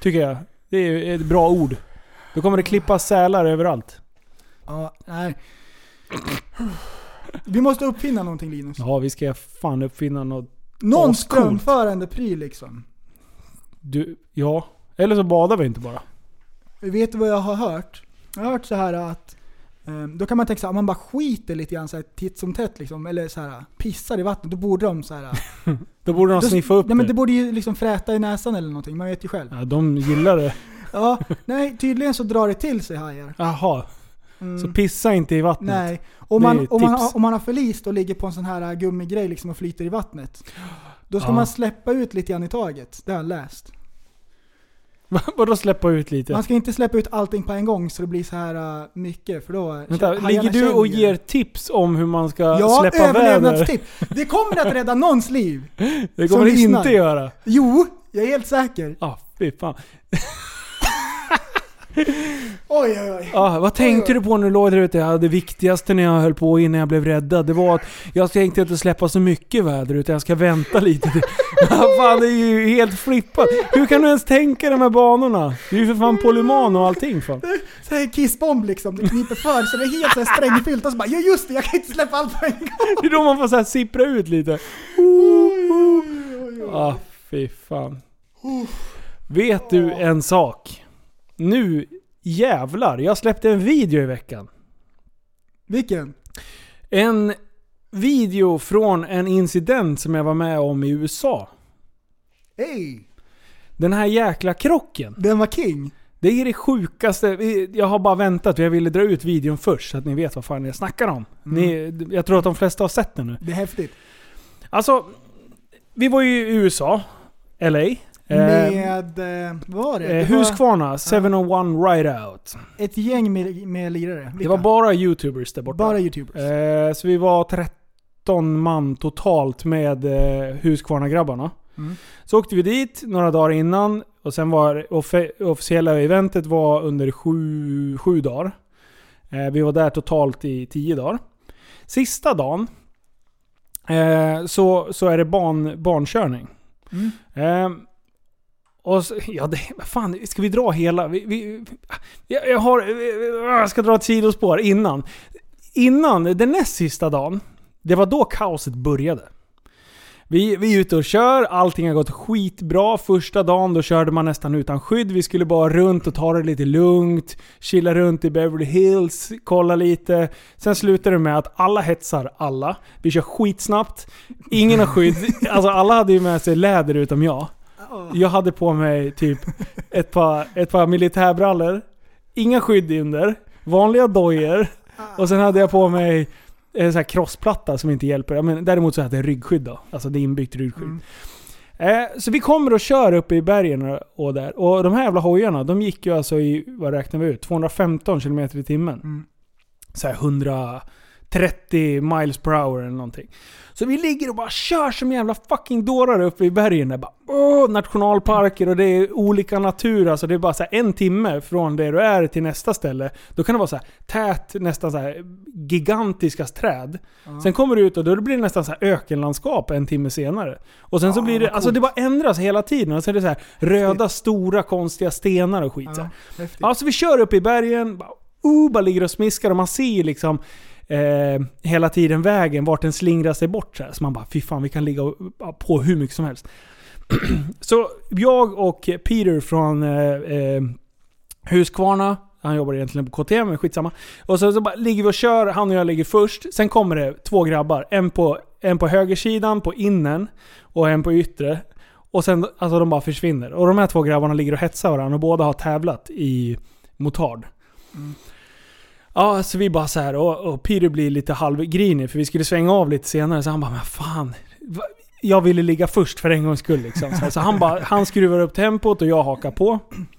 tycker jag. Det är ett bra ord. Då kommer det klippa sälar överallt. Ja, nej. Vi måste uppfinna någonting Linus. Ja, vi ska fan uppfinna något. Någon ascoolt. strömförande pryl liksom. Du, ja. Eller så badar vi inte bara. Vet du vad jag har hört? Jag har hört så här att eh, då kan man tänka här, om man bara skiter lite grann så här, titt som tätt liksom, eller så här, pissar i vattnet, då borde de så här. *laughs* Då borde de då, sniffa upp nej, men det. det borde ju liksom fräta i näsan eller någonting, man vet ju själv. Ja, de gillar det. *laughs* Ja, nej tydligen så drar det till sig hajar. Jaha. Mm. Så pissa inte i vattnet. Nej, om man, om, man, om man har förlist och ligger på en sån här äh, gummigrej liksom och flyter i vattnet. Då ska Ja. man släppa ut lite grann i taget. Det har jag läst. Vadå släppa ut lite? Man ska inte släppa ut allting på en gång så det blir så här äh, mycket för då... Vänta, ligger du och ger tips om hur man ska Ja, släppa väder? överlevnadstips! Det kommer att rädda någons liv! *laughs* Det kommer det lyssnar. inte göra. Jo, jag är helt säker. Ah, fy fan. Oj, oj, oj. Ah, vad tänkte du på när du låg där ute? Ja, det viktigaste när jag höll på innan jag blev räddad, det var att jag tänkte inte släppa så mycket väder utan jag ska vänta lite. *laughs* Fan, det är ju helt flippat. Hur kan du ens tänka de här banorna? Du är ju för fan polyman och allting fan. Så här kissbomb liksom, det kniper för så det är helt så här strängfyllt och så bara ja just det, jag kan inte släppa allt på en gång. *laughs* Det är då man får så här sippra ut lite. Ah, fy fan. Vet du en sak? Nu jävlar, jag släppte en video i veckan. Vilken? En video från en incident som jag var med om i USA. Hej! Den här jäkla krocken. Den var king. Det är det sjukaste. Jag har bara väntat jag ville dra ut videon först så att ni vet vad fan jag snackar om. Ni, jag tror att de flesta har sett den nu. Det är häftigt. Alltså, vi var ju i USA. LA. Eh, Med, eh, vad var det? eh, det var Husqvarna, 701 Ride Out. ett gäng med, med lirare. Det Vilka? var bara YouTubers där borta. Bara youtubers. Eh, så vi var 13 man totalt med eh, Husqvarna-grabbarna. Mm. Så åkte vi dit några dagar innan och sen var offe- officiella eventet var under sju, sju dagar. Eh, vi var där totalt i tio dagar. Sista dagen eh, så, så är det barn, barnkörning. Mm. Eh, och så, *laughs* ja, det, fan, ska vi dra hela? Vi, vi, jag, jag, har, jag ska dra ett sidospår innan. Innan, den näst sista dagen, det var då kaoset började. Vi, vi är ute och kör, allting har gått skitbra. Första dagen då körde man nästan utan skydd. Vi skulle bara runt och ta det lite lugnt. Chilla runt i Beverly Hills, kolla lite. Sen slutar det med att alla hetsar alla. Vi kör skitsnabbt. Ingen har skydd. *laughs* Alltså alla hade ju med sig läder utom jag. *laughs* Jag hade på mig typ ett par, ett par militärbrallor. Inga skydd under. Vanliga dojor. Och sen hade jag på mig en sån här crossplatta som inte hjälper. Men däremot så hade jag ryggskydd då. Alltså det är inbyggt ryggskydd. Mm. Eh, så vi kommer och kör uppe i bergen och, där. Och de här jävla hojarna, de gick ju alltså i, vad räknar vi ut? 215 km i timmen. Mm. Så här 130 miles per hour eller någonting. Så vi ligger och bara kör som jävla fucking dårar uppe i bergen där. Bara, åh, nationalparker och det är olika natur. Alltså det är bara så en timme från där du är till nästa ställe. Då kan det vara så här tät, nästan så här gigantiska träd. Sen kommer du ut och då blir det nästan så här ökenlandskap en timme senare. Och sen så Ja, blir det, alltså det bara ändras hela tiden. Och så är det så här röda, stora, konstiga stenar och skit. Ja, så vi kör upp i bergen, bara, uh, bara ligger och smiskar och man ser liksom eh, hela tiden vägen, vart den slingrar sig bort. Så, här. så man bara, fy fan vi kan ligga på hur mycket som helst. *clears throat* så jag och Peter från eh, eh, Huskvarna, han jobbar egentligen på KTM, men skitsamma. Och så, så bara ligger vi och kör, han och jag ligger först. Sen kommer det två grabbar. En på, en på högersidan, på innen, och en på yttre. Och sen, alltså de bara försvinner. Och de här två grabbarna ligger och hetsar varandra och båda har tävlat i motard. Mm. Ja, så vi bara så här och, och Peter blir lite halvgrinig för vi skulle svänga av lite senare. Så han bara, men fan. Jag ville ligga först för en gångs skull liksom. Så, här, så han, bara, han skruvar upp tempot och jag hakar på.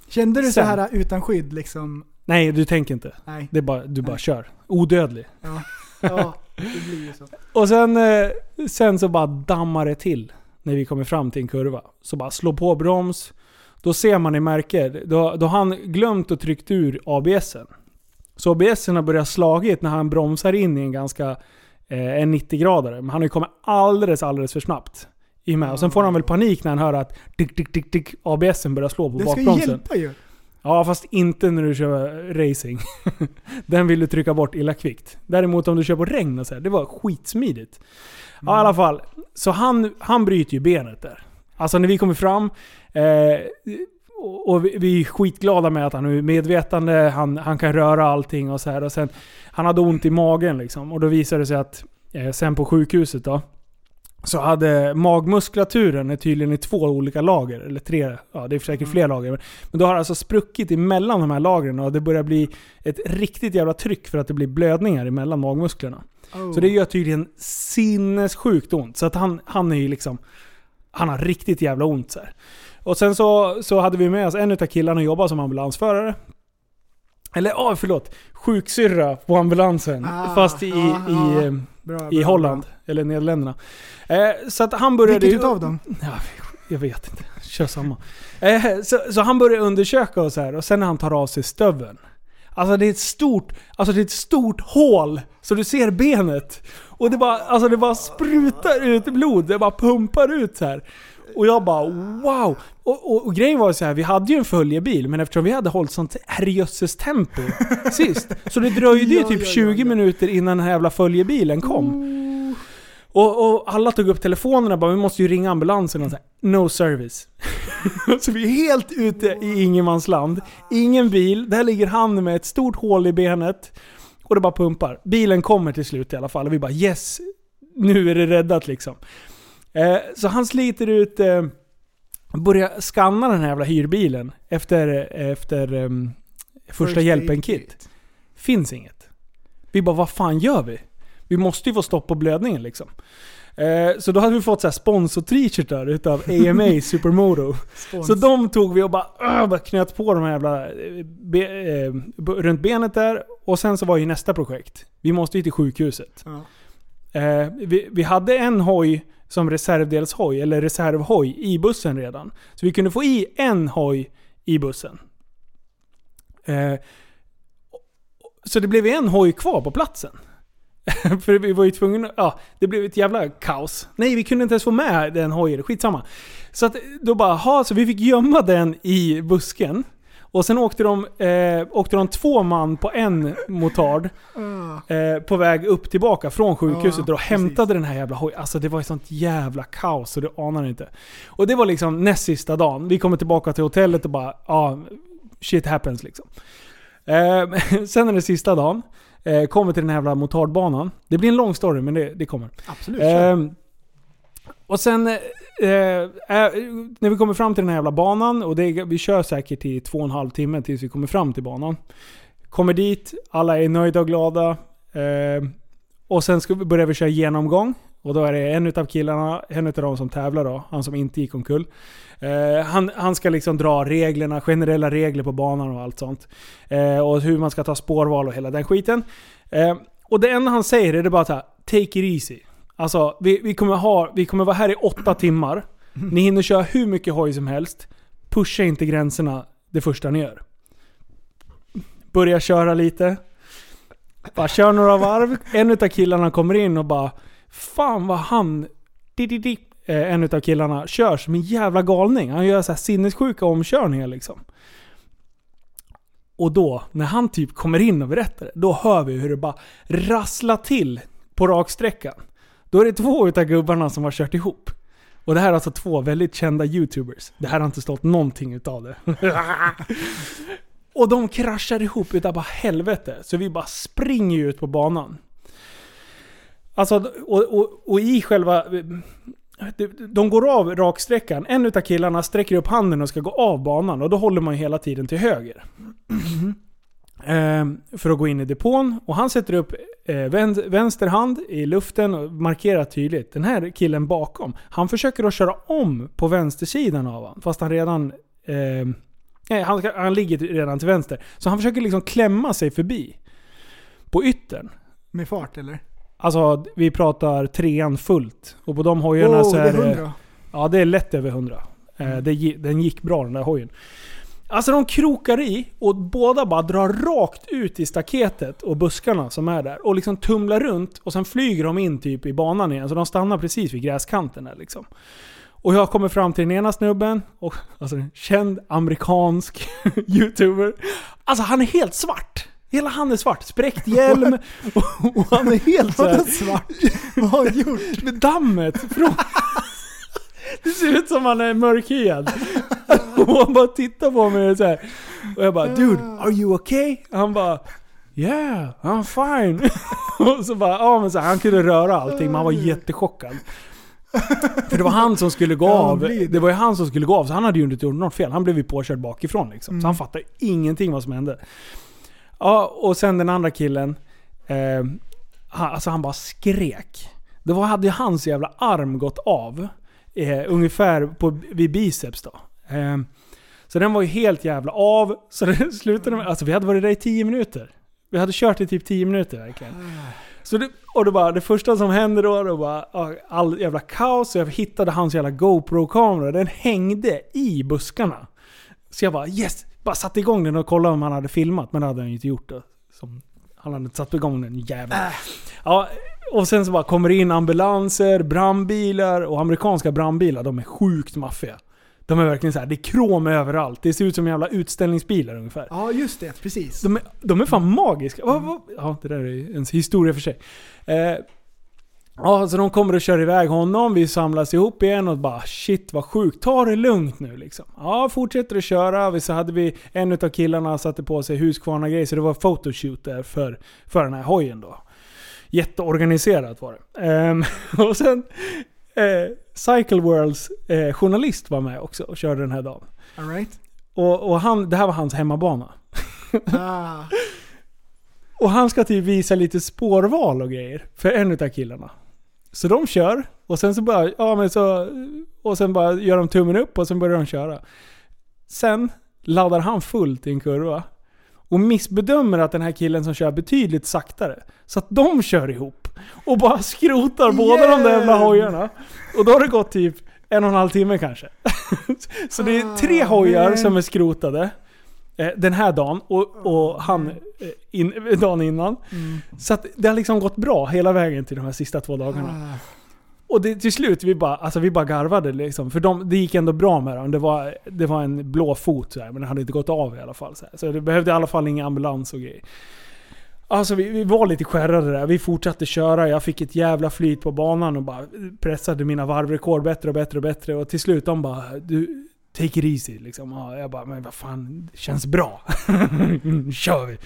Kände du så Sen. här utan skydd liksom? Nej, du tänker inte. Nej. Det är bara, du bara kör. Odödlig. Ja, ja det blir ju så. Och sen, eh, sen så bara dammar det till när vi kommer fram till en kurva. Så bara slå på broms. Då ser man i märker, då, då har han glömt att tryckt ur ABSen. Så ABSen har börjat slagit när han bromsar in i en ganska eh, en 90-gradare. Men han har ju kommit alldeles, alldeles för snabbt. I med. Och sen får han väl panik när han hör att dick, dick, dick, dick, ABSen börjar slå på Det ska ju bakbromsen. hjälpa ju. Ja, fast inte när du kör racing. *laughs* Den vill du trycka bort illa kvickt. Däremot om du kör på regn och så här, det var skitsmidigt. Ja, i alla fall. Så han, han bryter ju benet där. Alltså när vi kommer fram, eh, och vi, vi är skitglada med att han är medvetande, han, han kan röra allting och så här. Och sen, han hade ont i magen liksom. Och då visade det sig att eh, sen på sjukhuset då, så hade magmuskulaturen är tydligen i två olika lager, eller tre, ja det är säkert fler lager. Men- Men då har det alltså spruckit emellan de här lagren och det börjar bli ett riktigt jävla tryck för att det blir blödningar emellan magmusklerna. Oh. Så det gör tydligen sinnessjukt ont. Så att han, han är ju liksom, han har riktigt jävla ont så här. Och sen så, så hade vi med oss en utav killarna och jobbade som ambulansförare. Eller ja, förlåt. Sjuksyrra på ambulansen. Ah, fast i, ja, i, ja. eh, Bra, i bra, Holland. Eller Nederländerna. Eh, så att han började Vilket utav dem? Ja, jag vet inte. Kör samma. Eh, så, så han börjar undersöka så här och sen när han tar av sig stöveln. Alltså det är ett stort, alltså det är ett stort hål. Så du ser benet. Och det bara, alltså det bara sprutar ut blod. Det bara pumpar ut så här. Och jag bara wow! Och, och, och grejen var så här, vi hade ju en följebil, men eftersom vi hade hållit sånt herrejösses tempo *laughs* sist. Så det dröjde ju Ja, typ ja, ja, 20 ja. minuter innan den här jävla följebilen kom. Och, och alla tog upp telefonerna och bara vi måste ju ringa ambulansen och så här, no service. *laughs* så vi är helt ute i ingenmansland. Ingen bil, där ligger han med ett stort hål i benet. Och det bara pumpar. Bilen kommer till slut i alla fall och vi bara yes, nu är det räddat liksom. Eh, så han sliter ut, eh, börjar scanna den här jävla hyrbilen efter, efter ehm, första First hjälpen-kit. Finns inget. Vi bara, vad fan gör vi? Vi måste ju få stopp på blödningen liksom. Eh, så då hade vi fått så här sponsor-t-shirtar utav AMA *laughs* Supermoto. Så de tog vi och bara, öh, bara knöt på de här jävla eh, be, eh, runt benet där. Och sen så var ju nästa projekt. Vi måste ju till sjukhuset. Ja. Eh, vi, vi hade en hoj som reservdelshoj, eller reservhoj, i bussen redan. Så vi kunde få i en hoj i bussen. Eh, så det blev en hoj kvar på platsen. *laughs* För vi var ju tvungna, ja, det blev ett jävla kaos. Nej, vi kunde inte ens få med den hojen, skitsamma. Så att, då bara, ha, så vi fick gömma den i busken. Och sen åkte de, eh, åkte de två man på en motard Ah. eh, på väg upp tillbaka från sjukhuset Ja, och hämtade den här jävla hojen. Alltså det var ett sånt jävla kaos så du anar inte. Och det var liksom näst sista dagen. Vi kommer tillbaka till hotellet och bara, ja, shit happens liksom. Eh, *laughs* sen är det sista dagen. Eh, kommer till den här jävla motardbanan. Det blir en lång story men det, det kommer. Absolut. Ehm, och sen, eh, eh, när vi kommer fram till den här jävla banan, och det, vi kör säkert i två och en halv timme tills vi kommer fram till banan. Kommer dit, alla är nöjda och glada. Eh, och sen ska vi, börjar vi köra genomgång. Och då är det en utav killarna, en utav de som tävlar då, han som inte gick omkull. Eh, han, han ska liksom dra reglerna, generella regler på banan och allt sånt. Eh, och hur man ska ta spårval och hela den skiten. Eh, och det enda han säger är det bara så här: take it easy. Alltså, vi, vi, kommer ha, vi kommer vara här i åtta *clears throat* timmar. Ni hinner köra hur mycket hoj som helst. Pusha inte gränserna det första ni gör. Börja köra lite. Bara kör några varv. En utav killarna kommer in och bara Fan vad han... Di, di, di. Eh, En utav killarna kör som en jävla galning. Han gör så här sinnessjuka omkörningar liksom. Och då, när han typ kommer in och berättar det, då hör vi hur det bara rasslar till på raksträckan. Då är det två utav gubbarna som har kört ihop. Och det här är alltså två väldigt kända YouTubers. Det här har inte stått någonting utav det. *laughs* och de kraschar ihop utav bara helvete. Så vi bara springer ut på banan. Alltså, och, och, och i själva... de- De går av raksträckan. En utav killarna sträcker upp handen och ska gå av banan. Och då håller man ju hela tiden till höger. *clears throat* Ehm, för att gå in i depån. Och han sätter upp eh, vän- vänster hand i luften och markerar tydligt. Den här killen bakom, han försöker att köra om på vänstersidan av honom. Fast han redan... Eh, nej, han, han ligger redan till vänster. Så han försöker liksom klämma sig förbi. På yttern. Med fart eller? Alltså vi pratar trean fullt. Och på de hojarna Wow, så är är det... 100. Ja, det är lätt över 100. Eh, Mm. det, den gick bra den där hojen. Alltså de krokar i och båda bara drar rakt ut i staketet och buskarna som är där. Och liksom tumlar runt och sen flyger de in typ i banan igen. Så de stannar precis vid gräskanten där liksom. Och jag kommer fram till den ena snubben, och, alltså en känd amerikansk *laughs* youtuber. Alltså han är helt svart. Hela han är svart. Spräckt hjälm. Och, *laughs* och han är helt såhär... Svart? *laughs* Vad har han gjort? Med dammet från... Det ser ut som han är mörkhyad. Och han bara tittar på mig så här. Och jag bara 'Dude, are you okay?' Han bara 'Yeah, I'm fine' *laughs* Och så bara, ja men så här, han kunde röra allting men han var jättechockad. För det var han som skulle gå av. det. Det var ju han som skulle gå av, så han hade ju inte gjort något fel. Han blev ju påkörd bakifrån liksom. Så han fattade ingenting vad som hände. Ja, och sen den andra killen. Eh, han, alltså han bara skrek. Det var, hade ju hans jävla arm gått av. Eh, ungefär på, vid biceps då. Eh, så den var ju helt jävla av. Så *laughs* det slutade med, alltså vi hade varit där i 10 minuter. Vi hade kört i typ 10 minuter verkligen. Så det, och det, bara, det första som hände då, det var all jävla kaos. Så jag hittade hans jävla GoPro-kamera. Den hängde i buskarna. Så jag bara yes! Bara satte igång den och kollade om han hade filmat. Men det hade han ju inte gjort då. Som, han hade inte satt igång den jäveln. Ja, och sen så bara kommer det in ambulanser, brandbilar och amerikanska brandbilar. De är sjukt maffiga. De är verkligen så här, det är krom överallt. Det ser ut som jävla utställningsbilar ungefär. Ja, just det. Precis. De är, de är fan magiska. Va? Ja, det där är en historia för sig. Eh, ja, så de kommer och kör iväg honom. Vi samlas ihop igen och bara shit vad sjukt. Ta det lugnt nu liksom. Ja, fortsätter att köra. Vi- Så hade vi en av killarna satte på sig Husqvarna grejer så det var photoshoot där för, för den här hojen då. Jätteorganiserat var det. Ehm, *laughs* och sen eh, Cycle Worlds eh, journalist var med också och körde den här dagen. All right. Och, och han, det här var hans hemmabana. Ah. *laughs* Och han ska typ visa lite spårval och grejer för en utav killarna. Så de kör och sen så bara, ja men så, och sen bara gör de tummen upp och sen börjar de köra. Sen laddar han fullt i en kurva och missbedömer att den här killen som kör betydligt saktare. Så att de kör ihop och bara skrotar båda de där jävla Yeah! hojarna. Och då har det gått typ en och en halv timme kanske. *laughs* Så det är tre Ah, hojar man. som är skrotade. eh, Den här dagen och, och han eh, in, *laughs* dagen innan. Mm. Så att det har liksom gått bra hela vägen till de här sista två dagarna. Ah. Och det, till slut, vi bara, alltså vi bara garvade liksom. För de, det gick ändå bra med dem. Det var, det var en blå fot så här, men den hade inte gått av i alla fall. Så, här. så det behövde i alla fall ingen ambulans och grejer. Alltså vi, vi var lite skärrade där. Vi fortsatte köra. Jag fick ett jävla flyt på banan och bara pressade mina varvrekord bättre och bättre och bättre. Och till slut de bara du, Take it easy liksom. Och jag bara, men vad fan, det känns bra. Nu *laughs* kör vi.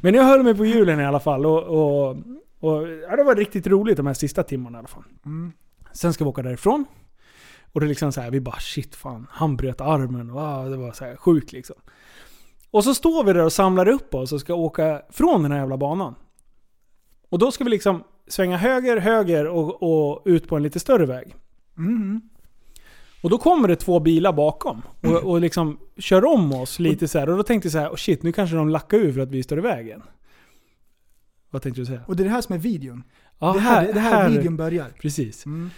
Men jag höll mig på hjulen i alla fall. Och, och, och ja, det var riktigt roligt de här sista timmarna i alla fall. Mm. Sen ska vi åka därifrån. Och det är liksom så här, vi bara shit fan, han bröt armen. Och, ah, det var så här sjukt liksom. Och så står vi där och samlar upp oss och ska åka från den här jävla banan. Och då ska vi liksom svänga höger, höger och, och ut på en lite större väg. Mm. Och då kommer det två bilar bakom och, och liksom kör om oss lite så här. Och då tänkte jag så här, oh shit nu kanske de lackar ur för att vi står i vägen. Vad tänkte du säga? Och det är det här som är videon. Ja, det, här, det här, videon börjar. Precis. Mm.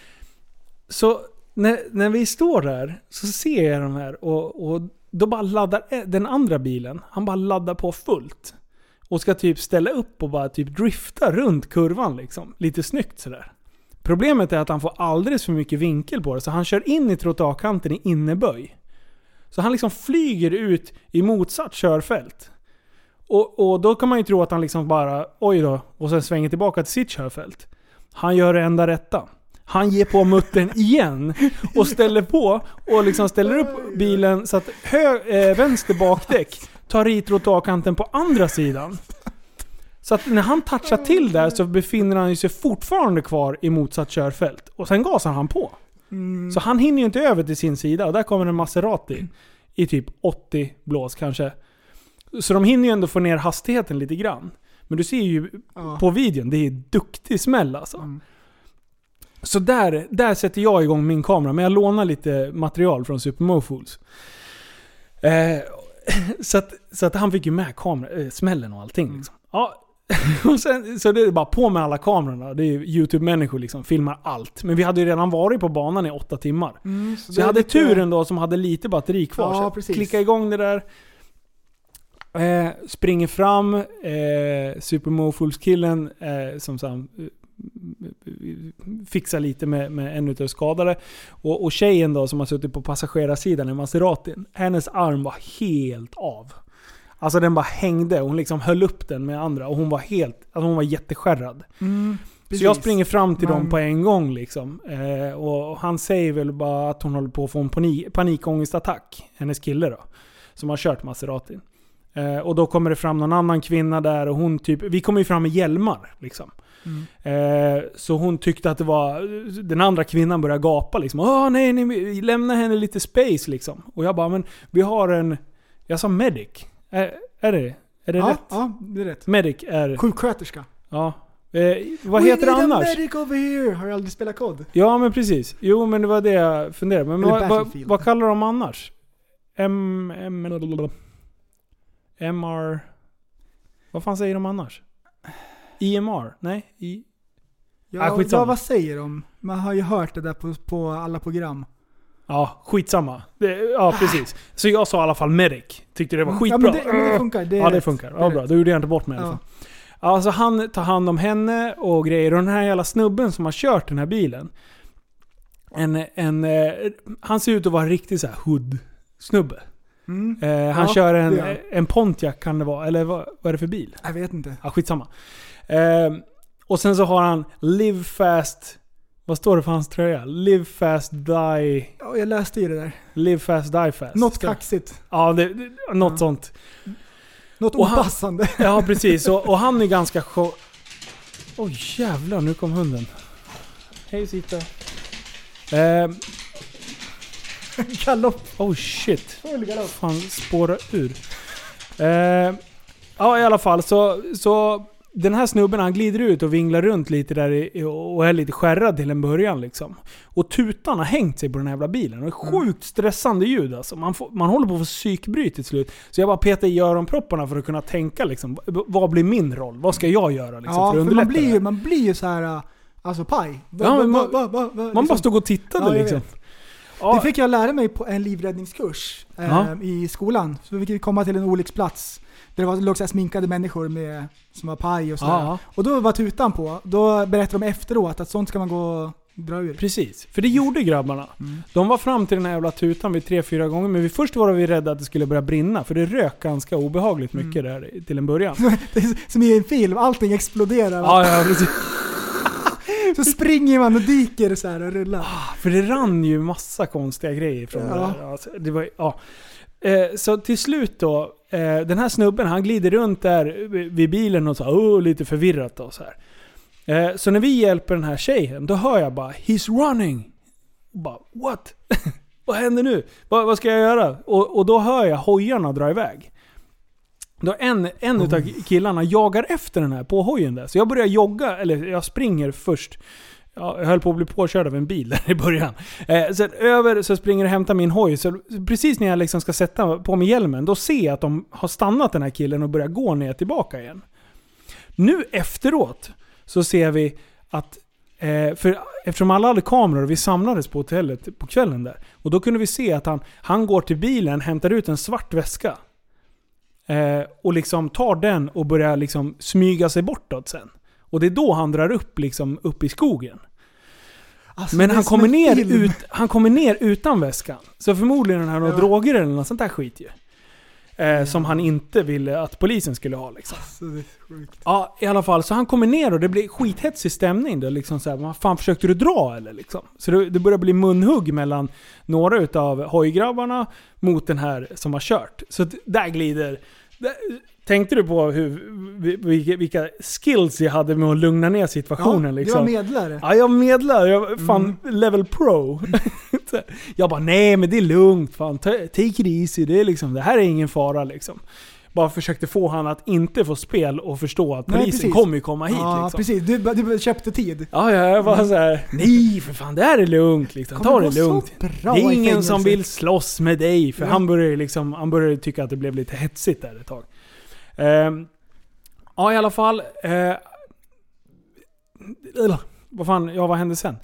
Så när, när vi står där så ser jag de här och, och då bara laddar den andra bilen, han bara laddar på fullt. Och ska typ ställa upp och bara typ drifta runt kurvan liksom. Lite snyggt sådär. Problemet är att han får alldeles för mycket vinkel på det, så han kör in i trottoarkanten i inneböj. Så han liksom flyger ut i motsatt körfält. Och, och då kan man ju tro att han liksom bara, oj då, och sen svänger tillbaka till sitt körfält. Han gör det enda rätta. Han ger på muttern *laughs* igen och ställer på och liksom ställer upp bilen så att hö, eh, vänster bakdäck tar i trottoarkanten på andra sidan. Så att när han touchar till där så befinner han sig fortfarande kvar i motsatt körfält. Och sen gasar han på. Mm. Så han hinner ju inte över till sin sida och där kommer en Maserati i typ 80 blås kanske. Så de hinner ju ändå få ner hastigheten lite grann. Men du ser ju Ja. på videon, det är duktig smäll alltså. Mm. Så där, där sätter jag igång min kamera, men jag lånar lite material från Super Fools. Eh, *laughs* så, att, så att han fick ju med kamera, eh, smällen och allting. Liksom. Ja, *laughs* och sen, så det är bara på med alla kamerorna. Det är YouTube-människor liksom, filmar allt. Men vi hade ju redan varit på banan i åtta timmar. Mm, Så det jag hade lite- turen då som hade lite batteri kvar. Ja, så precis. klicka igång det där. Eh, springer fram. Eh, Super killen eh, som sa, fixa lite med, med en utav de skadade. Och, och tjejen då som har suttit på passagerarsidan i Maseratin, hennes arm var helt av. Alltså den bara hängde, hon liksom höll upp den med andra och hon var helt, alltså hon var jätteskärrad. Mm, Så jag springer fram till dem Man- på en gång liksom. Eh, och han säger väl bara att hon håller på att få en panik, panikångestattack. Hennes kille då. Som har kört Maseratin. Eh, och då kommer det fram någon annan kvinna där och hon typ... Vi kommer ju fram med hjälmar liksom. Mm. Eh, så hon tyckte att det var... Den andra kvinnan började gapa liksom. Åh nej, nej, lämna henne lite space liksom. Och jag bara, men vi har en... Jag sa medic. Är, är det är det Ja, rätt? ja, det är rätt. Medic är... Sjuksköterska. Ja. Eh, vad heter det We need a annars? medic over here! Har du aldrig spelat kod? Ja men precis. Jo men det var det jag funderade på. Men vad, vad, vad kallar de annars? M... M... MR... Vad fan säger de annars? IMR? Nej? I, Ja, Ah, ja, vad säger de? Man har ju hört det där på, på alla program. ja, skitsamma. Det, ja precis. Så jag sa i alla fall medic. Tyckte det var skitbra. Ja, men det, men det funkar. Det ja det funkar. Ja, bra. Då gjorde jag inte bort mig i alla Ja. fall. Alltså han tar hand om henne och grejer. Och den här jävla snubben som har kört den här bilen. En, en, eh, han ser ut att vara en riktig så här hood-snubbe. Mm. Eh, han Ja, kör en, en Pontiac kan det vara, eller vad, vad är det för bil? Jag vet inte. Ja, skitsamma. Eh, och sen så har han Live Fast... Vad står det för hans tröja? Live Fast Die... Ja, jag läste ju det där. Live Fast Die Fast. Något kaxigt. Ja, det, det, något Ja. sånt. Något Och han- opassande. *laughs* Ja, precis. Och, och han är ganska. Oj jävlar, nu kom hunden. Hej Sita. Eh, *laughs* Galopp. oh shit. Full galopp. fan spåra ur. Eh, ja i alla fall så, så den här snubben han glider ut och vinglar runt lite där i, och är lite skärrad till en början liksom. Och tutan har hängt sig på den här jävla bilen. Och det är sjukt stressande ljud alltså. Man, får, man håller på att få psykbryt till slut. Så jag bara petar i öronpropparna för att kunna tänka liksom. Vad blir min roll? Vad ska jag göra liksom, Ja, för att för man underlätta blir, ju, man blir ju så här, äh, alltså paj. Va, Ja, va, men va, man- va, Man liksom. bara stod och tittade Ja, liksom. vet. Ja, Det fick jag lära mig på en livräddningskurs eh, i skolan. Så vi fick komma till en olycksplats. Där det var, låg så sminkade människor med, som var paj och sådär. Och då var tutan på. Då berättade de efteråt att sånt ska man gå och dra ur. Precis, för det gjorde grabbarna. Mm. De var fram till den här jävla tutan vid tre, fyra gånger, men vi först var vi rädda att det skulle börja brinna, för det rök ganska obehagligt Mm. mycket där till en början. *laughs* Som i en film, allting exploderar. Ja, ja, precis. Så springer man och dyker så här och rullar. För det rann ju massa konstiga grejer från Ja. det där. Alltså, det var, ja. Eh, så till slut då, eh, den här snubben han glider runt där vid bilen och så oh, lite förvirrat och så här. Eh, så när vi hjälper den här tjejen, då hör jag bara 'He's running' och bara 'What? *laughs* vad händer nu? Vad, vad ska jag göra?' Och, och då hör jag hojarna dra iväg. Då en, en utav killarna jagar efter den här på hojen där. Så jag börjar jogga, eller jag springer först. Ja, jag höll på att bli påkörd av en bil där i början. Eh, sen över så springer och hämtar min hoj. Så precis när jag liksom ska sätta på mig hjälmen, då ser jag att de har stannat den här killen och börjar gå ner tillbaka igen. Nu efteråt så ser vi att Eh, för eftersom alla hade kameror och vi samlades på hotellet på kvällen där. Och då kunde vi se att han, han går till bilen, hämtar ut en svart väska. Eh, och liksom tar den och börjar liksom smyga sig bortåt sen. Och det är då han drar upp liksom upp i skogen. Alltså, Men han kommer, ner film. ut, han kommer ner utan väskan. Så förmodligen har han några Ja. droger eller något sånt där skit ju. Eh, Som han inte ville att polisen skulle ha liksom. Alltså, det är sjukt. Ja, i alla fall. Så han kommer ner och det blir skithetsig stämning. Då, liksom så här, vad fan försökte du dra eller? Liksom. Så det, det börjar bli munhugg mellan några utav hojgrabbarna mot den här som har kört. Så där glider... Tänkte du på hur, vilka, skills jag hade med att lugna ner situationen? Ja, liksom? Du var medlare. Ja, jag medlar. Jag var fan level pro. *laughs* jag bara, nej men det är lugnt. Fan, ta- take it easy. Det, är liksom, det här är ingen fara liksom. Bara försökte få han att inte få spel och förstå att polisen kommer ju komma hit. ja, liksom. precis. Du, du köpte tid. Ja, ja, jag var så här, nej för fan det här är lugnt liksom. Ta det lugnt. Det är ingen som vill slåss med dig. För Ja. han började liksom, han började tycka att det blev lite hetsigt där ett tag. Ehm, ja i alla fall. eller, vad fan, ja vad hände sen?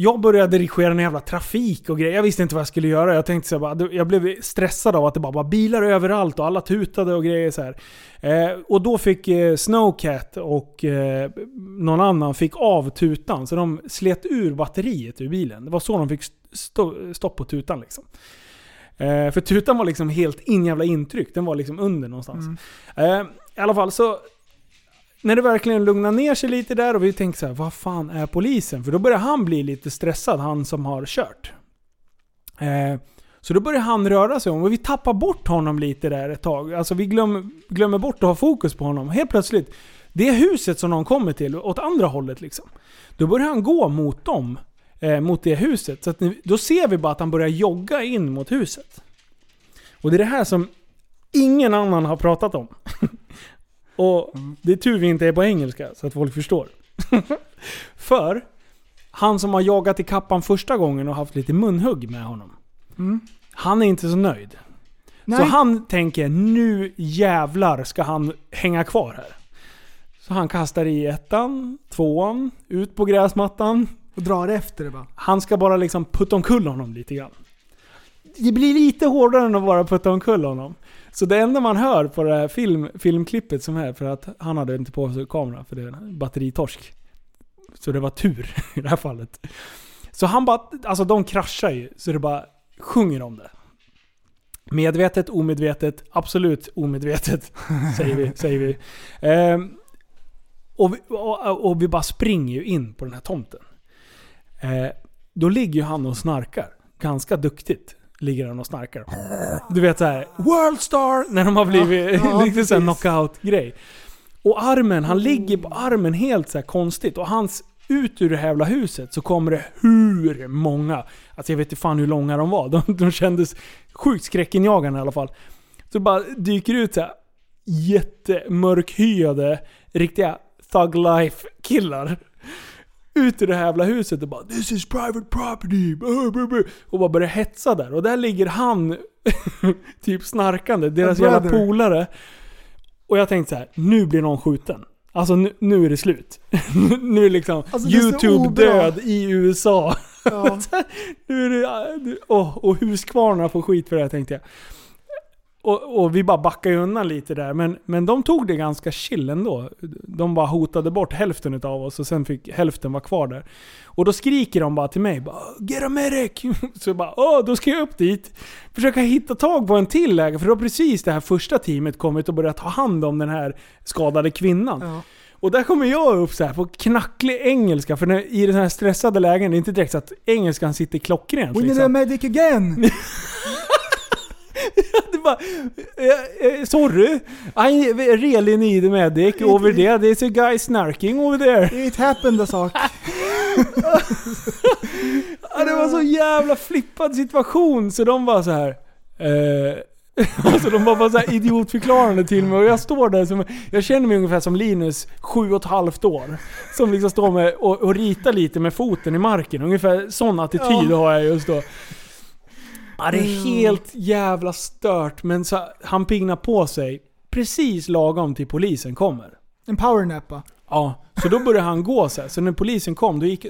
Jag började dirigera en jävla trafik och grejer. Jag visste inte vad jag skulle göra. Jag tänkte så bara, jag blev stressad av att det bara var bilar överallt och alla tutade och grejer så här. Eh, och då fick eh, Snowcat och eh, någon annan fick av tutan. Så de slet ur batteriet ur bilen. Det var så de fick st- stopp på tutan liksom. Eh, för tutan var liksom helt in jävla intryck. Den var liksom under någonstans. Eh, I alla fall så när det verkligen lugnar ner sig lite där och vi tänker så här, vad fan är polisen? För då börjar han bli lite stressad, han som har kört. Eh, så då börjar han röra sig om och vi tappar bort honom lite där ett tag. Alltså vi glömmer, glömmer bort att ha fokus på honom. Helt plötsligt, det huset som de kommer till, åt andra hållet liksom. Då börjar han gå mot dem. Eh, mot det huset. Så att nu, då ser vi bara att han börjar jogga in mot huset. Och det är det här som ingen annan har pratat om. *laughs* Och det är tur vi inte är på engelska så att folk förstår. *laughs* För han som har jagat i kappan första gången och haft lite munhugg med honom. Mm. Han är inte så nöjd. Nej. Så han tänker nu jävlar ska han hänga kvar här. Så han kastar i ettan, tvåan, ut på gräsmattan. Och drar efter det bara. Han ska bara liksom putta omkull honom lite grann. Det blir lite hårdare än att bara putta omkull honom. Så det enda man hör på det här film, filmklippet som är, för att han hade inte på sig kamera för det är batteritorsk. Så det var tur *laughs* i det här fallet. Så han bara, alltså de kraschar ju, så det bara sjunger om det. Medvetet, omedvetet, absolut omedvetet, *laughs* säger vi. säger vi. Ehm, och, vi och, och vi bara springer ju in på den här tomten. Eh, då ligger ju han och snarkar. Ganska duktigt ligger han och snarkar. Du vet såhär, Worldstar! När de har blivit Ja, *laughs* lite såhär precis. knockout-grej. Och armen, han ligger på armen helt så här konstigt. Och hans, ut ur det här jävla huset så kommer det hur många, alltså jag vet inte fan hur långa de var. *laughs* De, de kändes sjukt skräckinjagande i alla fall. Så bara dyker ut så här jättemörkhyade, riktiga thug life killar. Ut ur det här jävla huset och bara 'This is private property' och bara börjar hetsa där. Och där ligger han *laughs* typ snarkande, deras jävla polare. Och jag tänkte så här: nu blir någon skjuten. Alltså nu, nu är det slut. *laughs* nu är liksom Alltså, YouTube död i USA. Ja. *laughs* nu är det, åh, och Husqvarna får skit för det här tänkte jag. Och, och vi bara backade undan lite där, men, men de tog det ganska chill ändå. De bara hotade bort hälften av oss och sen fick hälften vara kvar där. Och då skriker de bara till mig bara 'Get a medic!' *laughs* Så jag bara åh, då ska jag upp dit. Försöka hitta tag på en till läkare, för då har precis det här första teamet kommit och börjat ta hand om den här skadade kvinnan. Ja. Och där kommer jag upp så här på knacklig engelska, för när, i den här stressade lägen, det är inte direkt så att engelskan sitter klockrent. We need a Liksom. medic again! *laughs* *laughs* Det bara, eh, eh, sorry, I really need a medic over there. There's a guy snarking over there. It happened a sak. *laughs* Ja, det var så jävla flippad situation så de var så här. Eh, *laughs* alltså de var bara så här idiotförklarande till mig och jag står där som, jag känner mig ungefär som Linus, sju och ett halvt år. Som liksom står med och, och ritar lite med foten i marken. Ungefär sån attityd Ja. har jag just då. Ja, det är helt jävla stört men så, han pignar på sig precis lagom till polisen kommer. En powernap va? Ja, så då började han gå så här. Så när polisen kom, då gick,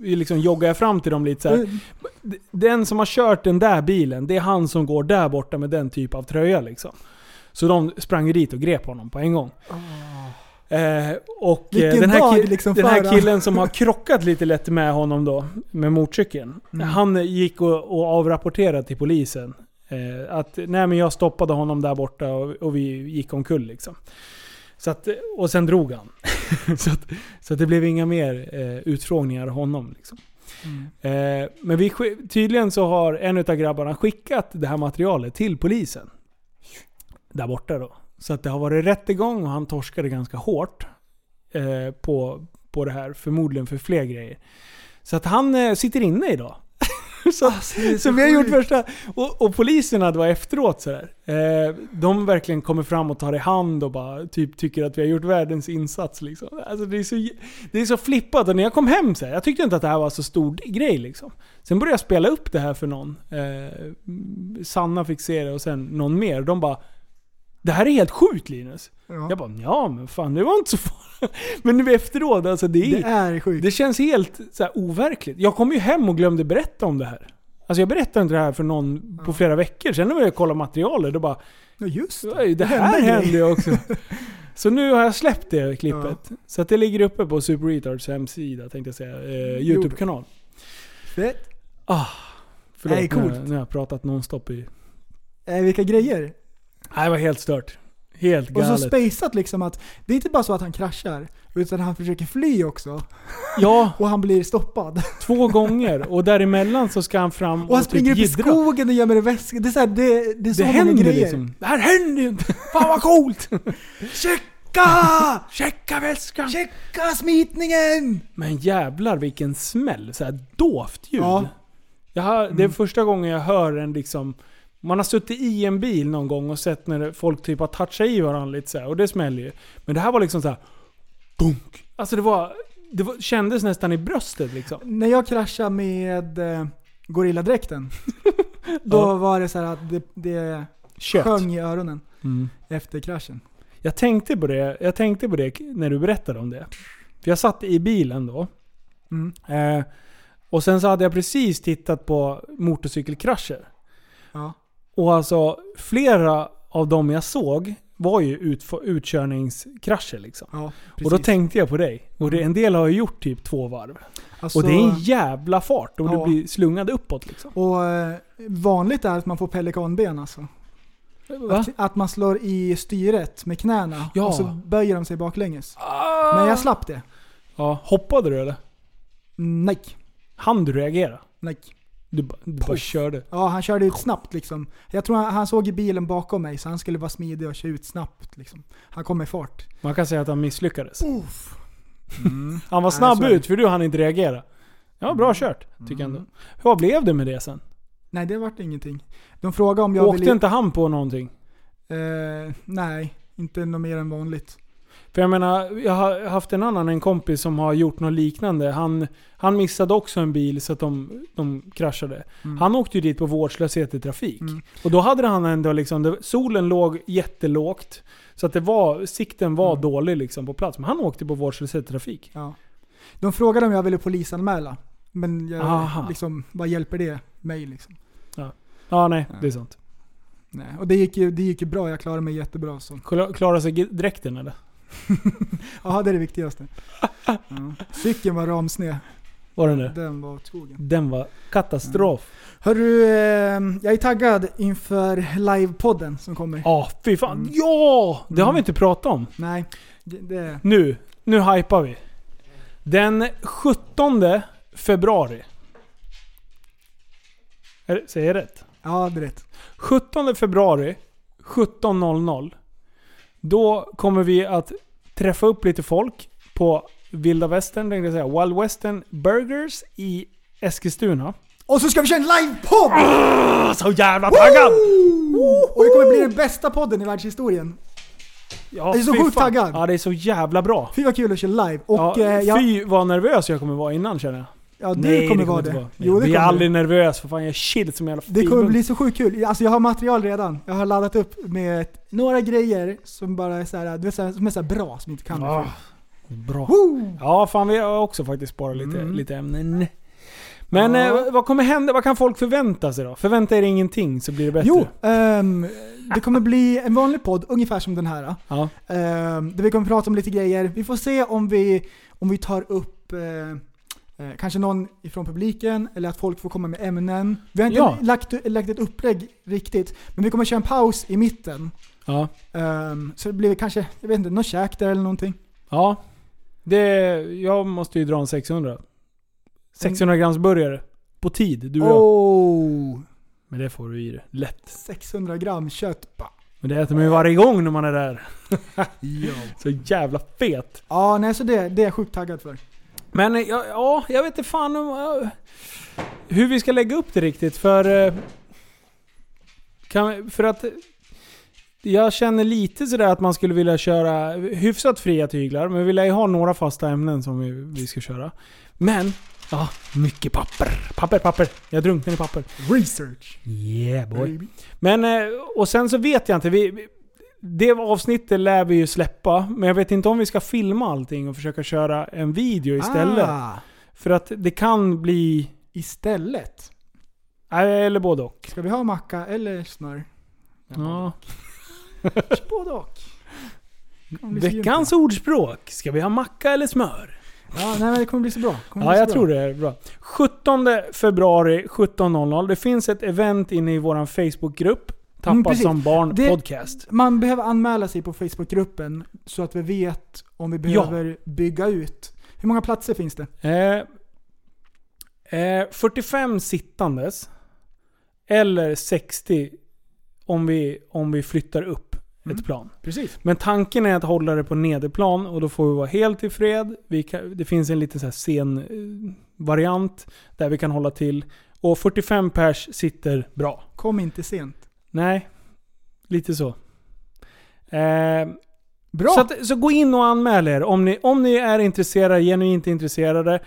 liksom joggade jag fram till dem lite så här. Den som har kört den där bilen, det är han som går där borta med den typ av tröja liksom. Så de sprang dit och grep honom på en gång. Eh, och eh, Vilken den, här, dag liksom den här killen som har krockat lite lätt med honom då, med motorcykeln. Mm. Han gick och, och avrapporterade till polisen. Eh, att nej men jag stoppade honom där borta och, och vi gick omkull liksom. Så att, och sen drog han. *laughs* så, att, så att det blev inga mer eh, utfrågningar av honom. Liksom. Eh, men vi, tydligen så har en av grabbarna skickat det här materialet till polisen. Där borta då. Så att det har varit rättegång och han torskade ganska hårt eh, på, på det här. Förmodligen för fler grejer. Så att han eh, sitter inne idag. *laughs* så, Alltså, är så vi har gjort värsta... Och, och poliserna då efteråt sådär. Eh, de verkligen kommer fram och tar i hand och bara typ tycker att vi har gjort världens insats liksom. Alltså det är så, det är så flippat. Och när jag kom hem så här, jag tyckte inte att det här var så stor grej liksom. Sen började jag spela upp det här för någon. Eh, Sanna fick se det och sen någon mer. De bara Det här är helt sjukt Linus. Ja. Jag bara, ja men fan det var inte så farligt. *laughs* Men nu efteråt, alltså det är, Det är sjukt. det känns helt så här, overkligt. Jag kom ju hem och glömde berätta om det här. Alltså jag berättade inte det här för någon på flera veckor. Sen när jag kollade materialet, då bara Ja, just "Oj, det här hände hände grej." ju också. *laughs* Så nu har jag släppt det klippet. Så att det ligger uppe på Super Retards hemsida, tänkte jag säga. Eh, Youtube-kanal. Fett. Ah, förlåt, Nej, nu, coolt. jag- nu har jag pratat nonstop i... Eh, vilka grejer. Nej, det var helt stört. Helt Och så galet. spaceat liksom att det är inte bara så att han kraschar, utan han försöker fly också. Ja, *laughs* Och han blir stoppad. två gånger. Och däremellan så ska han fram och, Och han springer upp i typ skogen och gömmer en väska. Det är, så här, det, det är så Det många händer grejer. liksom. Det här händer ju inte! Fan vad coolt! *laughs* Checka! Checka väskan! Checka smitningen! Men jävlar vilken smäll. Så här dovt ljud. Ja. Mm. Har, det är första gången jag hör en liksom... Man har suttit i en bil någon gång och sett när folk typ har touchat i varandra lite så här, och det smäller ju. Men det här var liksom så här. Dunk! Alltså det var... Det var, kändes nästan i bröstet liksom. När jag kraschade med eh, gorilladräkten, *laughs* då Ja. var det så här att det, det Kött. sjöng i öronen Mm. efter kraschen. Jag tänkte på det, jag tänkte på det när du berättade om det. För jag satt i bilen då. Mm. Eh, och sen så hade jag precis tittat på motorcykelkrascher. Och alltså flera av dem jag såg var ju utf- utkörningskrascher liksom. Ja. Och då tänkte jag på dig. Och det, en del har ju gjort typ två varv. Alltså, Och det är en jävla fart och Ja. du blir slungad uppåt liksom. och eh, vanligt är att man får pelikanben alltså. Att, att man slår i styret med knäna Ja. och så böjer de sig baklänges. Ah! Men jag slapp det. Ja, hoppade du eller? Nej. Han du reagera? Nej. Du, ba- du bara körde. Ja, han körde ut snabbt liksom. Jag tror han, han såg i bilen bakom mig så han skulle vara smidig och köra ut snabbt liksom. Han kom med fart. Man kan säga att han misslyckades. Mm. Han var Nej, snabb det. ut för du hann inte reagera. Ja, bra kört. Tycker jag ändå. Vad blev det med det sen? Nej, det vart ingenting. De frågade om jag Åkte ville... inte han på någonting? Eh, nej, inte något mer än vanligt. För jag menar, jag har haft en annan, en kompis som har gjort något liknande. Han, han missade också en bil så att de, de kraschade. Mm. Han åkte ju dit på vårdslöshet i trafik. Mm. Och då hade han ändå liksom, solen låg jättelågt. Så att det var, sikten var Mm. dålig liksom på plats. Men han åkte på vårdslöshet i trafik. Ja. De frågade om jag ville polisanmäla. Men jag, liksom, vad hjälper det mig liksom? Ja, nej, Ja. det är sant. Nej. Och det gick, ju, det gick ju bra, jag klarade mig jättebra så. Kla- Klarade sig dräkten eller? *laughs* Ja, det är det viktigaste. Ja. Cykeln var ramsned. Var den det? Den var åt skogen. Den var katastrof. Hörru, eh, jag är taggad inför livepodden som kommer. Ja, fy fan. Mm. Ja! Det har Mm. vi inte pratat om. Nej, det, Nu, nu hypar vi. Den 17 februari. Säger jag rätt? ja det är rätt. 17 februari 17.00. Då kommer vi att träffa upp lite folk på Vilda Västern, tänkte jag säga. Wild Western Burgers i Eskilstuna. Och så ska vi köra en livepodd! Ah, Så jävla taggad! Och det kommer bli den bästa podden i världshistorien. Ja, Jag är så sjukt taggad. Ja, det är så jävla bra. Fy vad kul att köra live. Och ja, eh, jag, Fy vad nervös jag kommer vara innan känner jag. Ja, du Nej, kommer det vara det. vara. Jo, det vi är kommer aldrig nervös för fan jag är chill som en jävla Det kommer bli så sjukt kul. Alltså jag har material redan. Jag har laddat upp med några grejer som bara är så här, du vet, som är så bra, som inte kan Ah, bra. Woo! Ja, fan vi har också faktiskt sparat lite, Mm. lite ämnen. Men Ja. eh, vad kommer hända? Vad kan folk förvänta sig då? Förvänta er ingenting så blir det bättre. Jo, ehm, det kommer bli en vanlig podd, ungefär som den här. Ja. ehm, där vi kommer prata om lite grejer. Vi får se om vi, om vi tar upp eh, eh, kanske någon ifrån publiken, eller att folk får komma med ämnen. Vi har inte Ja. lagt, lagt ett upplägg riktigt, men vi kommer köra en paus i mitten. Ja. Ehm, så det blir kanske, jag vet inte, något käk där eller någonting. ja. Det, jag måste ju dra en 600. 600 grams burgare. På tid, du och jag. Oh, Men det får du i dig. Lätt. 600 gram kött. Bah. Men det äter man ju varje gång när man är där. *laughs* Så jävla fet. ja, nej så det, det är jag sjukt taggad för. Men eh, ja, ja jag vet inte fan om, hur vi ska lägga upp det riktigt. För, eh, kan, för att jag känner lite sådär att man skulle vilja köra hyfsat fria tyglar. Men vi vill ju ha några fasta ämnen som vi, vi ska köra. Men, ja, mycket papper. Papper, papper. Jag drunknar i papper. Research. Yeah boy. Baby. Men, eh, och sen så vet jag inte. Vi, det avsnittet lär vi ju släppa, men jag vet inte om vi ska filma allting och försöka köra en video istället. Ah, För att det kan bli... istället. Eller både och. Ska vi ha macka eller smör? Ja. *laughs* Både och. Veckans ordspråk. Ska vi ha macka eller smör? Ja, nej, men det kommer bli så bra. Kommer Ja, så jag bra. tror det är bra. 17 februari 17.00. Det finns ett event inne i vår Facebookgrupp. Tappad Mm, som barn Det- podcast. Man behöver anmäla sig på Facebookgruppen så att vi vet om vi Ja. behöver bygga ut. Hur många platser finns det? Eh, eh, 45 sittandes. Eller 60 om vi, om vi flyttar upp Mm. ett plan. Precis. Men tanken är att hålla det på nederplan och då får vi vara helt i fred. Kan, det finns en liten så här scen eh, variant där vi kan hålla till. Och 45 pers sitter bra. Kom inte sent. Nej, lite så. Eh, Bra! så, att, så gå in och anmäl er om ni, om ni är intresserade, genuint intresserade.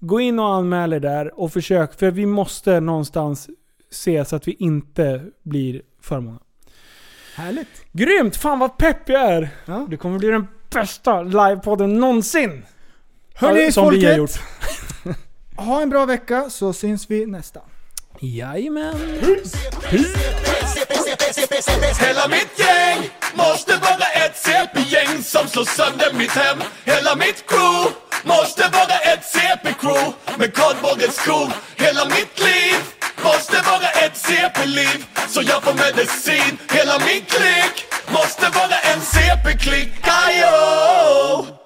Gå in och anmäl er där och försök, för vi måste någonstans se så att vi inte blir för många. Härligt. Grymt! Fan vad pepp jag är! Ja. Det kommer bli den bästa livepodden någonsin! Hörni som vi har folket, gjort. ha en bra vecka så syns vi nästa. Jajamän. Hela mitt gäng måste vara ett CP-gäng som slår sönder mitt hem. Hela mitt crew måste vara ett CP-crew med kardborreskor. Hela mitt liv måste vara ett CP-liv så jag får medicin. Hela min klick måste vara en CP-klick. Ajå!